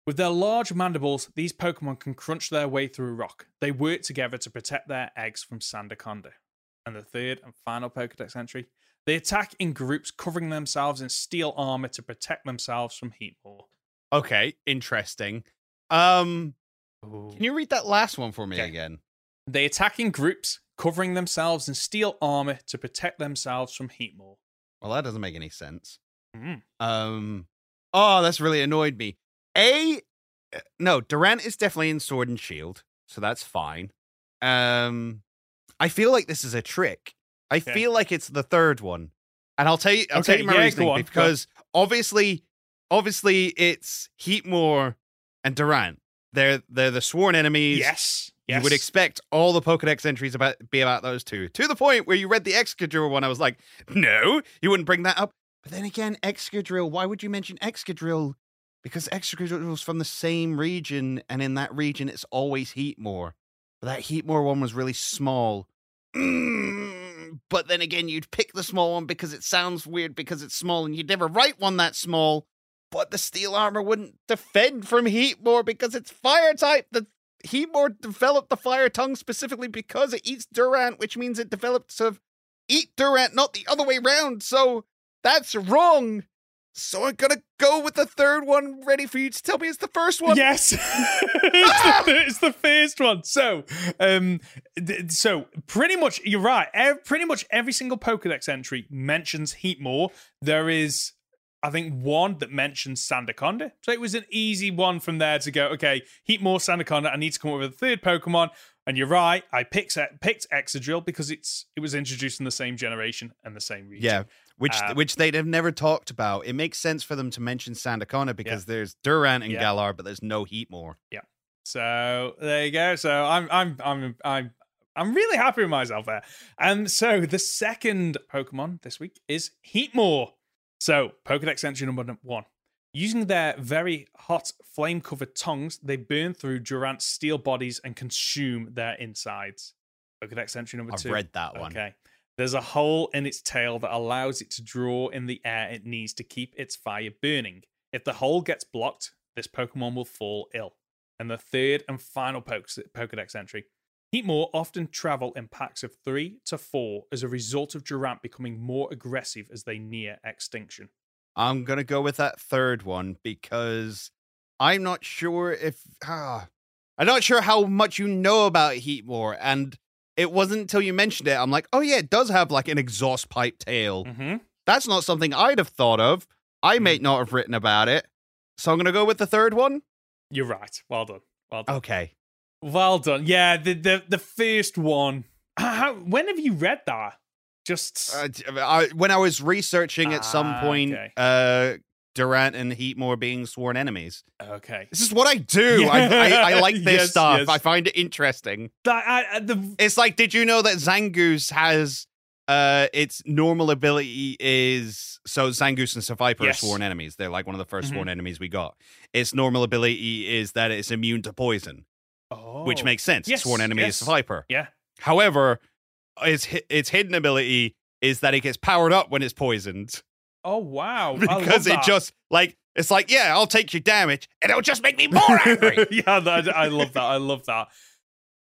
With their large mandibles, these Pokemon can crunch their way through rock. They work together to protect their eggs from Sandaconda. And the third and final Pokedex entry. They attack in groups, covering themselves in steel armor to protect themselves from Heatmor. Okay, interesting. Um can you read that last one for me Okay. again? They attack in groups, covering themselves in steel armor to protect themselves from Heatmor. Well, that doesn't make any sense. Mm. Um Oh, that's really annoyed me. A uh, no, Durant is definitely in Sword and Shield, so that's fine. Um I feel like this is a trick. I Okay. feel like it's the third one. And I'll tell you I'll tell you my yeah, reasoning on, because obviously obviously it's Heatmor and Durant. They're they're the sworn enemies. Yes. You would expect all the Pokedex entries about be about those two. To the point where you read the Excadrill one, I was like, no, you wouldn't bring that up. But then again, Excadrill, why would you mention Excadrill because Excadrill's from the same region, and in that region, it's always Heatmor. But that Heatmor one was really small. Mm, but then again, you'd pick the small one because it sounds weird because it's small, and you'd never write one that small. But the steel armor wouldn't defend from Heatmor because it's fire type. The Heatmor developed the fire tongue specifically because it eats Durant, which means it developed to eat Durant, not the other way round. So that's wrong. So I'm gonna go with the third one. Ready for you to tell me it's the first one? Yes, it's, the, it's, the, first one. So, um, th- so pretty much you're right. Ev- pretty much every single Pokedex entry mentions Heatmor. There is, I think, one that mentions Sandaconda. So it was an easy one from there to go. Okay, Heatmor, Sandaconda. I need to come up with a third Pokemon. And you're right. I picked picked Excadrill because it's it was introduced in the same generation and the same region. Yeah which um, which they'd have never talked about. It makes sense for them to mention Sandaconda because yeah. there's Durant and yeah. Galar, but there's no Heatmor. Yeah. So there you go. So I'm I'm I'm I'm I'm really happy with myself there. And so the second Pokemon this week is Heatmor. So Pokedex entry number one. Using their very hot flame covered tongues, they burn through Durant's steel bodies and consume their insides. Pokedex entry number I've two. I've read that one. Okay. There's a hole in its tail that allows it to draw in the air it needs to keep its fire burning. If the hole gets blocked, this Pokemon will fall ill. And the third and final Pokedex entry. Heatmor often travel in packs of three to four as a result of Durant becoming more aggressive as they near extinction. I'm going to go with that third one because I'm not sure if. Ah, I'm not sure how much you know about Heatmor. And it wasn't until you mentioned it, I'm like, oh yeah, it does have like an exhaust pipe tail. Mm-hmm. That's not something I'd have thought of. I may mm. not have written about it. So I'm gonna go with the third one. You're right. Well done. Well done. Okay. Well done. Yeah, the the the first one. How, when have you read that? Just uh, I, when I was researching at some ah, point, okay. uh, Durant and Heatmor being sworn enemies. Okay. This is what I do. Yeah. I, I, I, like this yes, stuff. Yes. I find it interesting. That, I, the... It's like, did you know that Zangoose has uh its normal ability is so Zangoose and Seviper yes. are sworn enemies. They're like one of the 1st mm-hmm. sworn enemies we got. Its normal ability is that it's immune to poison. Oh. Which makes sense. Yes. Sworn enemy yes. is Seviper. Yeah. However, its its hidden ability is that it gets powered up when it's poisoned. Oh wow! Because it just like it's like yeah, I'll take your damage, and it'll just make me more angry. yeah, that, I love that. I love that.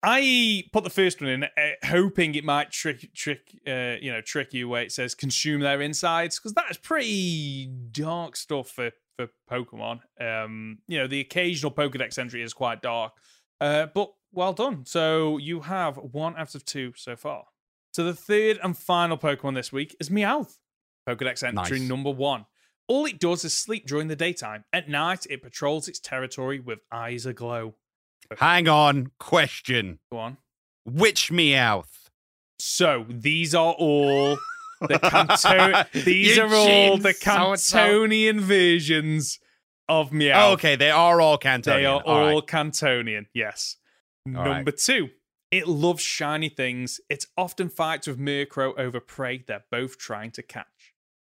I put the first one in, uh, hoping it might trick, trick, uh, you know, trick you where it says consume their insides because that is pretty dark stuff for for Pokemon. Um, you know, the occasional Pokedex entry is quite dark, uh, but well done. So you have one out of two so far. So the third and final Pokemon this week is Meowth. Pokedex entry nice. number one. All it does is sleep during the daytime. At night, it patrols its territory with eyes aglow. Hang on, question. Go on. Which Meowth? So these are all the Kanto- These are all the Kantonian versions of Meowth. Oh, okay, they are all Kantonian. They are all, all right. Kantonian. Yes. All Number right. two. It loves shiny things. It often fights with Murkrow over prey they're both trying to catch.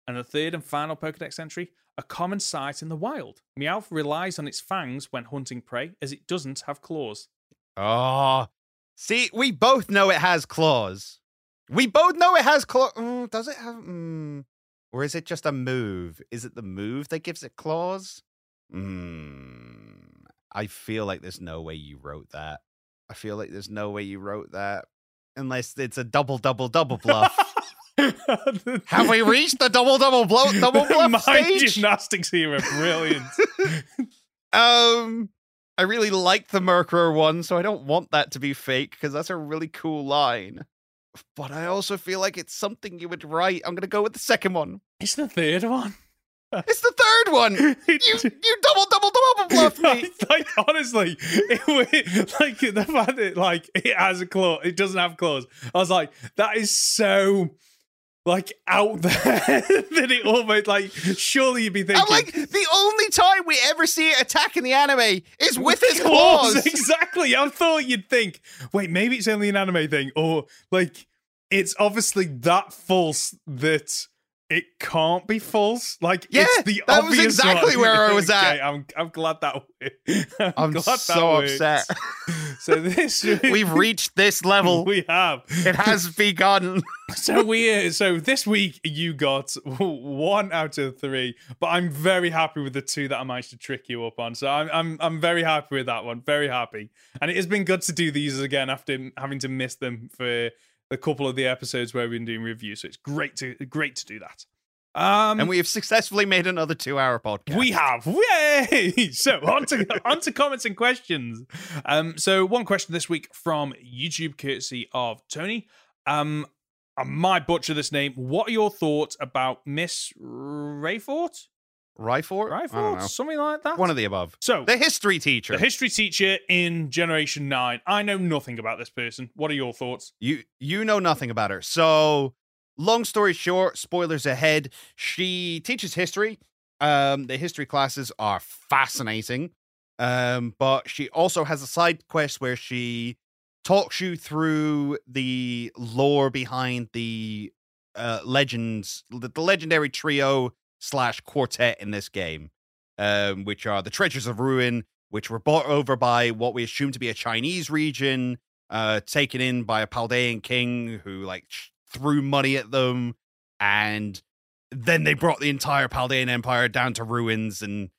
And the third and final Pokedex entry, a common sight in the wild. Meowth relies on its fangs when hunting prey, as it doesn't have claws. Oh, see, we both know it has claws. We both know it has claws. Mm, does it have? Mm. Or is it just a move? Is it the move that gives it claws? Mm. I feel like there's no way you wrote that. I feel like there's no way you wrote that unless it's a double, double, double bluff. Have we reached the double double blow double bluff My stage? gymnastics here are brilliant. um, I really like the Murkrow one, so I don't want that to be fake because that's a really cool line. But I also feel like it's something you would write. I'm gonna go with the second one. It's the third one. It's the third one. You you double double double bluff me. like honestly, it, like the fact that like it has a claw, it doesn't have claws. I was like, that is so like out there that it almost like surely you'd be thinking. I'm like the only time we ever see it attack in the anime is with his claws. claws. Exactly. I thought you'd think, wait, maybe it's only an anime thing, or like it's obviously that false that it can't be false. Like Yeah, it's the that was exactly one. where I was at. Okay, I'm I'm glad that. I'm, I'm glad so worked. upset. So this We've reached this level. we have. It has begun. So we uh, so this week you got one out of three, but I'm very happy with the two that I managed to trick you up on. So I'm I'm I'm very happy with that one. Very happy, and it has been good to do these again after having to miss them for a couple of the episodes where we've been doing reviews. So it's great to great to do that. Um, and we have successfully made another two-hour podcast. we have. Yay! So on to, on to comments and questions. Um, so one question this week from YouTube, courtesy of Tony. Um, I might butcher this name. What are your thoughts about Miss Raifort? Ryfort? I don't Rayfort? know. Something like that? One of the above. so, The history teacher. the history teacher in Generation 9. I know nothing about this person. What are your thoughts? you you know nothing about her. So, long story short, spoilers ahead. She teaches history. Um, the history classes are fascinating. Um, but she also has a side quest where she talks you through the lore behind the uh legends, the, the legendary trio slash quartet in this game, um, which are the treasures of ruin, which were bought over by what we assume to be a Chinese region, uh, taken in by a Paldean king who like threw money at them, and then they brought the entire Paldean Empire down to ruins and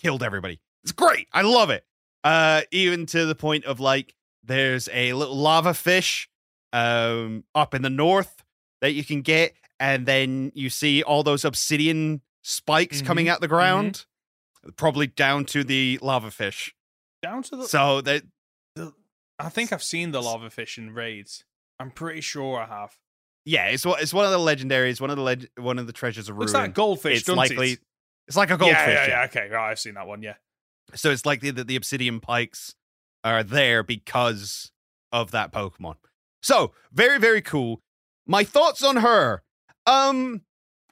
killed everybody. It's great. I love it. Uh, even to the point of like, there's a little lava fish um up in the north that you can get, and then you see all those obsidian spikes coming out the ground, probably down to the lava fish. Down to the. So that the I think I've seen the lava fish in raids. I'm pretty sure I have. yeah, it's one- it's one of the legendaries, one of the leg- one of the treasures of ruin. like goldfish, it's likely it? it's like a goldfish. yeah, yeah, yeah. yeah. Okay, right. I've seen that one. Yeah. So it's likely that the obsidian pikes are there because of that Pokemon. So very, very cool. My thoughts on her. Um,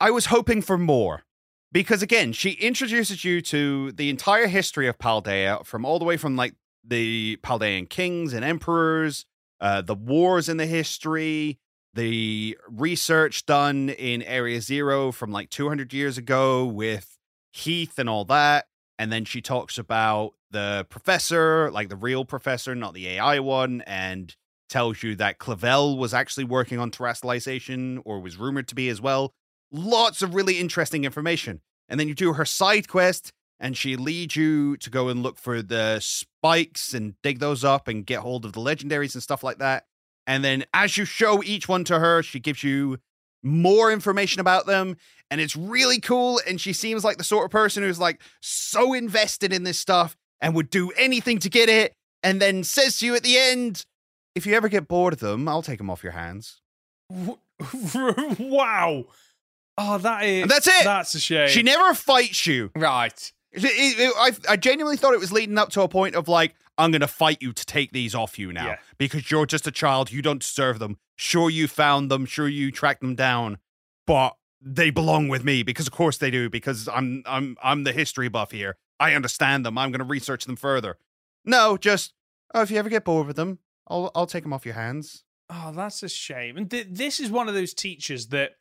I was hoping for more. Because again, she introduces you to the entire history of Paldea from all the way from like the Paldean kings and emperors, uh, the wars in the history, the research done in Area Zero from like 200 years ago with Heath and all that. And then she talks about the professor, like the real professor, not the AI one, and tells you that Clavel was actually working on terastallization or was rumored to be as well. Lots of really interesting information. And then you do her side quest, and she leads you to go and look for the spikes and dig those up and get hold of the legendaries and stuff like that. And then as you show each one to her, she gives you more information about them. And it's really cool. And she seems like the sort of person who's like so invested in this stuff and would do anything to get it. And then says to you at the end, if you ever get bored of them, I'll take them off your hands. wow. Oh, that is. And that's it. That's a shame. She never fights you. right. It- it- it- I, I genuinely thought it was leading up to a point of like, I'm going to fight you to take these off you now Yeah. because you're just a child. You don't deserve them. Sure, you found them. Sure, you tracked them down, but they belong with me because, of course, they do. Because I'm I'm I'm the history buff here. I understand them. I'm going to research them further. No, just oh, if you ever get bored with them, I'll I'll take them off your hands. Oh, that's a shame. And th- this is one of those teachers that,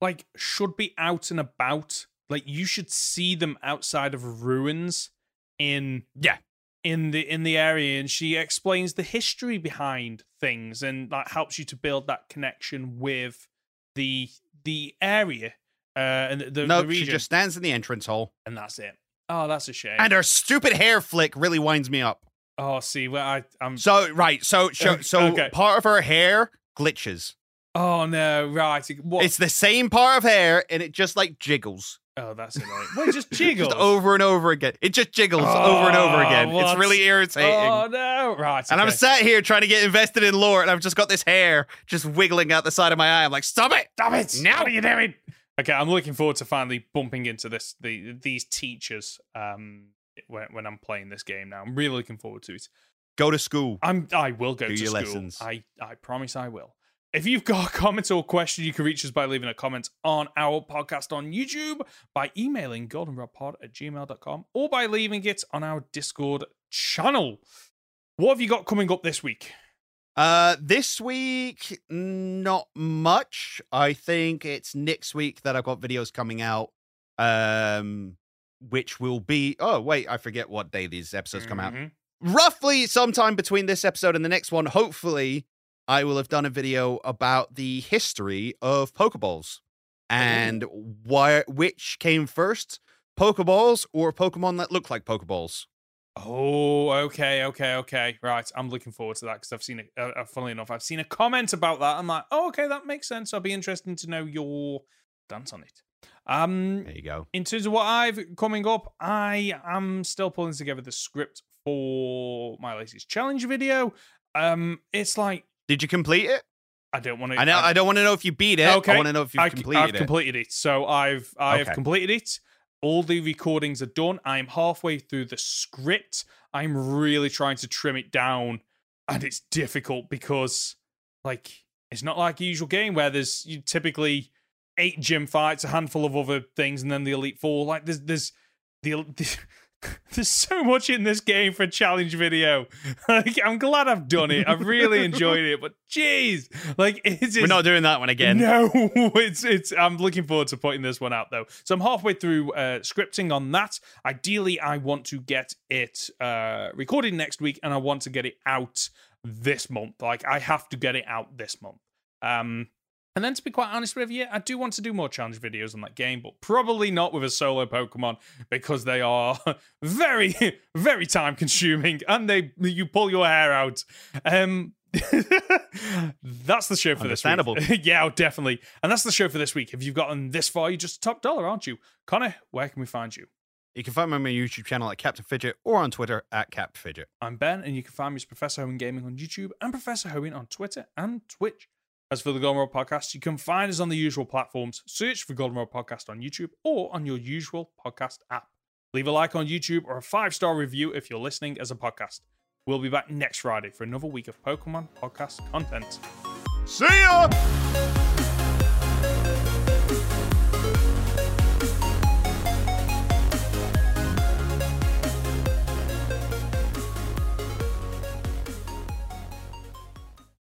like, should be out and about. Like, you should see them outside of ruins in Yeah. in the in the area, and she explains the history behind things and like helps you to build that connection with the the area uh, and the, no, the she just stands in the entrance hall, and that's it. Oh, that's a shame. and her stupid hair flick really winds me up. oh, see, well, I I'm. So right, so so, so okay. part of her hair glitches. Oh no, right. What? It's the same part of hair, and it just like jiggles. oh, that's annoying. Wait, just jiggles. Just over and over again. It just jiggles over and over Oh, again. what? It's really irritating. Oh no! Right, and I'm sat here trying to get invested in lore, and I've just got this hair just wiggling out the side of my eye. I'm like, stop it! stop it! Now- What are you doing? Okay, I'm looking forward to finally bumping into this the these teachers um when when I'm playing this game now. I'm really looking forward to it. Go to school. I'm I will go Do to your school. lessons. I I promise I will. If you've got a comment or question, you can reach us by leaving a comment on our podcast on YouTube, by emailing goldenrodpod at gmail.com, or by leaving it on our Discord channel. What have you got coming up this week? Uh, this week, not much. I think it's next week that I've got videos coming out. Um, which will be oh wait, I forget what day these episodes come out. Mhm. Roughly sometime between this episode and the next one. Hopefully, I will have done a video about the history of Pokeballs and why which came first, Pokeballs or Pokemon that look like Pokeballs. Oh, okay, okay, okay. Right, I'm looking forward to that because I've seen it. Uh, uh, funnily enough, I've seen a comment about that. I'm like, oh, okay, that makes sense. I'll be interested to know your stance on it. Um, There you go. in terms of what I've coming up, I am still pulling together the script for my latest challenge video. Um, it's like Did you complete it? I don't want to. I know. I don't want to know if you beat it. Okay, I want to know if you've I, completed have it. I've completed it. So I've I have Okay. completed it. All the recordings are done. I'm halfway through the script. I'm really trying to trim it down, and it's difficult because, like, it's not like a usual game where there's you typically eight gym fights, a handful of other things, and then the elite four. Like, there's there's the, the there's so much in this game for a challenge video. Like, I'm glad I've done it. I've really enjoyed it, but jeez, like, it's We're not doing that one again. no, it's it's. I'm looking forward to putting this one out though. So I'm halfway through uh, scripting on that. Ideally, I want to get it uh, recorded next week, and I want to get it out this month. Like I have to get it out this month. Um, and then to be quite honest with you, I do want to do more challenge videos on that game, but probably not with a solo Pokemon because they are very, very time consuming and they you pull your hair out. Um that's the show for this week. Understandable. yeah, oh, definitely. And that's the show for this week. If you've gotten this far, you're just top dollar, aren't you? Conor, where can we find you? You can find me on my YouTube channel at Captain Fidget or on Twitter at Cap Fidget. I'm Ben, and you can find me as Professor Hoenn Gaming on YouTube and Professor Hoenn on Twitter and Twitch. As for the Goldenrod Podcast, you can find us on the usual platforms. Search for Goldenrod Podcast on YouTube or on your usual podcast app. Leave a like on YouTube or a five star review if you're listening as a podcast. We'll be back next Friday for another week of Pokemon podcast content. See ya!